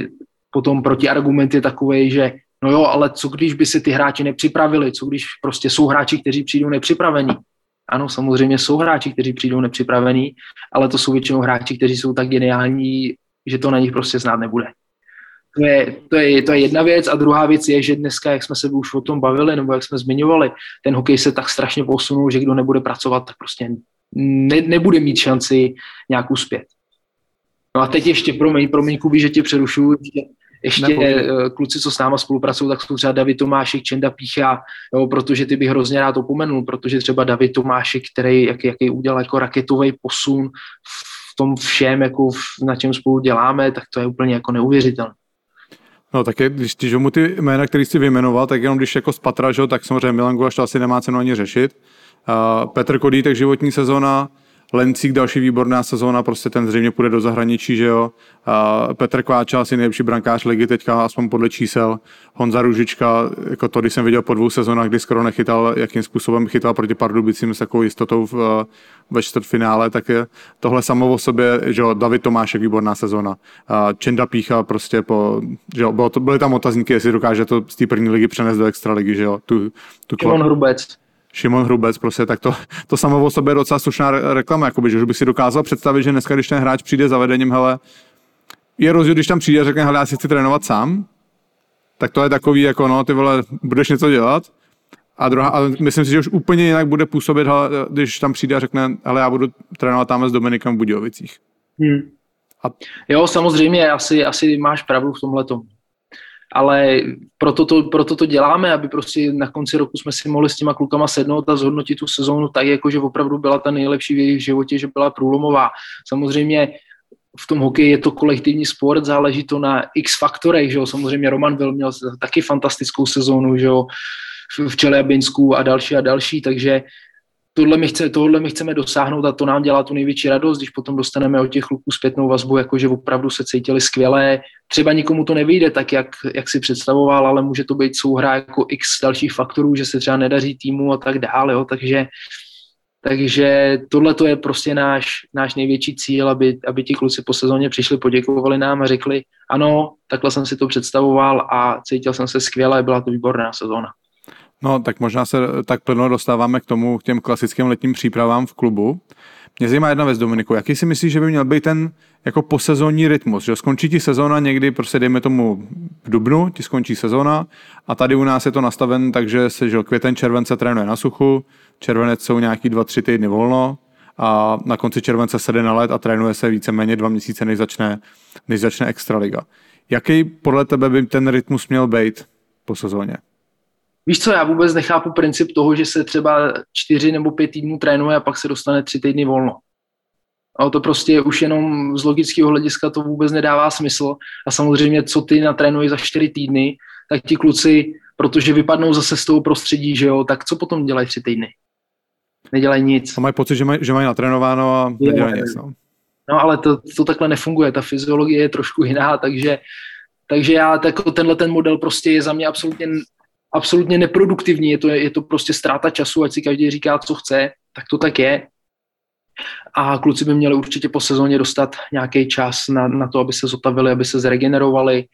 potom protiargument je takový, že no jo, ale co když by si ty hráči nepřipravili, co když prostě jsou hráči, kteří přijdou nepřipravení. Ano, samozřejmě jsou hráči, kteří přijdou nepřipravení, ale to jsou většinou hráči, kteří jsou tak geniální, že to na nich prostě znát nebude. To je, to, je, to je jedna věc a druhá věc je, že dneska, jak jsme se už o tom bavili, nebo jak jsme zmiňovali, ten hokej se tak strašně posunul, že kdo nebude pracovat, tak prostě ne, nebude mít šanci nějak uspět. No a teď ještě, promiň, promiň, Kubi, že tě přerušuju, ještě, ještě Nepověd. kluci, co s náma spolupracují, tak jsou třeba David Tomášek, Čenda Pícha, jo, protože ty bych hrozně rád opomenul, protože třeba David Tomášek, který jak, jaký udělal jako raketový posun v tom všem, jako v, na čem spolu děláme, tak to je úplně jako neuvěřitelné. No tak je, když, když mu ty jména, který jsi vyjmenoval, tak jenom když jako spatra, že, tak samozřejmě Milan Gulaš to asi nemá cenu ani řešit. Uh, Petr Kodítek životní sezóna, Lencík další výborná sezóna, prostě ten zřejmě půjde do zahraničí, že jo. Uh, Petr Kváča asi nejlepší brankář ligy teďka, aspoň podle čísel. Honza Ružička, jako to, když jsem viděl po dvou sezónách, kdy skoro nechytal, jakým způsobem chytal proti Pardubicím s takovou jistotou v, ve čtvrtfinále, tak je tohle samo o sobě, že jo, David Tomášek, výborná sezóna. Uh, Čenda Pícha prostě po, že jo, bylo to, byly tam otazníky, jestli dokáže to z té první ligy přenést do extraligy, že jo. Tu, tu Hrubec. Šimon Hrubec, prostě, tak to, to samo o sobě je docela slušná reklama, jakoby, že už bych si dokázal představit, že dneska, když ten hráč přijde za vedením, hele, je rozdíl, když tam přijde a řekne, hele, já si chci trénovat sám, tak to je takový, jako no, ty vole, budeš něco dělat, a druhá, ale myslím si, že už úplně jinak bude působit, hele, když tam přijde a řekne, hele, já budu trénovat tam s Dominikem v Budějovicích. Hmm. A... Jo, samozřejmě, asi, asi máš pravdu v tomhle ale proto to, proto to děláme, aby prostě na konci roku jsme si mohli s těma klukama sednout a zhodnotit tu sezónu tak, jako že opravdu byla ta nejlepší v jejich životě, že byla průlomová. Samozřejmě v tom hokeji je to kolektivní sport, záleží to na x faktorech, že jo? samozřejmě Roman byl měl taky fantastickou sezónu, že jo? v Čeljabinsku a další a další, takže tohle my, chce, tohle my chceme dosáhnout a to nám dělá tu největší radost, když potom dostaneme od těch kluků zpětnou vazbu, jakože opravdu se cítili skvěle. Třeba nikomu to nevyjde tak, jak, jak si představoval, ale může to být souhra jako x dalších faktorů, že se třeba nedaří týmu a tak dále. Jo. Takže, takže tohle to je prostě náš, náš největší cíl, aby, aby ti kluci po sezóně přišli, poděkovali nám a řekli, ano, takhle jsem si to představoval a cítil jsem se skvěle, byla to výborná sezóna. No, tak možná se tak plno dostáváme k tomu, k těm klasickým letním přípravám v klubu. Mě zajímá jedna věc, Dominiku, jaký si myslíš, že by měl být ten jako posezónní rytmus, že skončí ti sezóna někdy, prostě dejme tomu v dubnu, ti skončí sezóna a tady u nás je to nastaven takže se, že květen, července trénuje na suchu, červenec jsou nějaký dva, tři týdny volno a na konci července se jde na let a trénuje se víceméně dva měsíce, než začne, než začne extraliga. Jaký podle tebe by ten rytmus měl být po sezóně? Víš co, já vůbec nechápu princip toho, že se třeba čtyři nebo pět týdnů trénuje a pak se dostane tři týdny volno. A to prostě už jenom z logického hlediska to vůbec nedává smysl. A samozřejmě, co ty natrénuješ za čtyři týdny, tak ti kluci, protože vypadnou zase z toho prostředí, že jo, tak co potom dělají tři týdny? Nedělají nic. A mají pocit, že mají, že mají natrénováno a nedělají nic. No. no ale to, to takhle nefunguje, ta fyziologie je trošku jiná, takže takže já, tak, tenhle ten model prostě je za mě absolutně absolutně neproduktivní, je to, je to prostě ztráta času, ať si každý říká, co chce, tak to tak je. A kluci by měli určitě po sezóně dostat nějaký čas na, na to, aby se zotavili, aby se zregenerovali,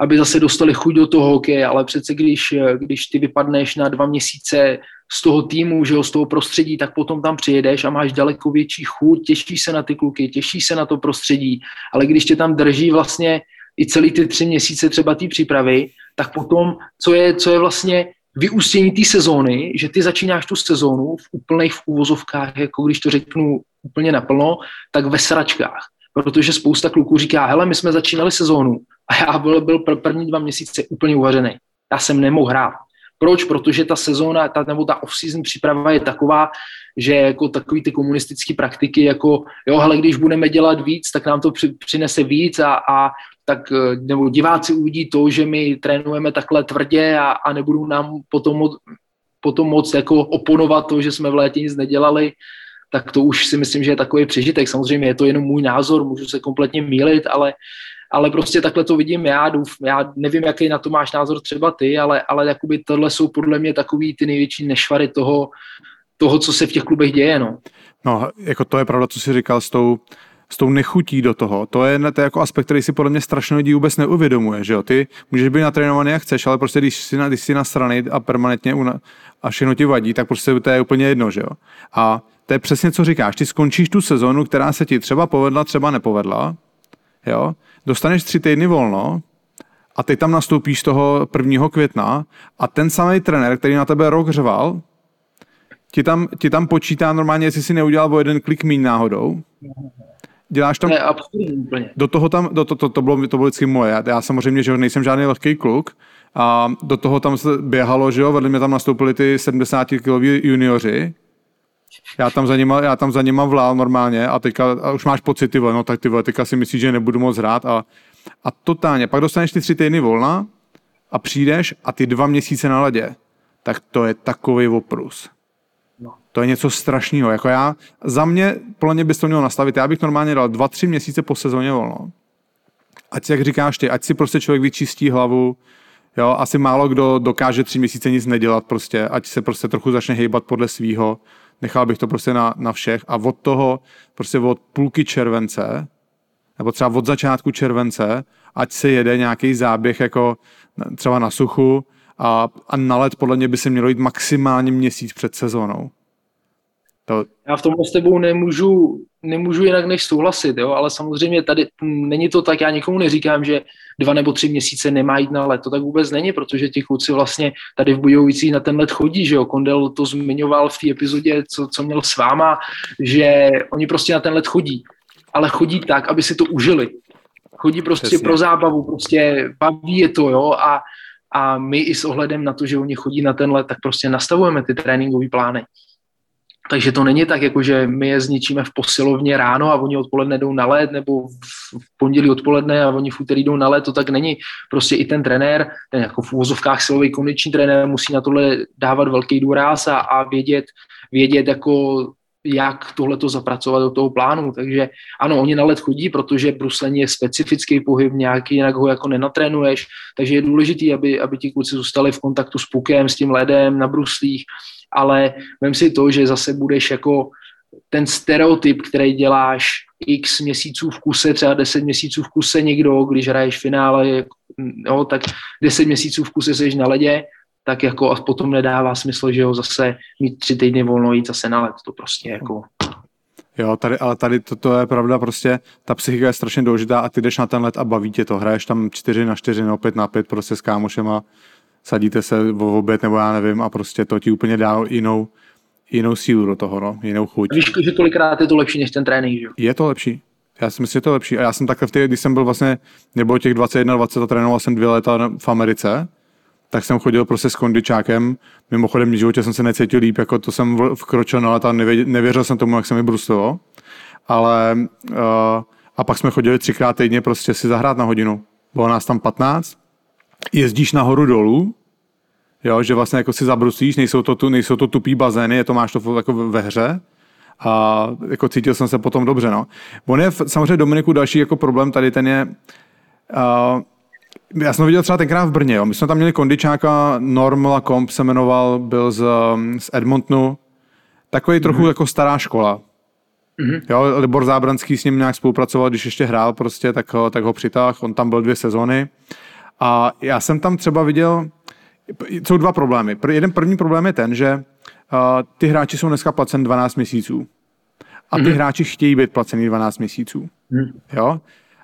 aby zase dostali chuť do toho hokeje, ale přece když, když ty vypadneš na dva měsíce z toho týmu, že jo, z toho prostředí, tak potom tam přijedeš a máš daleko větší chuť, těšíš se na ty kluky, těšíš se na to prostředí, ale když tě tam drží vlastně i celý ty tři měsíce třeba té přípravy, tak potom, co je, co je vlastně vyústění té sezóny, že ty začínáš tu sezónu v úplných úvozovkách, jako když to řeknu úplně naplno, tak ve sračkách. Protože spousta kluků říká, hele, my jsme začínali sezónu a já byl, byl první dva měsíce úplně uvařený. Já jsem nemohl hrát. Proč? Protože ta sezóna, ta, nebo ta off-season příprava je taková, že jako takový ty komunistické praktiky, jako jo, hele, když budeme dělat víc, tak nám to při, přinese víc a, a tak eh, nebo diváci uvidí to, že my trénujeme takhle tvrdě a, a nebudou nám potom, potom moc jako oponovat to, že jsme v létě nic nedělali, tak to už si myslím, že je takový přežitek. Samozřejmě je to jenom můj názor, můžu se kompletně mílit, ale, ale prostě takhle to vidím já. Douf, já nevím, jaký na to máš názor třeba ty, ale, ale jakoby tohle jsou podle mě takový ty největší nešvary toho, toho, co se v těch klubech děje. No. no, jako to je pravda, co jsi říkal s tou, s tou nechutí do toho. To je, to je jako aspekt, který si podle mě strašně lidí vůbec neuvědomuje, že jo? Ty můžeš být natrénovaný jak chceš, ale prostě když jsi na, když jsi na strany a permanentně una, a všechno ti vadí, tak prostě to je úplně jedno, že jo? A to je přesně, co říkáš. Ty skončíš tu sezonu, která se ti třeba povedla, třeba nepovedla, jo? Dostaneš tři týdny volno, a ty tam nastoupíš toho 1. května a ten samý trenér, který na tebe rok řval, ti tam, ti tam počítá normálně, jestli si neudělal o jeden klik míň náhodou. Děláš tam... To je absurdní úplně. Do toho tam, do, to, to, to, bylo, to bylo vždycky moje. Já, já samozřejmě, že nejsem žádný lehký kluk, a do toho tam se běhalo, že jo, vedle mě tam nastoupili ty 70 kiloví junioři, já tam za nima, já tam za nima vlál normálně a teďka a už máš pocit, ty vole, no tak ty vole, teďka si myslíš, že nebudu moc hrát a, a totálně. Pak dostaneš ty tři týdny volna a přijdeš a ty dva měsíce na ledě. Tak to je takový oprus. To je něco strašného. Jako já, za mě, mě bys to měl nastavit. Já bych normálně dal dva, tři měsíce po sezóně volno. Ať, jak říkáš ty, ať si prostě člověk vyčistí hlavu, Jo, asi málo kdo dokáže tři měsíce nic nedělat prostě, ať se prostě trochu začne hejbat podle svýho. Nechal bych to prostě na, na všech a od toho, prostě od půlky července, nebo třeba od začátku července, ať se jede nějaký záběh jako třeba na suchu a, a na let podle mě by se mělo jít maximálně měsíc před sezónou. To... Já v tom s tebou nemůžu, nemůžu jinak než souhlasit, jo? ale samozřejmě tady není to tak, já nikomu neříkám, že dva nebo tři měsíce nemá jít na let, to tak vůbec není, protože ti kluci vlastně tady v Bujovicích na ten let chodí, že jo, Kondel to zmiňoval v té epizodě, co, co měl s váma, že oni prostě na ten let chodí, ale chodí tak, aby si to užili. Chodí prostě Přesně. pro zábavu, prostě baví je to, jo, a, a my i s ohledem na to, že oni chodí na ten let, tak prostě nastavujeme ty tréninkové plány. Takže to není tak, jako že my je zničíme v posilovně ráno a oni odpoledne jdou na led, nebo v pondělí odpoledne a oni v úterý jdou na led, to tak není. Prostě i ten trenér, ten jako v úvozovkách silový kondiční trenér musí na tohle dávat velký důraz a, a vědět, vědět jako jak tohle to zapracovat do toho plánu. Takže ano, oni na led chodí, protože bruslení je specifický pohyb, nějaký, jinak ho jako nenatrénuješ, takže je důležité, aby, aby ti kluci zůstali v kontaktu s pukem, s tím ledem na bruslích, ale vem si to, že zase budeš jako ten stereotyp, který děláš x měsíců v kuse, třeba 10 měsíců v kuse někdo, když hraješ finále, jo, tak 10 měsíců v kuse seš na ledě, tak jako a potom nedává smysl, že jo, zase mít tři týdny volno jít zase na led, to prostě jako... Jo, tady, ale tady to, to je pravda, prostě ta psychika je strašně důležitá a ty jdeš na ten let a baví tě to. Hraješ tam 4 na 4 nebo 5 na 5 prostě s kámošema sadíte se v oběd nebo já nevím a prostě to ti úplně dá jinou, jinou sílu do toho, no, jinou chuť. Víš, že kolikrát je to lepší než ten trénink, že? Je to lepší. Já si myslím, že to je lepší. A já jsem takhle v těch, když jsem byl vlastně, nebo těch 21, 20 a trénoval jsem dvě léta v Americe, tak jsem chodil prostě s kondičákem. Mimochodem, v životě jsem se necítil líp, jako to jsem vkročil na leta, nevěřil jsem tomu, jak se mi brusilo. Ale uh, a pak jsme chodili třikrát týdně prostě si zahrát na hodinu. Bylo nás tam 15 jezdíš nahoru dolů, jo, že vlastně jako si zabruslíš, nejsou to, tu, nejsou to tupý bazény, je to máš to jako ve hře a jako cítil jsem se potom dobře, no. On je samozřejmě Dominiku další jako problém tady ten je, uh, já jsem viděl třeba tenkrát v Brně, jo. my jsme tam měli kondičáka, Normal Comp se jmenoval, byl z, z Edmontonu, takový mm-hmm. trochu jako stará škola. Mm-hmm. Jo, Libor Zábranský s ním nějak spolupracoval, když ještě hrál prostě, tak, tak ho přitáhl, on tam byl dvě sezony. A já jsem tam třeba viděl, jsou dva problémy. Jeden první problém je ten, že uh, ty hráči jsou dneska placen 12 měsíců. A ty mm-hmm. hráči chtějí být placený 12 měsíců. Mm. Jo?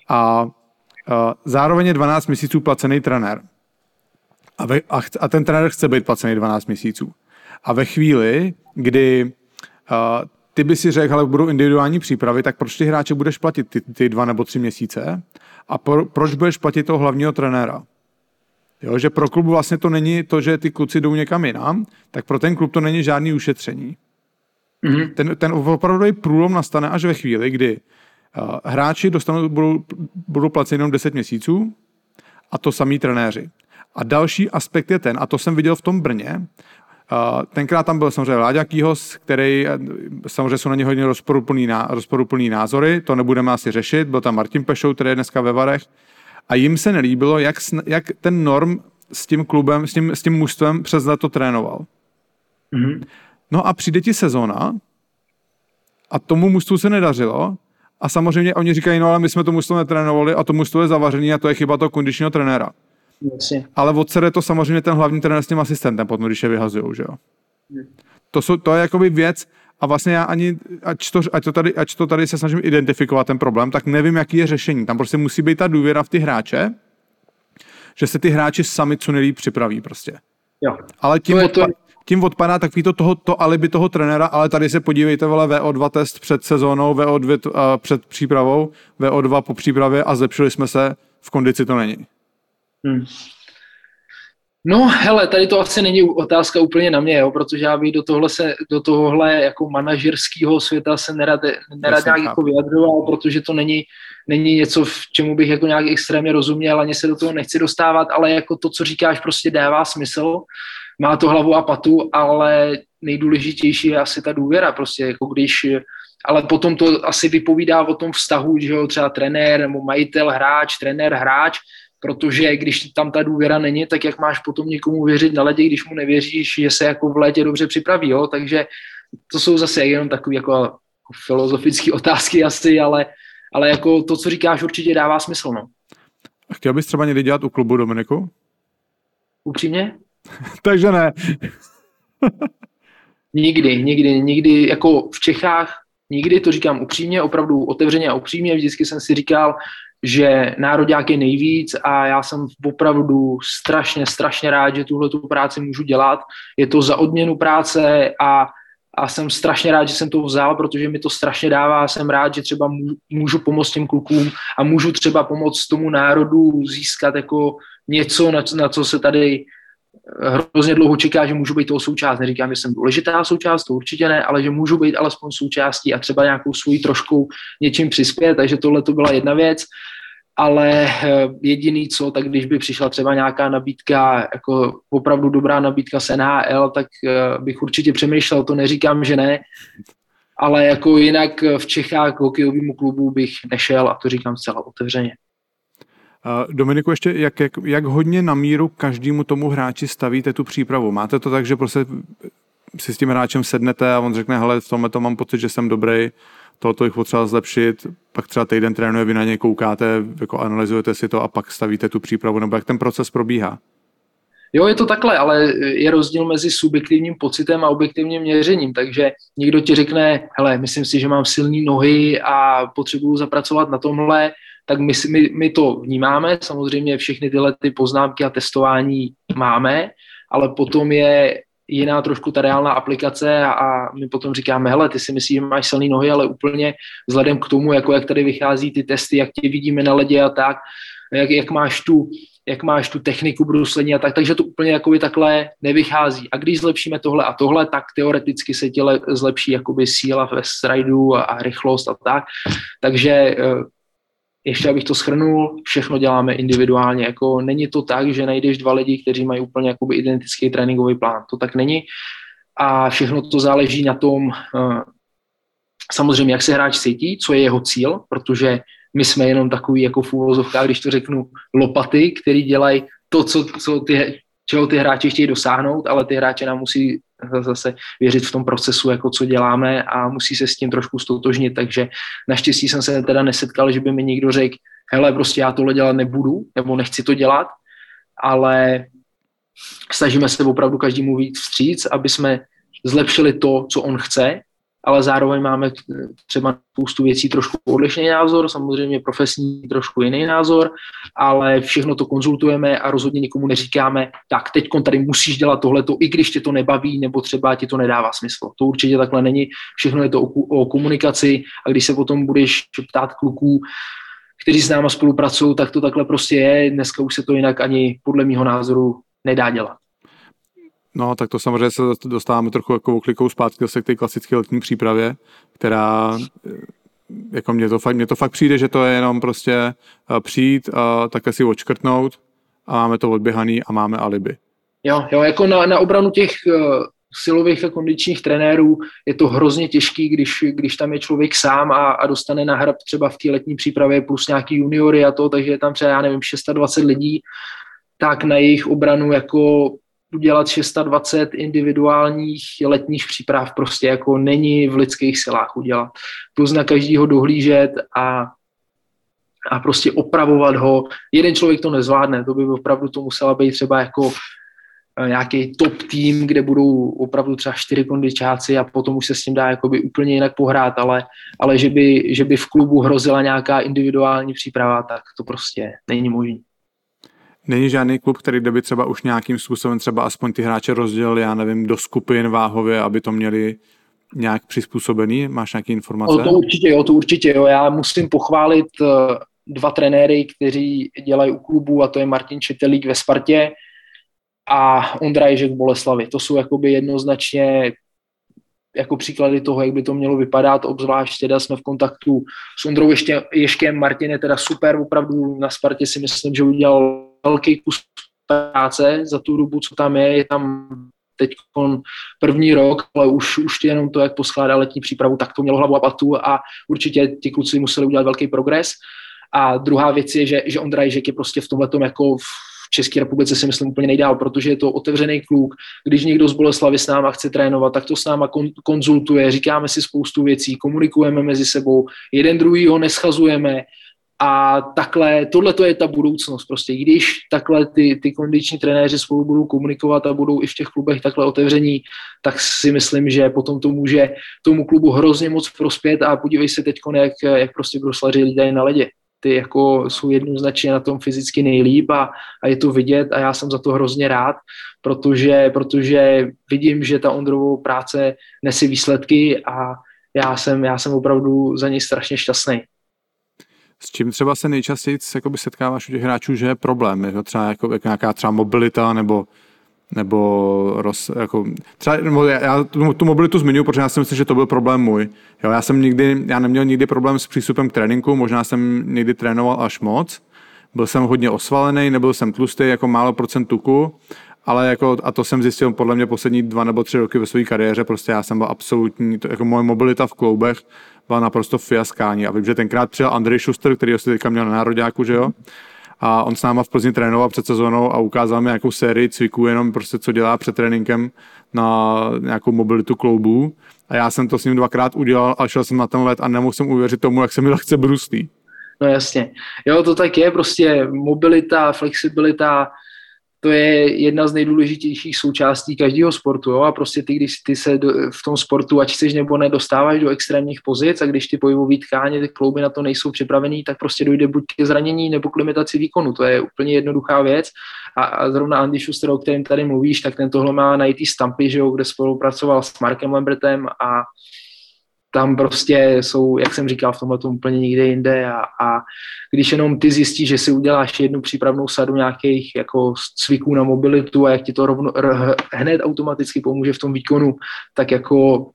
A uh, zároveň je 12 měsíců placený trenér. A, ve, a, a ten trenér chce být placený 12 měsíců. A ve chvíli, kdy uh, ty by si řekl, ale budou individuální přípravy, tak proč ty hráče budeš platit ty, ty dva nebo tři měsíce? A pro, proč budeš platit toho hlavního trenéra? Jo, že pro klub vlastně to není to, že ty kluci jdou někam jinam, tak pro ten klub to není žádný ušetření. Mm-hmm. Ten, ten opravdový průlom nastane až ve chvíli, kdy hráči dostanou, budou, budou placeni jenom 10 měsíců a to samý trenéři. A další aspekt je ten, a to jsem viděl v tom Brně, tenkrát tam byl samozřejmě Láďa Kýhos, který samozřejmě jsou na ně hodně rozporuplný, rozporuplný názory, to nebudeme asi řešit, byl tam Martin Pešou, který je dneska ve Varech, a jim se nelíbilo, jak, jak ten Norm s tím klubem, s tím, s tím mužstvem přes leto trénoval. Mm-hmm. No a přijde ti sezóna a tomu mužstvu se nedařilo a samozřejmě oni říkají, no ale my jsme to mužstvo netrénovali a to mužstvo je zavařený a to je chyba toho kondičního trenéra. Jasně. Ale odsede to samozřejmě ten hlavní trenér s tím asistentem potom, když je vyhazují, že jo. Hmm. To, jsou, to je jakoby věc, a vlastně já ani, ať to, ať, to tady, ať to tady se snažím identifikovat ten problém, tak nevím, jaký je řešení. Tam prostě musí být ta důvěra v ty hráče, že se ty hráči sami co nejlíp připraví prostě. Jo. Ale tím, to odpa- to... tím odpadá takový to, toho, to alibi toho trenéra, ale tady se podívejte, vole, VO2 test před sezónou, VO2 uh, před přípravou, VO2 po přípravě a zlepšili jsme se, v kondici to není. Hmm. No, hele, tady to asi není otázka úplně na mě, jo, protože já bych do tohle, se, do tohohle jako manažerského světa se nerad, nerad nějak jako vyjadřoval, protože to není, není něco, v čemu bych jako nějak extrémně rozuměl, ani se do toho nechci dostávat, ale jako to, co říkáš, prostě dává smysl, má to hlavu a patu, ale nejdůležitější je asi ta důvěra, prostě jako když ale potom to asi vypovídá o tom vztahu, že jo, třeba trenér nebo majitel, hráč, trenér, hráč, protože když tam ta důvěra není, tak jak máš potom někomu věřit na ledě, když mu nevěříš, že se jako v létě dobře připraví, jo? takže to jsou zase jenom takové jako filozofické otázky asi, ale, ale jako to, co říkáš, určitě dává smysl, no. A chtěl bys třeba někdy dělat u klubu, Dominiku? Upřímně? Takže ne. nikdy, nikdy, nikdy, jako v Čechách, nikdy, to říkám upřímně, opravdu otevřeně a upřímně, vždycky jsem si říkal, že národák je nejvíc a já jsem opravdu strašně, strašně rád, že tuhle tu práci můžu dělat. Je to za odměnu práce a, a jsem strašně rád, že jsem to vzal, protože mi to strašně dává. Jsem rád, že třeba můžu pomoct těm klukům a můžu třeba pomoct tomu národu získat jako něco, na, na co se tady hrozně dlouho čeká, že můžu být toho součást. Neříkám, že jsem důležitá součást, to určitě ne, ale že můžu být alespoň součástí a třeba nějakou svojí trošku něčím přispět, takže tohle to byla jedna věc. Ale eh, jediný co, tak když by přišla třeba nějaká nabídka, jako opravdu dobrá nabídka z NHL, tak eh, bych určitě přemýšlel, to neříkám, že ne, ale jako jinak v Čechách k hokejovýmu klubu bych nešel a to říkám zcela otevřeně. Dominiku, ještě jak, jak, jak hodně na míru každému tomu hráči stavíte tu přípravu? Máte to tak, že prostě si s tím hráčem sednete a on řekne, hele, v tomhle to mám pocit, že jsem dobrý, tohoto bych potřeba zlepšit, pak třeba týden trénuje, vy na něj koukáte, jako analyzujete si to a pak stavíte tu přípravu, nebo jak ten proces probíhá? Jo, je to takhle, ale je rozdíl mezi subjektivním pocitem a objektivním měřením, takže někdo ti řekne, hele, myslím si, že mám silné nohy a potřebuju zapracovat na tomhle, tak my, my, my to vnímáme, samozřejmě všechny tyhle ty poznámky a testování máme, ale potom je jiná trošku ta reálná aplikace a my potom říkáme, hele, ty si myslíš, že máš silné nohy, ale úplně vzhledem k tomu, jako jak tady vychází ty testy, jak tě vidíme na ledě a tak, jak, jak máš tu jak máš tu techniku bruslení a tak, takže to úplně jakoby takhle nevychází. A když zlepšíme tohle a tohle, tak teoreticky se těle zlepší jakoby síla ve stridu a, a rychlost a tak. Takže eh, ještě abych to schrnul, všechno děláme individuálně. Jako není to tak, že najdeš dva lidi, kteří mají úplně jakoby identický tréninkový plán. To tak není. A všechno to záleží na tom, eh, samozřejmě, jak se hráč cítí, co je jeho cíl, protože my jsme jenom takový jako v úvozovkách, když to řeknu, lopaty, který dělají to, co, co ty, čeho ty hráči chtějí dosáhnout, ale ty hráče nám musí zase věřit v tom procesu, jako co děláme a musí se s tím trošku stotožnit, takže naštěstí jsem se teda nesetkal, že by mi někdo řekl, hele, prostě já tohle dělat nebudu, nebo nechci to dělat, ale snažíme se opravdu každému víc vstříc, aby jsme zlepšili to, co on chce ale zároveň máme třeba spoustu věcí trošku odlišný názor, samozřejmě profesní trošku jiný názor, ale všechno to konzultujeme a rozhodně nikomu neříkáme, tak teď tady musíš dělat tohleto, i když tě to nebaví, nebo třeba ti to nedává smysl. To určitě takhle není, všechno je to o, komunikaci a když se potom budeš ptát kluků, kteří s náma spolupracují, tak to takhle prostě je. Dneska už se to jinak ani podle mého názoru nedá dělat. No, tak to samozřejmě se dostáváme trochu jako oklikou zpátky zase k té klasické letní přípravě, která jako mně to, fakt, mně to fakt přijde, že to je jenom prostě uh, přijít, uh, takhle si odškrtnout a máme to odběhaný a máme alibi. Jo, jo, jako na, na obranu těch uh, silových a kondičních trenérů je to hrozně těžký, když, když tam je člověk sám a, a dostane na hrab třeba v té letní přípravě plus nějaký juniory a to, takže je tam třeba, já nevím, 620 lidí, tak na jejich obranu jako udělat 620 individuálních letních příprav prostě jako není v lidských silách udělat. Plus na každýho dohlížet a, a prostě opravovat ho. Jeden člověk to nezvládne, to by opravdu to musela být třeba jako eh, nějaký top tým, kde budou opravdu třeba čtyři kondičáci a potom už se s tím dá jakoby úplně jinak pohrát, ale, ale že, by, že by v klubu hrozila nějaká individuální příprava, tak to prostě není možné. Není žádný klub, který by třeba už nějakým způsobem třeba aspoň ty hráče rozdělil, já nevím, do skupin váhově, aby to měli nějak přizpůsobený? Máš nějaké informace? O to určitě, jo, to určitě, jo. Já musím pochválit uh, dva trenéry, kteří dělají u klubu a to je Martin Četelík ve Spartě a Ondra Ježek v Boleslavi. To jsou jakoby jednoznačně jako příklady toho, jak by to mělo vypadat, obzvlášť teda jsme v kontaktu s Ondrou ještě, Ješkem, Martin je teda super, opravdu na Spartě si myslím, že udělal velký kus práce za tu dobu, co tam je, je tam teď první rok, ale už, už jenom to, jak poskládá letní přípravu, tak to mělo hlavu a patu a určitě ti kluci museli udělat velký progres. A druhá věc je, že, že Ondra Ježek je prostě v tomhle jako v České republice si myslím úplně nejdál, protože je to otevřený kluk. Když někdo z Boleslavy s náma chce trénovat, tak to s náma kon, konzultuje, říkáme si spoustu věcí, komunikujeme mezi sebou, jeden druhý ho neschazujeme, a takhle, tohle to je ta budoucnost prostě. Když takhle ty, ty kondiční trenéři spolu budou komunikovat a budou i v těch klubech takhle otevření, tak si myslím, že potom to může tomu klubu hrozně moc prospět a podívej se teď, jak, jak prostě bruslaři lidé na ledě. Ty jako jsou jednoznačně na tom fyzicky nejlíp a, a je to vidět a já jsem za to hrozně rád, protože, protože vidím, že ta Ondrovou práce nese výsledky a já jsem, já jsem opravdu za něj strašně šťastný. S čím třeba se nejčastěji jakoby setkáváš u těch hráčů, že je problém? Je to třeba jako, jak nějaká třeba mobilita nebo nebo roz, jako, třeba, nebo já tu, tu mobilitu zmiňuji, protože já si myslím, že to byl problém můj. Jo, já jsem nikdy, já neměl nikdy problém s přístupem k tréninku, možná jsem někdy trénoval až moc, byl jsem hodně osvalený, nebyl jsem tlustý, jako málo procent tuku, ale jako, a to jsem zjistil podle mě poslední dva nebo tři roky ve své kariéře, prostě já jsem byl absolutní, to, jako moje mobilita v kloubech byla naprosto fiaskání. A vím, že tenkrát přijel Andrej Schuster, který si teďka měl na nároďáku, že jo? A on s náma v Plzni trénoval před sezónou a ukázal mi nějakou sérii cviků, jenom prostě co dělá před tréninkem na nějakou mobilitu kloubů. A já jsem to s ním dvakrát udělal a šel jsem na ten let a nemohl jsem uvěřit tomu, jak se mi lehce brustý. No jasně. Jo, to tak je, prostě mobilita, flexibilita, to je jedna z nejdůležitějších součástí každého sportu. Jo? A prostě ty, když ty se do, v tom sportu, ať chceš nebo nedostáváš do extrémních pozic a když ty pohybové tkáně, ty klouby na to nejsou připravený, tak prostě dojde buď ke zranění nebo k limitaci výkonu. To je úplně jednoduchá věc. A, a zrovna Andy Schuster, o kterém tady mluvíš, tak ten tohle má najít stampy, že jo, kde spolupracoval s Markem Lambertem a tam prostě jsou, jak jsem říkal, v tomhle to úplně nikde jinde a, a když jenom ty zjistíš, že si uděláš jednu přípravnou sadu nějakých jako cviků na mobilitu a jak ti to rovno, r, hned automaticky pomůže v tom výkonu, tak jako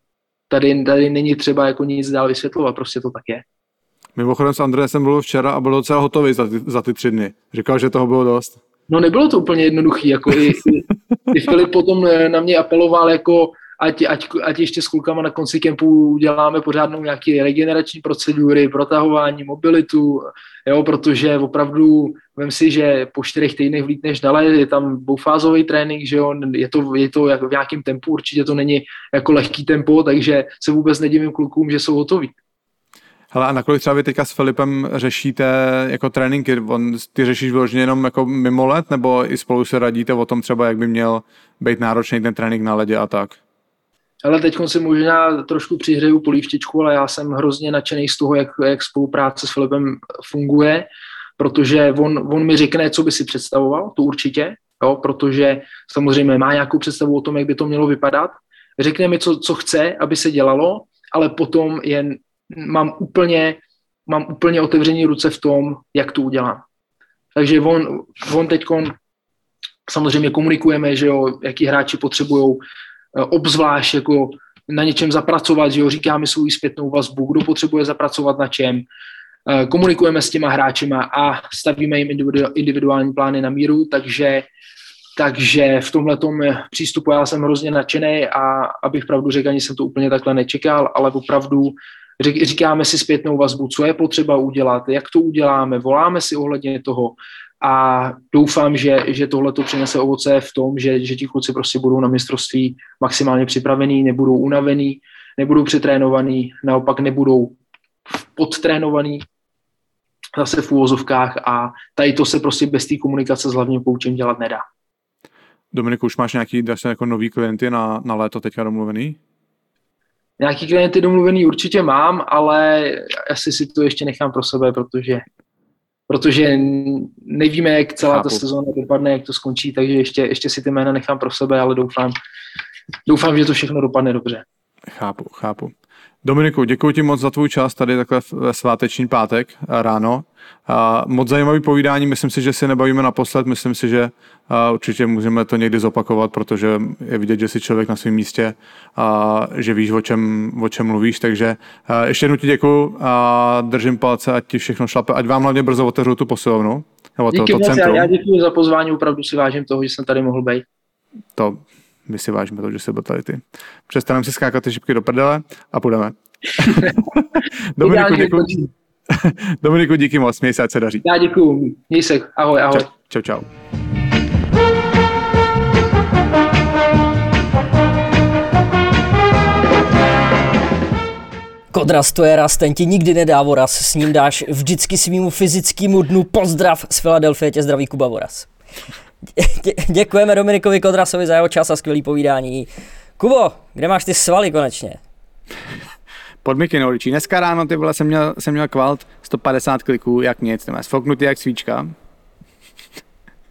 tady, tady není třeba jako nic dál vysvětlovat, prostě to tak je. Mimochodem s Andrejem jsem byl včera a byl docela hotový za ty, za ty tři dny. Říkal, že toho bylo dost. No nebylo to úplně jednoduchý, jako i, i, i Filip potom na mě apeloval, jako ať, ať, ať ještě s klukama na konci kempu uděláme pořádnou nějaké regenerační procedury, protahování, mobilitu, jo, protože opravdu vím si, že po čtyřech týdnech vlítneš dále, je tam dvoufázový trénink, že jo, je to, je to jako v nějakém tempu, určitě to není jako lehký tempo, takže se vůbec nedivím klukům, že jsou hotoví. Hele, a nakolik třeba vy teďka s Filipem řešíte jako tréninky? On, ty řešíš vyloženě jenom jako mimo let, nebo i spolu se radíte o tom třeba, jak by měl být náročný ten trénink na ledě a tak? Ale teď si možná trošku přihřeju polívčičku, ale já jsem hrozně nadšený z toho, jak, jak spolupráce s Filipem funguje, protože on, on mi řekne, co by si představoval, to určitě, jo, protože samozřejmě má nějakou představu o tom, jak by to mělo vypadat. Řekne mi, co, co chce, aby se dělalo, ale potom jen mám úplně, mám úplně otevření ruce v tom, jak to udělám. Takže on, on teď samozřejmě komunikujeme, že jo, jaký hráči potřebují obzvlášť jako na něčem zapracovat, že jo, říkáme svou zpětnou vazbu, kdo potřebuje zapracovat na čem, eh, komunikujeme s těma hráčima a stavíme jim individuální plány na míru, takže takže v tomhle přístupu já jsem hrozně nadšený a abych pravdu řekl, ani jsem to úplně takhle nečekal, ale opravdu říkáme si zpětnou vazbu, co je potřeba udělat, jak to uděláme, voláme si ohledně toho a doufám, že, že tohle to přinese ovoce v tom, že, že ti kluci prostě budou na mistrovství maximálně připravení, nebudou unavený, nebudou přetrénovaný, naopak nebudou podtrénovaný zase v úvozovkách a tady to se prostě bez té komunikace s hlavním koučem dělat nedá. Dominiku, už máš nějaký se jako nový klienty na, na léto teďka domluvený? Nějaký klienty domluvený určitě mám, ale asi si to ještě nechám pro sebe, protože protože nevíme, jak celá Chápu. ta sezóna dopadne, jak to skončí, takže ještě, ještě si ty jména nechám pro sebe, ale doufám, doufám, že to všechno dopadne dobře. Chápu, chápu. Dominiku, děkuji ti moc za tvůj čas tady takhle ve sváteční pátek ráno. A moc zajímavý povídání, myslím si, že si nebavíme naposled, myslím si, že určitě můžeme to někdy zopakovat, protože je vidět, že jsi člověk na svém místě a že víš, o čem, o čem mluvíš, takže ještě jednou ti děkuji a držím palce, ať ti všechno šlape, ať vám hlavně brzo otevřu tu posilovnu. Nebo Díky to, to centrum. Já, já děkuji za pozvání, opravdu si vážím toho, že jsem tady mohl být. To my si vážíme to, že se byl tady ty. Přestaneme si skákat ty šipky do prdele a půjdeme. Dominiku, děkuji. Dominiku, díky moc, měj se, ať se daří. Já děkuji, měj se, ahoj, ahoj. Čau, čau. čau. Kodras to je raz, ten ti nikdy nedá voraz, s ním dáš vždycky svýmu fyzickému dnu pozdrav z Filadelfie, tě zdraví Kuba Voraz. Dě, děkujeme Dominikovi Kodrasovi za jeho čas a skvělý povídání. Kubo, kde máš ty svaly konečně? Pod mikinou ličí. Dneska ráno ty vole jsem měl, jsem měl kvalt 150 kliků, jak nic, nemá sfoknutý jak svíčka.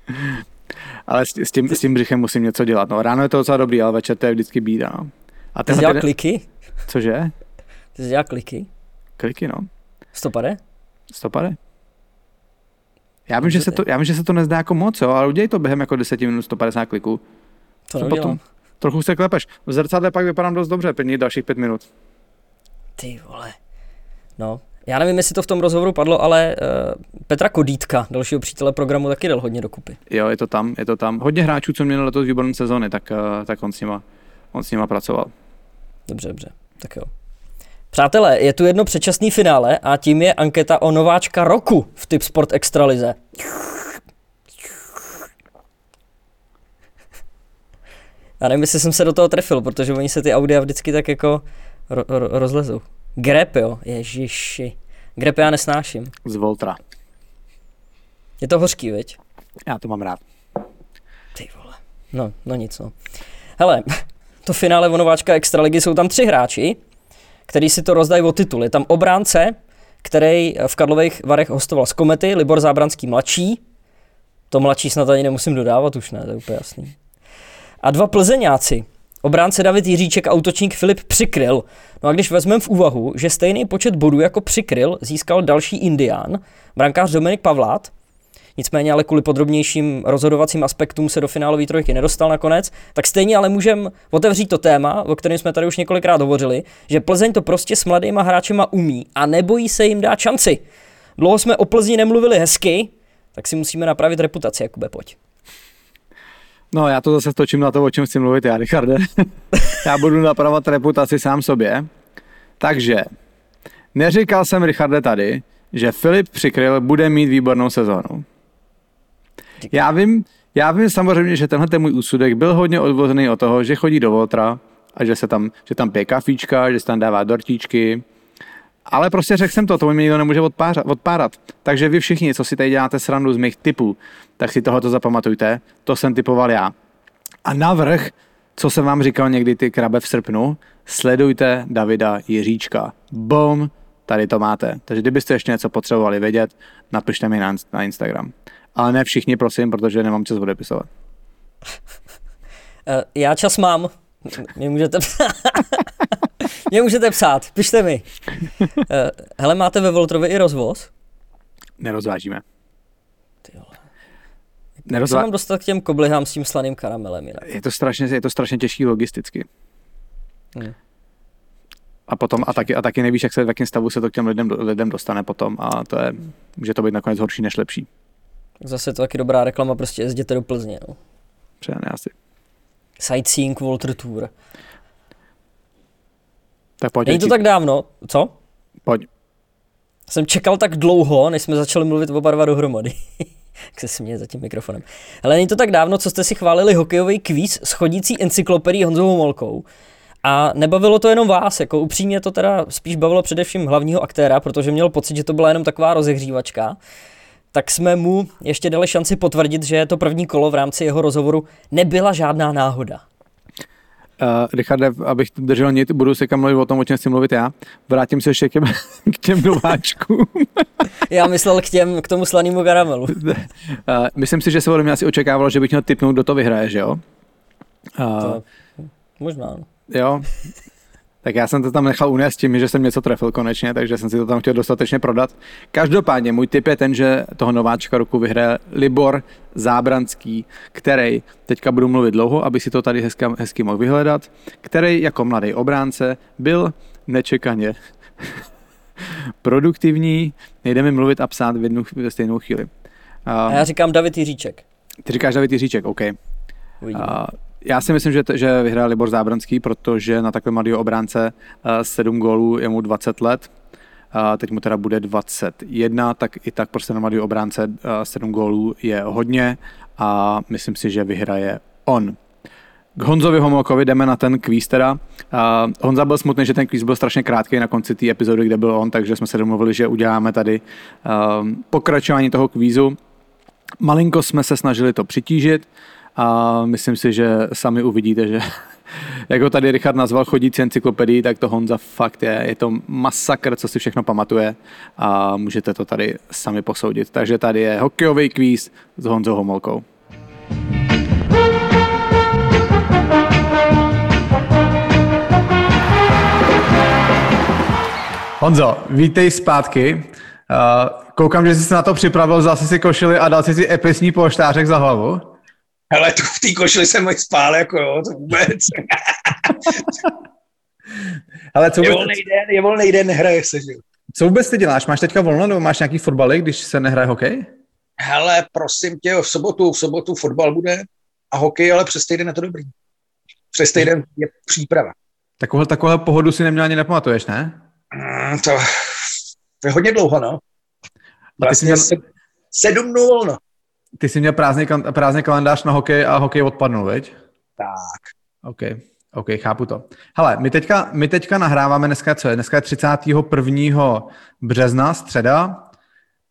ale s, s, tím, s tím břichem musím něco dělat. No, ráno je to docela dobrý, ale večer to je vždycky bída. No. A ty jsi dělal kliky? Cože? Ty jsi dělal kliky? Kliky, no. Stopade? Stopade. Já vím, že se to, já vím, že se to nezdá jako moc, jo, ale udělej to během jako 10 minut 150 kliků. To Co potom? Trochu se klepeš. V zrcadle pak vypadám dost dobře, pěkně dalších pět minut. Ty vole. No, já nevím, jestli to v tom rozhovoru padlo, ale uh, Petra Kodítka, dalšího přítele programu, taky dal hodně dokupy. Jo, je to tam, je to tam. Hodně hráčů, co měli letos výborné sezóny, tak, uh, tak on, s nima, on s nima pracoval. Dobře, dobře, tak jo. Přátelé, je tu jedno předčasný finále a tím je anketa o nováčka roku v Tip Sport Extralize. Já nevím, jestli jsem se do toho trefil, protože oni se ty audia vždycky tak jako ro- ro- rozlezou. Grep, jo, ježiši. Grep já nesnáším. Z Voltra. Je to hořký, viď? Já to mám rád. Ty vole. No, no nic, no. Hele, to finále vonováčka Extraligy jsou tam tři hráči, který si to rozdají o titul. Je tam obránce, který v Karlových Varech hostoval z Komety, Libor Zábranský mladší. To mladší snad ani nemusím dodávat už, ne, to je úplně jasný. A dva plzeňáci, Obránce David Jiříček a útočník Filip Přikryl. No a když vezmeme v úvahu, že stejný počet bodů jako Přikryl získal další Indián, brankář Dominik Pavlát, nicméně ale kvůli podrobnějším rozhodovacím aspektům se do finálové trojky nedostal nakonec, tak stejně ale můžeme otevřít to téma, o kterém jsme tady už několikrát hovořili, že Plzeň to prostě s mladýma hráčema umí a nebojí se jim dát šanci. Dlouho jsme o Plzni nemluvili hezky, tak si musíme napravit reputaci, Jakube, pojď. No, já to zase stočím na to, o čem chci mluvit já, Richarde. já budu napravovat reputaci sám sobě. Takže, neříkal jsem Richarde tady, že Filip Přikryl bude mít výbornou sezónu. Já vím, já vím samozřejmě, že tenhle ten můj úsudek byl hodně odvozený od toho, že chodí do Voltra a že se tam, že tam pije kafíčka, že se tam dává dortíčky. Ale prostě řekl jsem to, to mi nikdo nemůže odpárat, odpárat. Takže vy všichni, co si tady děláte srandu z mých typů, tak si tohoto zapamatujte. To jsem typoval já. A navrh, co jsem vám říkal někdy ty krabe v srpnu, sledujte Davida Jiříčka. Bom, tady to máte. Takže kdybyste ještě něco potřebovali vědět, napište mi na, na Instagram. Ale ne všichni, prosím, protože nemám čas odepisovat. Eh, já čas mám. Mě můžete psát. Mě můžete psát, pište mi. Eh, hele, máte ve Voltrovi i rozvoz? Nerozvážíme. Ty vole. Nerozvá... Jak se mám dostat k těm koblihám s tím slaným karamelem? Jinak? Je to strašně, je to strašně těžký logisticky. Hmm. A potom a taky, a taky nevíš, jak se v jakém stavu se to k těm lidem, lidem dostane potom a to je, může to být nakonec horší než lepší. Zase to taky dobrá reklama, prostě jezděte do Plzně. No. Přesně asi. Sightseeing Walter Tour. Tak pojď. Není to tak dávno, co? Pojď. Jsem čekal tak dlouho, než jsme začali mluvit oba dva dohromady. Jak se směje za tím mikrofonem. Ale není to tak dávno, co jste si chválili hokejový kvíz s chodící encyklopedií Honzovou Molkou. A nebavilo to jenom vás, jako upřímně to teda spíš bavilo především hlavního aktéra, protože měl pocit, že to byla jenom taková rozehřívačka. Tak jsme mu ještě dali šanci potvrdit, že to první kolo v rámci jeho rozhovoru nebyla žádná náhoda. Uh, Richarde, abych držel nit, budu se kam mluvit o tom, o čem chci mluvit já. Vrátím se ještě k těm, k těm nováčkům. Já myslel k, těm, k tomu slanému karamelu. uh, myslím si, že se ode mě asi očekávalo, že bych měl typnout, kdo to vyhraje, že jo? Uh, To, možná. no. Jo. Tak já jsem to tam nechal unést tím, že jsem něco trefil konečně, takže jsem si to tam chtěl dostatečně prodat. Každopádně můj tip je ten, že toho nováčka roku vyhraje Libor Zábranský, který, teďka budu mluvit dlouho, aby si to tady hezky, hezky mohl vyhledat, který jako mladý obránce byl nečekaně produktivní, nejde mi mluvit a psát v jednu ve stejnou chvíli. A Uh, já říkám David Jiříček. ty říkáš David Jiříček, OK. Uvidíme. A já si myslím, že, t- že vyhrál Libor Zábranský, protože na takové mladého obránce eh, 7 gólů je mu 20 let. A teď mu teda bude 21, tak i tak prostě na mladého obránce eh, 7 gólů je hodně a myslím si, že vyhraje on. K Honzovi Homolkovi jdeme na ten kvíz teda. Uh, Honza byl smutný, že ten kvíz byl strašně krátký na konci té epizody, kde byl on, takže jsme se domluvili, že uděláme tady uh, pokračování toho kvízu. Malinko jsme se snažili to přitížit a myslím si, že sami uvidíte, že jak ho tady Richard nazval chodící encyklopedii, tak to Honza fakt je. Je to masakr, co si všechno pamatuje a můžete to tady sami posoudit. Takže tady je hokejový kvíz s Honzou Homolkou. Honzo, vítej zpátky. Uh, koukám, že jsi se na to připravil, zase si košili a dal si si episní polštářek za hlavu. Ale tu v té košili jsem moc spál, jako jo, to vůbec. Ale co je vůbec, volný den, je volný den, nehraje se, že co vůbec ty děláš? Máš teďka volno nebo máš nějaký fotbaly, když se nehraje hokej? Hele, prosím tě, v sobotu, v sobotu fotbal bude a hokej, ale přes týden je to dobrý. Přes týden je příprava. Takovou, takovou pohodu si neměl ani nepamatuješ, ne? Mm, to je hodně dlouho, no. A ty jsi Vlastně měl, se- sedm dnů volno. Ty jsi měl prázdný, prázdný kalendář na hokej a hokej odpadnul, veď? Tak. OK, OK, chápu to. Hele, my teďka, my teďka nahráváme dneska, co je? Dneska je 31. března, středa.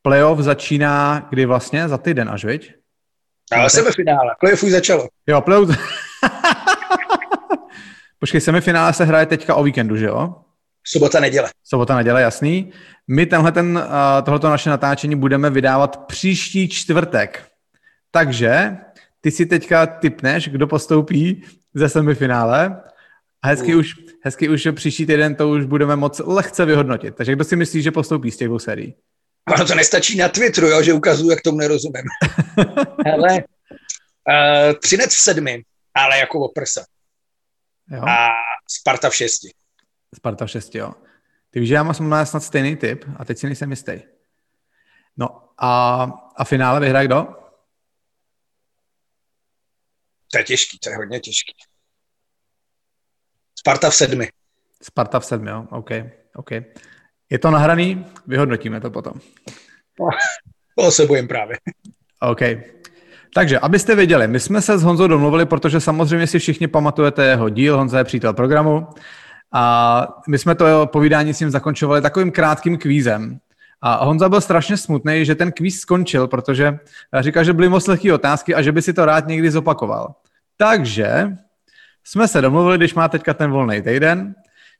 Playoff začíná kdy vlastně? Za týden až, viď? Ale semifinále, playoff už začalo. Jo, playoff... Počkej, semifinále se hraje teďka o víkendu, že jo? Sobota, neděle. Sobota, neděle, jasný. My tenhle ten, uh, tohleto naše natáčení budeme vydávat příští čtvrtek. Takže ty si teďka typneš, kdo postoupí ze semifinále a hezky, už, hezky už příští týden to už budeme moc lehce vyhodnotit. Takže kdo si myslí, že postoupí z těch dvou sérií? Ono to nestačí na Twitteru, jo, že ukazuju, jak tomu nerozumím. Hele, uh, Třinec v sedmi, ale jako o prsa. Jo? A Sparta v šesti. Sparta 6, jo. Ty víš, že já mám snad stejný typ a teď si nejsem jistý. No a, a finále vyhraje kdo? To je těžký, to je hodně těžký. Sparta v sedmi. Sparta v sedmi, jo. OK, OK. Je to nahraný? Vyhodnotíme to potom. Toho se bojím právě. OK. Takže, abyste věděli, my jsme se s Honzou domluvili, protože samozřejmě si všichni pamatujete jeho díl, Honza je přítel programu, a my jsme to jeho povídání s ním zakončovali takovým krátkým kvízem. A Honza byl strašně smutný, že ten kvíz skončil, protože říkal, že byly moc lehké otázky a že by si to rád někdy zopakoval. Takže jsme se domluvili, když má teďka ten volný týden,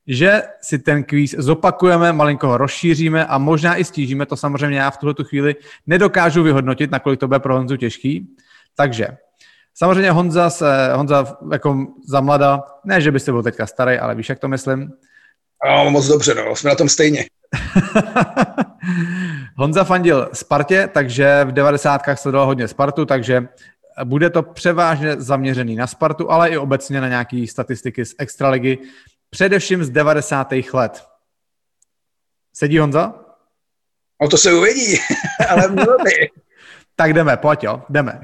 že si ten kvíz zopakujeme, malinko ho rozšíříme a možná i stížíme, to samozřejmě já v tuhle tu chvíli nedokážu vyhodnotit, nakolik to bude pro Honzu těžký. Takže samozřejmě Honza, se, Honza jako za mlada, ne, že byste byl teďka starý, ale víš, jak to myslím. No, moc dobře, no, jsme na tom stejně. Honza fandil Spartě, takže v 90. sledoval hodně Spartu, takže bude to převážně zaměřený na Spartu, ale i obecně na nějaké statistiky z extraligy, především z 90. let. Sedí Honza? No to se uvidí, ale mělo by. Tak jdeme, pojď jo, jdeme.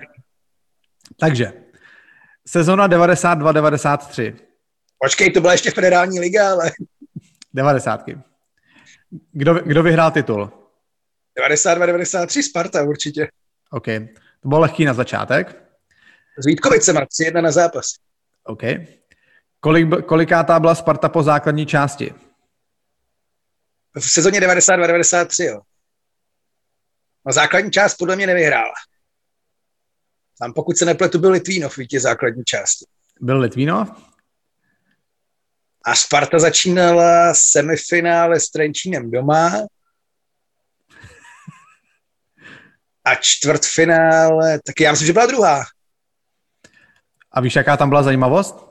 Takže, sezona 92-93. Počkej, to byla ještě federální liga, ale 90. Kdo, kdo vyhrál titul? 92-93 Sparta určitě. OK. To bylo lehký na začátek. S Vítkovicema, 3-1 na zápas. OK. Kolik, kolikátá byla Sparta po základní části? V sezóně 92-93, jo. No základní část podle mě nevyhrála. Tam pokud se nepletu, byl Litvínov vítěz základní části. Byl Litvínov? A Sparta začínala semifinále s Trenčínem doma a čtvrtfinále, taky já myslím, že byla druhá. A víš, jaká tam byla zajímavost?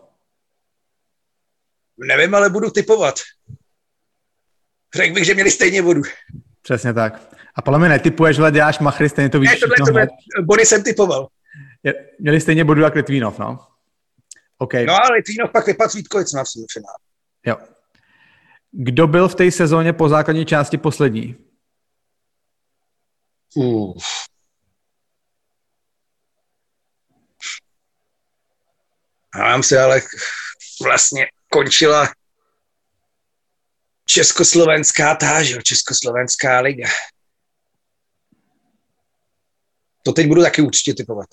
Nevím, ale budu typovat. Řekl bych, že měli stejně vodu. Přesně tak. A podle mě netypuješ, ale děláš machry, stejně to víš. Ne, tohle, tohle, body jsem typoval. Je- Měli stejně bodu jak Litvínov, no. OK, No ale Litvínov pak vypadl s Vítkovicema v semifinále. jo. Kdo byl v té sezóně po základní části poslední? Uf. A nám se ale vlastně končila Československá táž, Československá liga. To teď budu taky určitě typovat.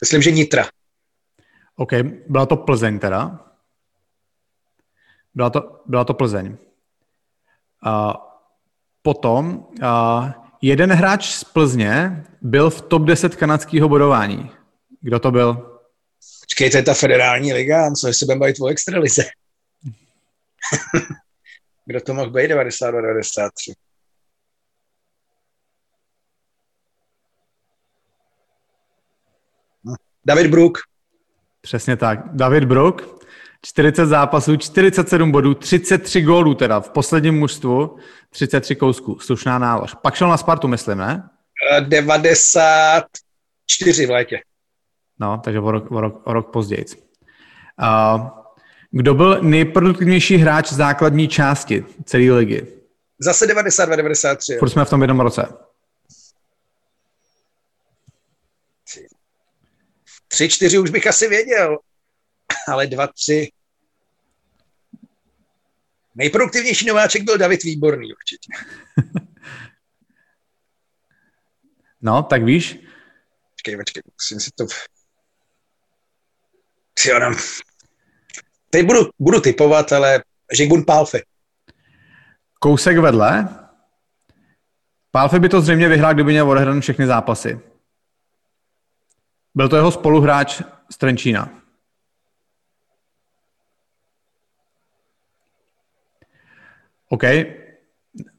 Myslím, že Nitra. OK, byla to Plzeň teda. Byla to, byla to Plzeň. A potom a jeden hráč z Plzně byl v top 10 kanadského bodování. Kdo to byl? Počkej, to je ta federální liga, co se budeme bavit o extralize. Kdo to mohl být 92, 93? Hm. David Brook. Přesně tak. David Brook, 40 zápasů, 47 bodů, 33 gólů teda v posledním mužstvu, 33 kousků. Slušná nálož. Pak šel na Spartu, myslím, ne? Eh, 94 v létě. No, takže o rok, o rok, o rok později. Uh, kdo byl nejproduktivnější hráč základní části celé ligy? Zase 92, 93. jo. Furt jsme v tom jednom roce. Tři, čtyři už bych asi věděl, ale dva, tři. Nejproduktivnější nováček byl David Výborný určitě. No, tak víš, Počkej, počkej, musím si to... Jo, no. Teď budu, budu typovat, ale Žigbun Pálfy. kousek vedle. Pálfe by to zřejmě vyhrál, kdyby měl odehrané všechny zápasy. Byl to jeho spoluhráč z Trenčína. OK.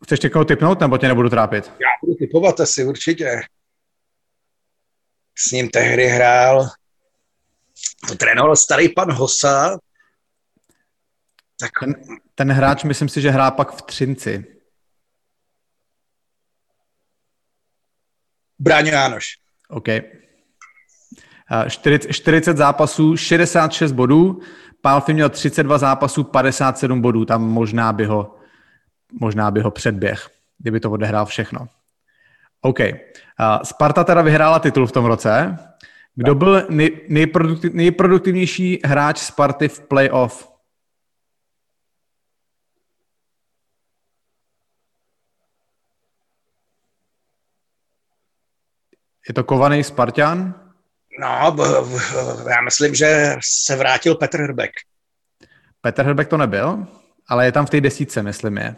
Chceš někoho typnout, nebo tě nebudu trápit? Já budu typovat asi určitě. S ním tehdy hrál, to trénoval starý pan Hosa, tak Ten, ten hráč, myslím si, že hrá pak v Třinci. Bráňo Jánoš. OK. A 40, 40 zápasů, 66 bodů. Pálfi měl 32 zápasů, 57 bodů. Tam možná by ho, možná by ho předběh, kdyby to odehrál všechno. OK. A Sparta teda vyhrála titul v tom roce. Kdo byl nej, nejproduktiv, nejproduktivnější hráč Sparty v playoff? Je to kovaný Spartan? No, já myslím, že se vrátil Petr Hrbek. Petr Hrbek to nebyl, ale je tam v té desítce, myslím je.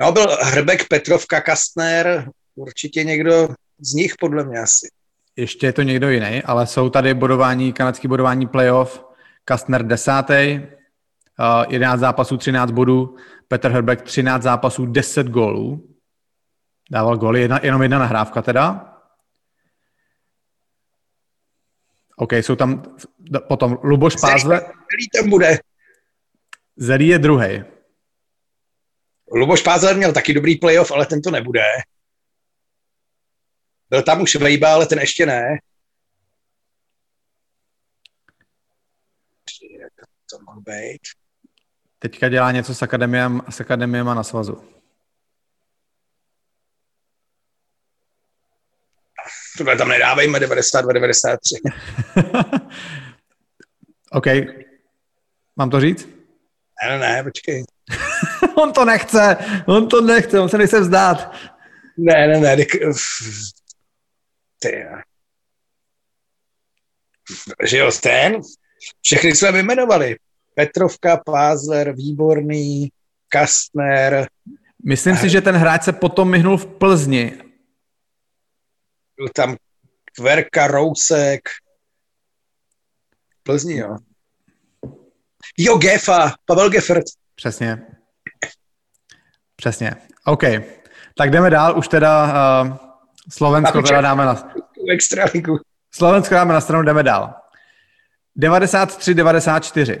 No, byl Hrbek, Petrovka, Kastner, určitě někdo z nich, podle mě asi. Ještě je to někdo jiný, ale jsou tady bodování, kanadský bodování playoff, Kastner desátý, uh, 11 zápasů, 13 bodů, Petr Hrbek 13 zápasů, 10 gólů. Dával góly, jedna, jenom jedna nahrávka teda. OK, jsou tam potom Luboš Pázle, Který tam bude? Zelí je druhý. Luboš Pázler měl taky dobrý playoff, ale ten to nebude. Byl tam už Vejba, ale ten ještě ne. To mohl být? Teďka dělá něco s akademiem, s akademiema na svazu. Tohle tam nedávejme 92, 93. OK. Mám to říct? Ne, ne, počkej. on to nechce, on to nechce, on se nechce vzdát. Ne, ne, ne. Ty. Že jo, ten? Všechny jsme vyjmenovali. Petrovka, Pázler, Výborný, Kastner, Myslím si, že ten hráč se potom myhnul v Plzni. byl tam Kverka, Rousek, Plzni, jo. Jo, Gefa, Pavel Geffert. Přesně. Přesně. OK. Tak jdeme dál, už teda uh, Slovensko teda dáme na, Extraligu. Slovensko dáme na stranu, jdeme dál. 93-94.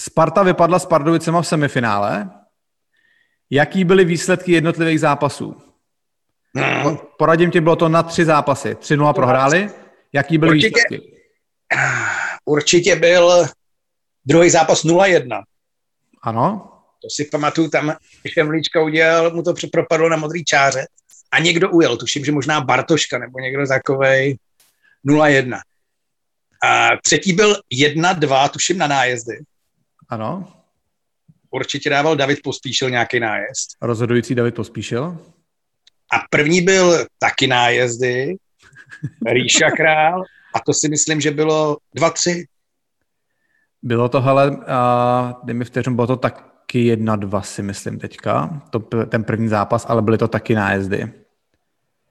Sparta vypadla s Pardubicema v semifinále. Jaký byly výsledky jednotlivých zápasů? Hmm. Poradím ti, bylo to na tři zápasy. 3-0 prohráli. Jaký byly Určitě. výsledky? Určitě byl druhý zápas 0-1. Ano. To si pamatuju, tam Šemlíčka udělal, mu to propadlo na modrý čáře a někdo ujel, tuším, že možná Bartoška nebo někdo takovej 0-1. A třetí byl 1-2, tuším na nájezdy. Ano. Určitě dával David Pospíšil nějaký nájezd. Rozhodující David Pospíšil. A první byl taky nájezdy, Ríša Král, a to si myslím, že bylo 2-3. Bylo to, hele, uh, dej mi vteřinu, bylo to taky jedna, dva si myslím teďka, to, ten první zápas, ale byly to taky nájezdy.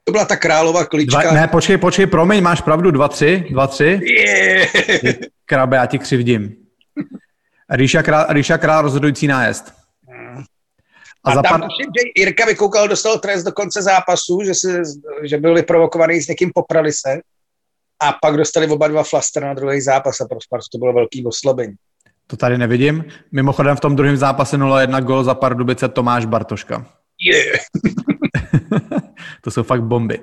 To byla ta králová klička. Dva, ne, počkej, počkej, promiň, máš pravdu, dva, tři, dva, tři. Yeah. Krabe, já ti křivdím. Ríša Král, Ríša Král rozhodující nájezd. A, A, a za tam tuším, že Jirka Vykoukal dostal trest do konce zápasu, že, si, že byl vyprovokovaný s někým, poprali se. A pak dostali oba dva flaster na druhý zápas a pro Spartu to bylo velký oslabení. to tady nevidím. Mimochodem v tom druhém zápase 0-1 gol za Pardubice Tomáš Bartoška. Yeah. to jsou fakt bomby.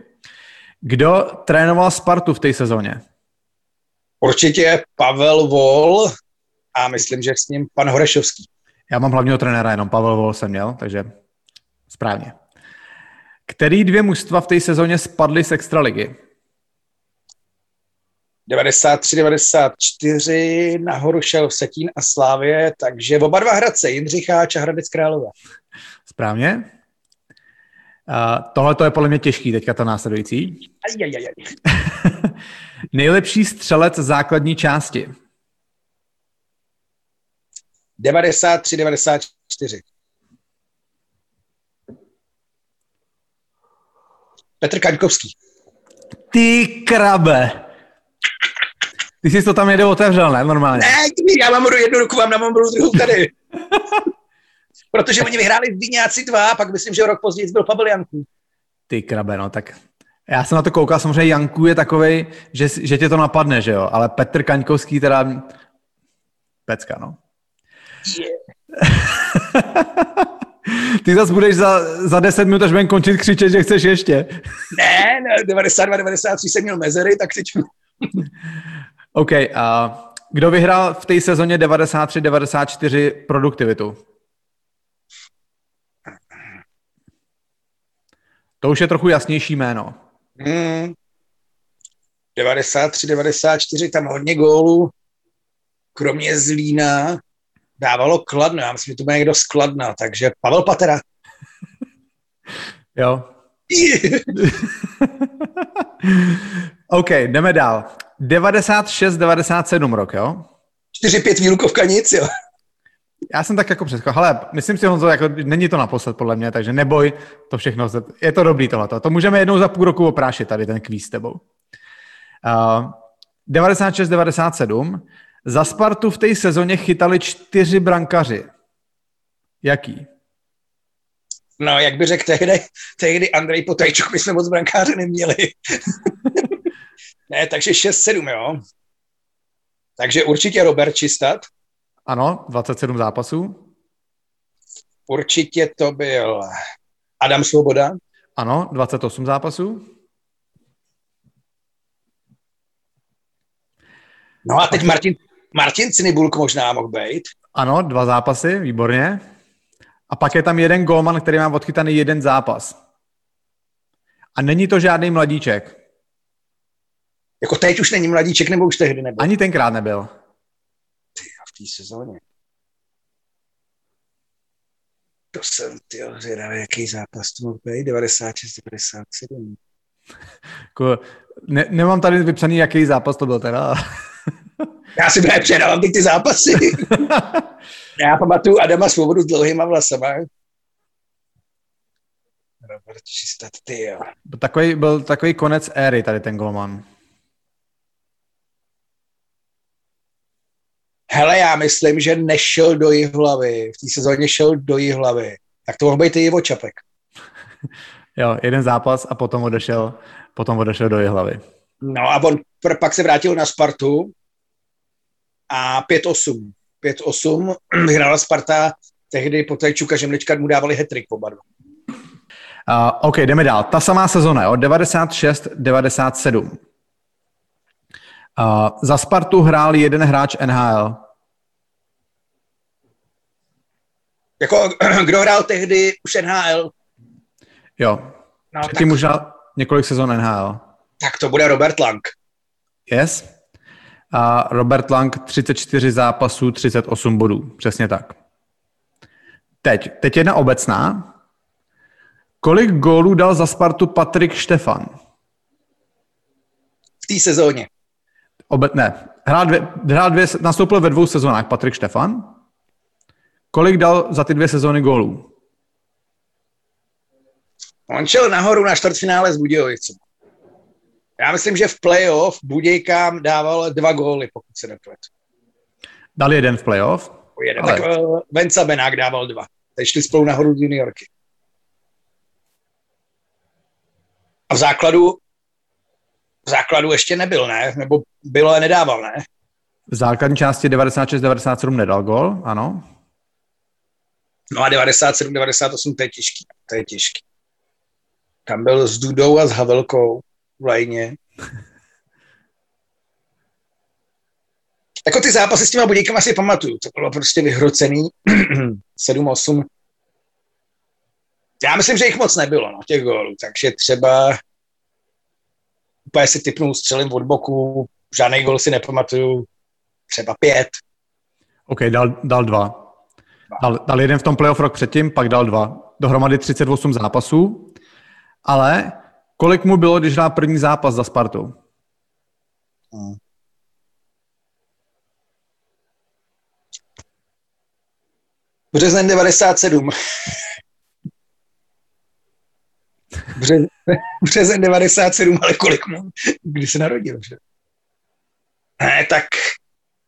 Kdo trénoval Spartu v té sezóně? Určitě Pavel Vol a myslím, že s ním pan Horešovský. Já mám hlavního trenéra, jenom Pavel Vol jsem měl, takže správně. Který dvě mužstva v té sezóně spadly z extraligy? 93-94 nahoru šel Setín a Slávě, takže oba dva Hradce, Jindřicháč a Hradec Králové. Správně. Uh, tohle to je podle mě těžký, teďka to následující. Ajajajaj. Nejlepší střelec základní části. 93-94. Petr Kaňkovský. Ty krabe. Ty jsi to tam jednou otevřel, ne? Normálně. Ne, já mám jednu ruku, vám mám druhou tady. Protože oni vyhráli v Víňáci 2 a pak myslím, že rok později byl Pavel Janků. Ty krabe, no tak. Já jsem na to koukal, samozřejmě Janku je takovej, že, že tě to napadne, že jo? Ale Petr Kaňkovský teda... Pecka, no. Ty zase budeš za, za 10 minut, až budeme končit křičet, že chceš ještě. Ne, ne 92, 93 jsem měl mezery, tak teď... OK, a kdo vyhrál v té sezóně 93-94 produktivitu? To už je trochu jasnější jméno. Hmm. 93, 94, tam hodně gólů. Kromě Zlína dávalo Kladno. Já myslím, že to bude někdo z Kladna, takže Pavel Patera. Jo. OK, jdeme dál. 96-97 rok, jo? 4-5 výlukovka nic, jo. Já jsem tak jako přesko. Hele, myslím si, Honzo, jako není to naposled podle mě, takže neboj, to všechno, je to dobrý tohleto. To můžeme jednou za půl roku oprášit tady ten kvíz s tebou. Uh, 96-97. Za Spartu v té sezóně chytali čtyři brankaři. Jaký? No, jak by řekl tehdy, tehdy Andrej Potajčuk, my jsme moc brankáře neměli. ne, takže 6-7, jo. Takže určitě Robert Čistat. Ano, 27 zápasů. Určitě to byl Adam Svoboda. Ano, 28 zápasů. No a teď Martin, Martin Cinibulk možná mohl být. Ano, dva zápasy, výborně. A pak je tam jeden golman, který má odchytaný jeden zápas. A není to žádný mladíček. Jako teď už není mladíček, nebo už tehdy nebyl? Ani tenkrát nebyl. Té sezóně. To jsem, ty zvědavý, jaký zápas to mohl být, 96, 97. Jako, ne, nemám tady vypsaný, jaký zápas to byl teda. Já si právě předávám ty, ty zápasy. Já pamatuju Adama Svobodu s dlouhýma vlasama. Robert Čistat, ty jo. Byl takový, byl takový konec éry tady ten golman. Hele, já myslím, že nešel do hlavy. V té sezóně šel do hlavy. Tak to mohl být i Ivo Čapek. Jo, jeden zápas a potom odešel, potom odešel do hlavy. No a on pr- pak se vrátil na Spartu a 5-8. 5-8 vyhrála Sparta tehdy po té Čuka Žemlička mu dávali hetrik oba dva. Uh, OK, jdeme dál. Ta samá sezona, jo, 96-97. Uh, za Spartu hrál jeden hráč NHL. Jako, kdo hrál tehdy už NHL? Jo. No, Předtím tak, už hrál několik sezon NHL. tak to bude Robert Lang. Yes. A Robert Lang 34 zápasů, 38 bodů. Přesně tak. Teď, teď jedna obecná. Kolik gólů dal za Spartu Patrik Štefan? V té sezóně. Obe, ne, hrál dvě, hrál dvě, nastoupil ve dvou sezónách Patrik Štefan. Kolik dal za ty dvě sezóny gólů? On šel nahoru na čtvrtfinále s Budějovicem. Já myslím, že v playoff Budějkám dával dva góly, pokud se nepletu. Dal jeden v playoff. Jeden. Ale- Tak uh, Venca Benák dával dva. Teď šli spolu nahoru z juniorky. A v základu základu ještě nebyl, ne? Nebo bylo, ale nedával, ne? V základní části 96-97 nedal gól, ano. No a 97, 98, to je těžký. To je těžký. Tam byl s Dudou a s Havelkou v lajně. Jako ty zápasy s těma budíkama si pamatuju. To bylo prostě vyhrocený. 7-8. Já myslím, že jich moc nebylo, no, těch gólů. Takže třeba úplně si typnul střelím od boku, žádný gól si nepamatuju, třeba pět. OK, dal, dal dva. Dal, dal jeden v tom playoff rok předtím, pak dal dva. Dohromady 38 zápasů. Ale kolik mu bylo, když hrál první zápas za Spartu? Březen 97. Bře, březen 97, ale kolik mu, kdy se narodil, že? Ne, tak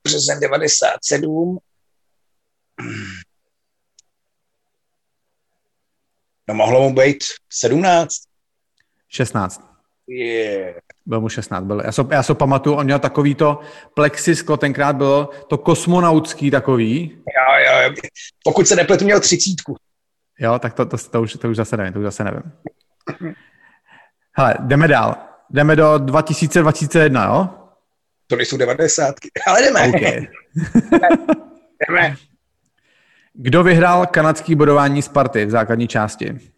březen 97. No mohlo mu být 17. 16. Yeah. Byl mu 16. Byl. Já se já so pamatuju, on měl takový to plexisklo, tenkrát bylo to kosmonautský takový. Jo, jo, jo. Pokud se nepletu, měl třicítku. Jo, tak to, to, to, už, to už zase nevím, to už zase nevím. Hele, jdeme dál. Jdeme do 2021, jo? To nejsou devadesátky. Ale jdeme. OK. jdeme. Kdo vyhrál kanadský bodování Sparty v základní části?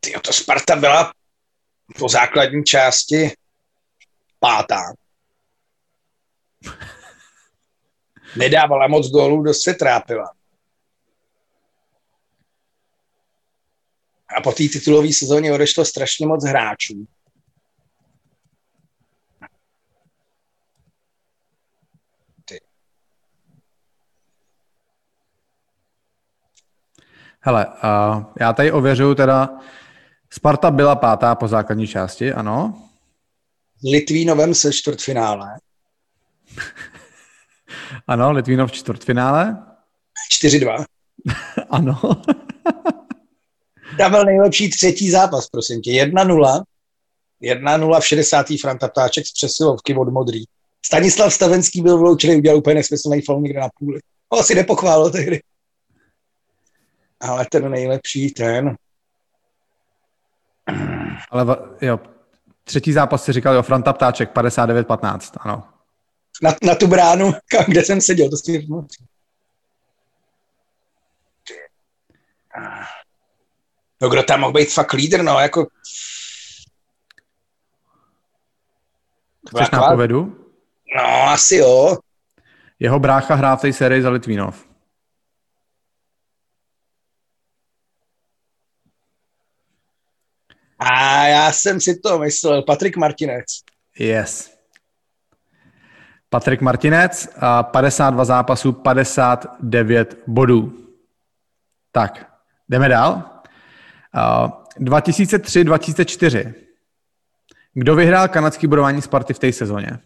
Tyjo, to Sparta byla po základní části pátá. Nedávala moc gólů, dost se trápila. A po té titulové sezóně odešlo strašně moc hráčů. Hele, uh, já tady ověřuju teda, Sparta byla pátá po základní části, ano. Litvínovem se čtvrtfinále. Ano, Litvínov v čtvrtfinále. 4-2. Ano. Tam byl nejlepší třetí zápas, prosím tě. 1-0. 1-0 v 60. Franta Ptáček z přesilovky od Modrý. Stanislav Stavenský byl vloučený, udělal úplně nesmyslný faul někde na půli. Ho asi nepochválil tehdy. Ale ten nejlepší, ten... Ale jo, Třetí zápas si říkal, jo, Franta Ptáček, 59-15, ano. Na, na tu bránu, kam, kde jsem seděl, to si pamatuju. No kdo tam mohl být fakt lídr, no, jako... Chceš nápovědu? No, asi jo. Jeho brácha hrál v té sérii za Litvínov. A já jsem si to myslel, Patrik Martinec. Yes. Patrik Martinec, a 52 zápasů, 59 bodů. Tak, jdeme dál. A 2003-2004. Kdo vyhrál kanadský bodování Sparty v té sezóně?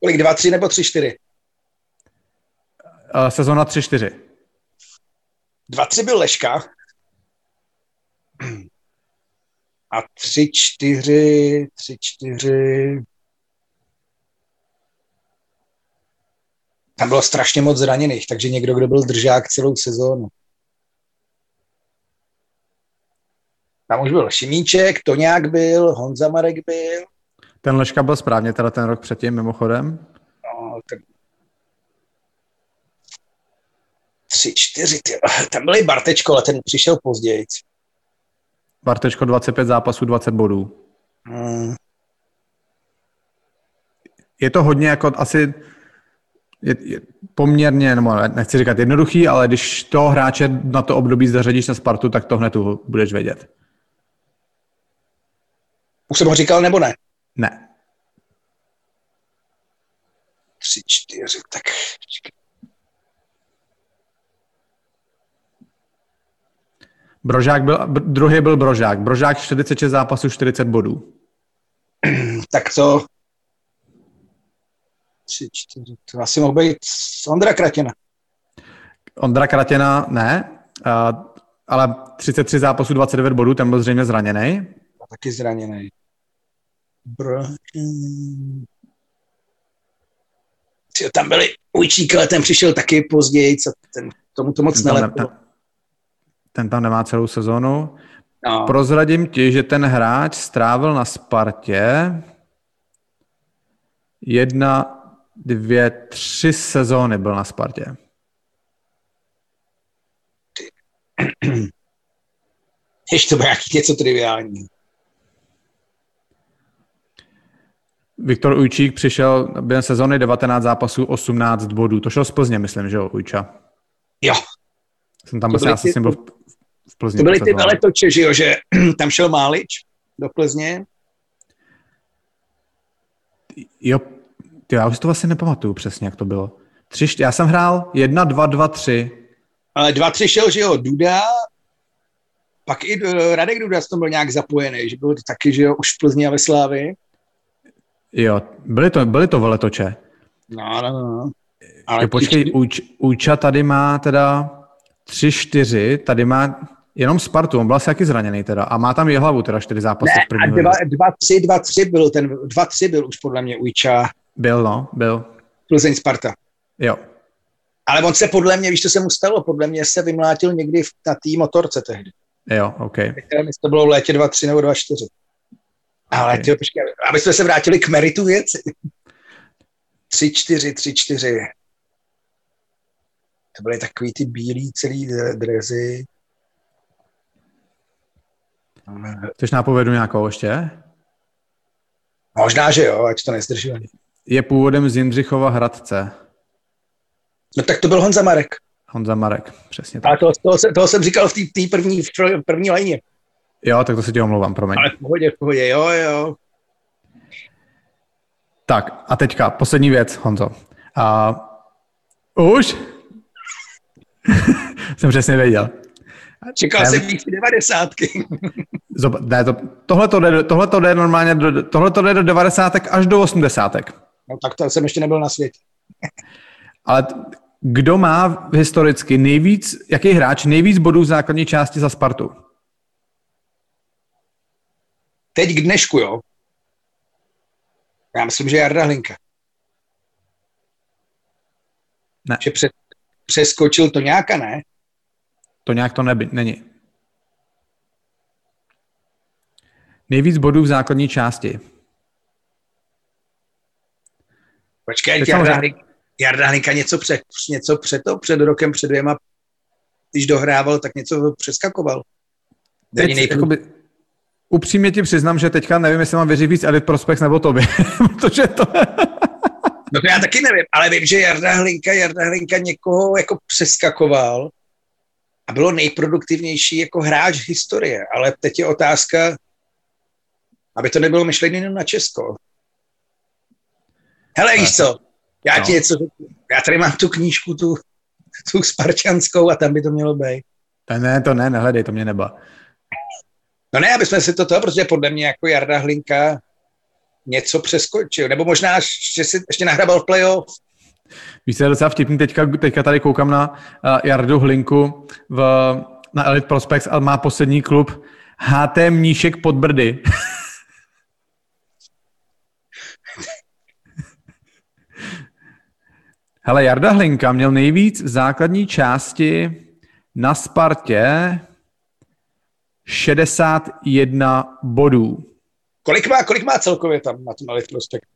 Kolik, dva, tři nebo tři, čtyři? Uh, sezóna 3-4. Dva, tři byl Leška. A tři, čtyři, tři, čtyři... Tam bylo strašně moc zraněných, takže někdo, kdo byl držák celou sezónu. Tam už byl Šimíček, Toňák byl, Honza Marek byl. Ten Leška byl správně teda ten rok předtím, mimochodem. No, tak... Tři, čtyři, ty... tam byl i Bartečko, ale ten přišel později. Bartečko 25 zápasů, 20 bodů. Hmm. Je to hodně jako asi je, je poměrně, nebo ne- nechci říkat jednoduchý, ale když toho hráče na to období zařadíš na Spartu, tak to hned tu budeš vědět. Už jsem ho říkal, nebo ne? Ne. Tři, čtyři, tak... Brožák byl, druhý byl Brožák. Brožák 46 zápasů, 40 bodů. Tak to... Tři, čtyři, to asi mohl být Ondra Kratěna. Ondra Kratěna ne, ale 33 zápasů, 29 bodů, ten byl zřejmě zraněný. Taky zraněný. Bro... Tam byli Ujčík, ale ten přišel taky později, co ten, tomu to moc nelepilo. Ten, tam nemá celou sezónu. No. Prozradím ti, že ten hráč strávil na Spartě jedna, dvě, tři sezóny byl na Spartě. Ještě to bude nějaký něco triviální. Viktor Ujčík přišel během sezóny 19 zápasů, 18 bodů. To šel z Plzně, myslím, že jo, Ujča. Jo, Jsem tam byl, já jsem byl v, v Plzni. to byly ty veletoče, že jo, že tam šel Málič do Plzně. Jo, ty, já už si to vlastně nepamatuju přesně, jak to bylo. Tři, já jsem hrál jedna, dva, dva, tři. Ale dva, tři šel, že jo, Duda, pak i eh, Radek Duda s tom byl nějak zapojený, že byl taky, že jo, už v Plzni a ve Slávi. Jo, byly to, byly to veletoče. No, no, no. Ale Jo, počkej, Uč, Ujča tady má teda tři, čtyři, tady má jenom Spartu, on byl asi taky zraněný teda. A má tam je hlavu teda čtyři zápasy ne, v a první dva, lize. dva, tři, dva, tři byl, ten dva, tři byl už podle mě Ujča, Byl, no, byl. Plzeň Sparta. Jo. Ale on se podle mě, víš, co se mu stalo? Podle mě se vymlátil někdy v, na té motorce tehdy. Jo, OK. To bylo v létě 2-3 nebo 2-4. Ale Ok. okay. počkej, aby jsme se vrátili k meritu věci. 3-4, 3-4. To byly takový ty bílý celý dre- drezy. Chceš nápovědu nějakou ještě? Možná, že jo, ať to nezdržuje. Je původem z Jindřichova Hradce. No tak to byl Honza Marek. Honza Marek, přesně tak. Ale toho, toho, jsem, toho jsem říkal v té první, v pr- první lajně. Jo, tak to se ti omlouvám, promiň. Ale v pohodě, v pohodě, jo, jo. Tak a teďka poslední věc, Honzo. A už? jsem přesně věděl. Čekal Já- jsem víc devadesátky. Zob, ne, to, tohle to jde, tohle to jde normálně, do, tohle to jde do 90. až do 80. No tak to jsem ještě nebyl na světě. Ale t- kdo má historicky nejvíc, jaký hráč nejvíc bodů v základní části za Spartu? Teď k dnešku, jo. Já myslím, že Jarda Hlinka. Ne. Že před, přeskočil to nějaká, ne? To nějak to neby, není. Nejvíc bodů v základní části. Počkej, Teď Jarda, samozřejmě- Jarda Hlinka něco před, něco před to, před rokem, před dvěma, když dohrával, tak něco přeskakoval. Není Teď, nejprv... jakoby, upřímně ti přiznám, že teďka nevím, jestli mám věřit víc Elite Prospects nebo tobě, protože to... No to já taky nevím, ale vím, že Jarda Hlinka, Jarda Hlinka někoho jako přeskakoval a bylo nejproduktivnější jako hráč historie, ale teď je otázka, aby to nebylo myšlení jenom na Česko. Hele, víš co, já No. ti něco. Já tady mám tu knížku, tu, tu sparčanskou a tam by to mělo být. Ne, ne, to ne, nehledej, to mě neba. No ne, aby jsme si to toho, protože podle mě jako Jarda Hlinka něco přeskočil, nebo možná, že si ještě nahrabal v playoff. Víš, je docela vtipný, teďka, teďka tady koukám na uh, Jardu Hlinku v, na Elite Prospects a má poslední klub HT Mníšek pod Brdy. Hele, Jarda Hlinka měl nejvíc v základní části na Spartě 61 bodů. Kolik má, kolik má celkově tam na tom Prospect?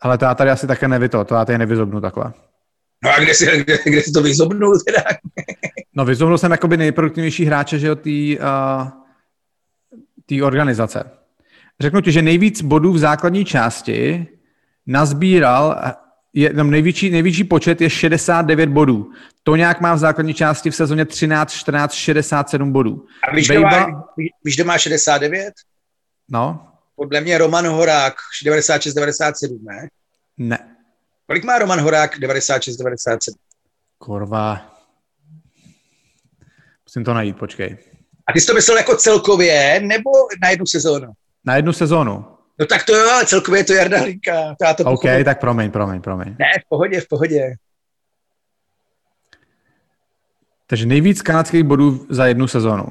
Ale to já tady asi také nevyto, to já tady nevyzobnu takhle. No a kde si, kde, kde si to vyzobnul teda? No, vyzobnul jsem jakoby nejproduktivnější hráče, že jo, té uh, té organizace. Řeknu ti, že nejvíc bodů v základní části nazbíral, je, tam největší, největší počet je 69 bodů. To nějak má v základní části v sezóně 13, 14, 67 bodů. A víš, kdo má, Bejba- víš, kdo má 69? No, Podle mě Roman Horák 96-97, ne? ne. Kolik má Roman Horák 96-97? Kurva. Musím to najít, počkej. A ty jsi to myslel jako celkově, nebo na jednu sezónu? Na jednu sezónu. No tak to jo, ale celkově je to Jarda Hlinka. To já to OK, pochopil. tak promiň, promiň, promiň. Ne, v pohodě, v pohodě. Takže nejvíc kanadských bodů za jednu sezónu.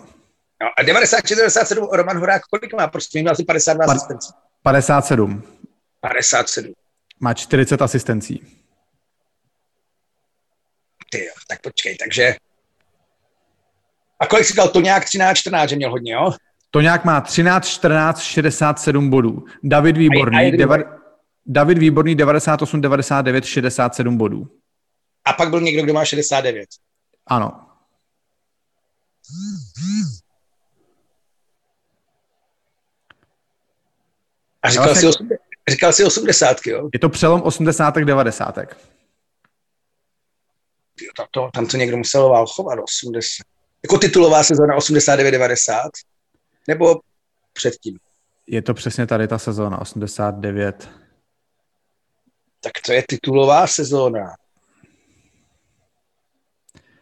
No, a 96-97 Roman Horák, kolik má? Prostě měl asi 52 Pan- asistencí. 57. 57. Má 40 asistencí. Ty jo, tak počkej, takže... A kolik si dal to nějak 13, 14, že měl hodně, jo? To nějak má 13, 14, 67 bodů. David Výborný, A je- a je deva, David Výborný 98, 99, 67 bodů. A pak byl někdo, kdo má 69. Ano. A říkal, vlastně- si, osm, říkal si 80, jo? Je to přelom 80. 90. Jo, Tam to, tam to někdo musel válchovat, 80. Jako titulová sezóna 89-90? Nebo předtím? Je to přesně tady ta sezóna, 89. Tak to je titulová sezóna.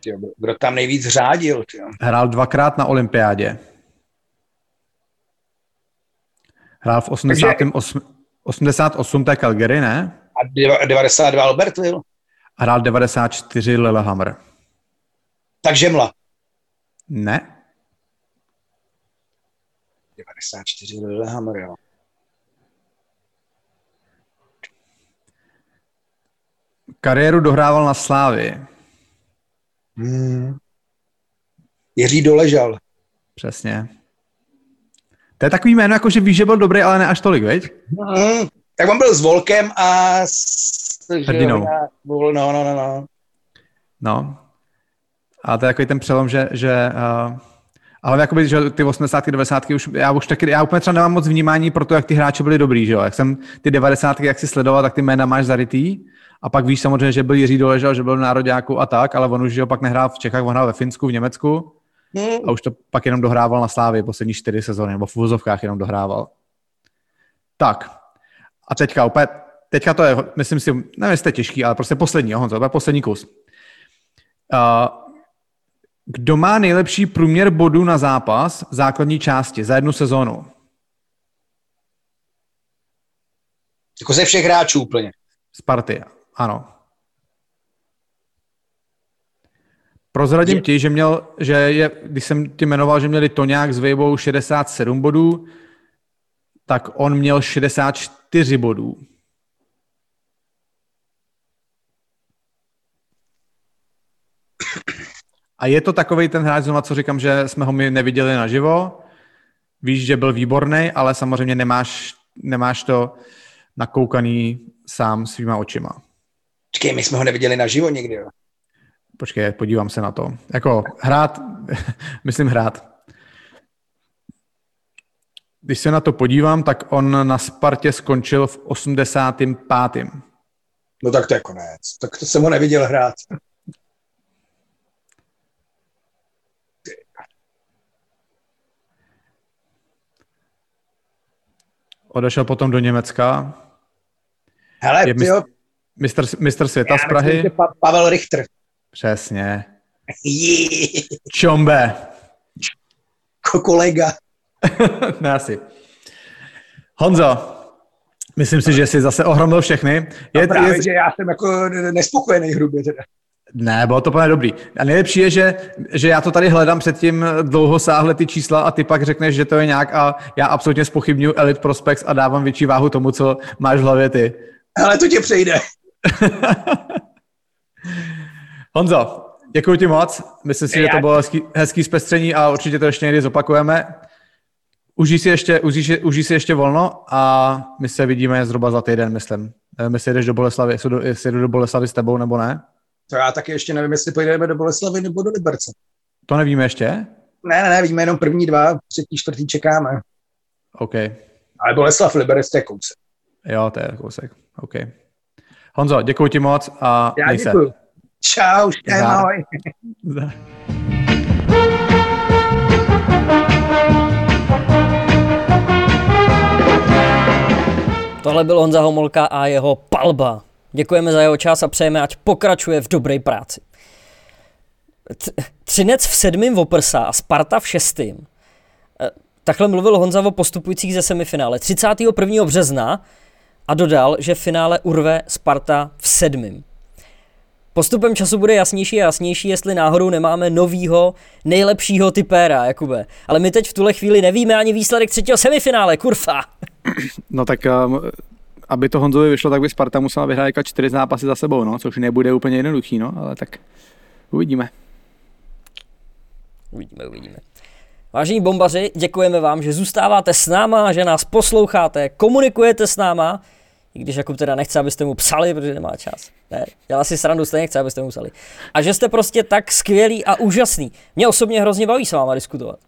Tyjo, kdo- kdo tam nejvíc řádil? Tyjo. Hrál dvakrát na olympiádě. Hrál v 88, 88. to je Calgary, ne? A deva- 92 Albertville? A hrál 94 Lillehammer. Takže mla. Ne? 94 Lillehammer, jo. Kariéru dohrával na Slávii. Hmm. Jiří doležal. Přesně. To je takový jméno, jako že víš, že byl dobrý, ale ne až tolik, veď? Hmm. Tak on byl s Volkem a s... Hrdinou. no, no, no, no. No. A to je takový ten přelom, že, že uh, ale jakoby, že ty 80. 90. už, já už taky, já úplně třeba nemám moc vnímání pro to, jak ty hráči byli dobrý, že jo. Jak jsem ty 90. jak si sledoval, tak ty jména máš zarytý. A pak víš samozřejmě, že byl Jiří Doležel, že byl v nároďáku a tak, ale on už že jo, pak nehrál v Čechách, on hrál ve Finsku, v Německu Hmm. a už to pak jenom dohrával na Slávě poslední čtyři sezóny, nebo v úvozovkách jenom dohrával. Tak. A teďka opět, teďka to je, myslím si, nevím, jestli to je těžký, ale prostě poslední, jo, Honzo, to je poslední kus. Uh, kdo má nejlepší průměr bodů na zápas v základní části za jednu sezónu? Jako ze všech hráčů úplně. Sparty, ano. Prozradím Je- ti, že měl, že je, když jsem ti jmenoval, že měli Toňák s Vejbou 67 bodů, tak on měl 64 bodů. A je to takový ten hráč, znova, co říkám, že jsme ho my neviděli naživo. víš, že byl výborný, ale samozřejmě nemáš, nemáš to nakoukaný sám svýma očima. Počkej, my jsme ho neviděli naživo nikdy, jo. Počkej, podívám se na to. Jako hrát, myslím hrát. Když se na to podívám, tak on na Spartě skončil v 85. No tak to je konec. Tak to jsem ho neviděl hrát. Odešel potom do Německa. Hele, Je jo, Mistr, mistr světa z Prahy. myslím, Pavel Richter. Přesně. Čombe. ko- kolega. ne asi. Honzo, myslím si, že jsi zase ohromil všechny. Je, Je, právě, je, že já jsem jako nespokojený hrubě teda. ne, bylo to úplně dobrý. A nejlepší je, že, že já to tady hledám předtím dlouho sáhle ty čísla a ty pak řekneš, že to je nějak a já absolutně spochybnuju Elite Prospects a dávám větší váhu tomu, co máš v hlavě ty. Ale to tě přejde. Honzo, děkuji ti moc. Myslím si, že to bylo hezký, hezký zpestření a určitě to ještě někdy zopakujeme. Užij si ještě, užij, si- užij si ještě volno a my se vidíme zhruba za týden, myslím. Nevím, jestli jdeš do Boleslavy, jestli jdu, jestli jdu do Boleslavy s tebou nebo ne. To já taky ještě nevím, jestli pojedeme do Boleslavy nebo do Liberce. To nevíme ještě? Ne, ne, ne, víme jenom první dva, třetí, čtvrtý čekáme. OK. Ale Boleslav, Liberec, to je kousek. Jo, to je kousek. OK. Honzo, děkuji ti moc a Já děkuju. Čau, štěj, Zdar. ahoj. Zdar. Tohle byl Honza Homolka a jeho palba. Děkujeme za jeho čas a přejeme, ať pokračuje v dobré práci. T- Třinec v sedmém oprsa a Sparta v šestém. Eh, Takhle mluvil Honza o postupujících ze semifinále 31. března a dodal, že v finále urve Sparta v sedmém. Postupem času bude jasnější a jasnější, jestli náhodou nemáme novýho, nejlepšího typéra, Jakube. Ale my teď v tuhle chvíli nevíme ani výsledek třetího semifinále, kurva. No tak um, aby to Honzovi vyšlo, tak by Sparta musela vyhrát jako čtyři zápasy za sebou, no, což nebude úplně jednoduchý, no, ale tak uvidíme. Uvidíme, uvidíme. Vážení bombaři, děkujeme vám, že zůstáváte s náma, že nás posloucháte, komunikujete s náma, i když Jakub teda nechce, abyste mu psali, protože nemá čas. Ne, dělá si srandu, stejně chce, abyste mu psali. A že jste prostě tak skvělý a úžasný. Mě osobně hrozně baví s váma diskutovat.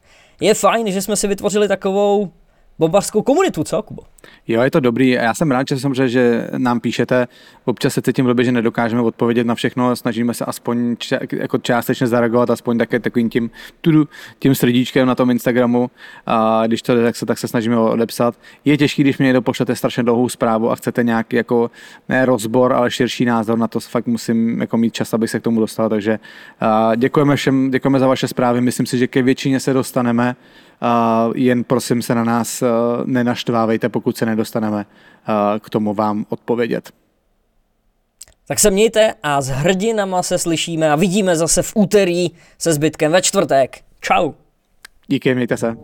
Je fajn, že jsme si vytvořili takovou bombařskou komunitu, co, Kubo? Jo, je to dobrý já jsem rád, že samozřejmě, že nám píšete. Občas se cítím blbě, že nedokážeme odpovědět na všechno, snažíme se aspoň ča, jako částečně zareagovat, aspoň také takovým tím, tudu, tím srdíčkem na tom Instagramu. A když to jde, tak se, tak se snažíme odepsat. Je těžký, když mě někdo pošlete strašně dlouhou zprávu a chcete nějaký jako ne rozbor, ale širší názor na to, fakt musím jako mít čas, abych se k tomu dostal. Takže a děkujeme všem, děkujeme za vaše zprávy. Myslím si, že ke většině se dostaneme jen prosím se na nás eh, nenaštvávejte, pokud se nedostaneme eh, k tomu vám odpovědět. Tak se mějte a s hrdinama se slyšíme a vidíme zase v úterý se zbytkem ve čtvrtek. Čau. Díky, mějte se.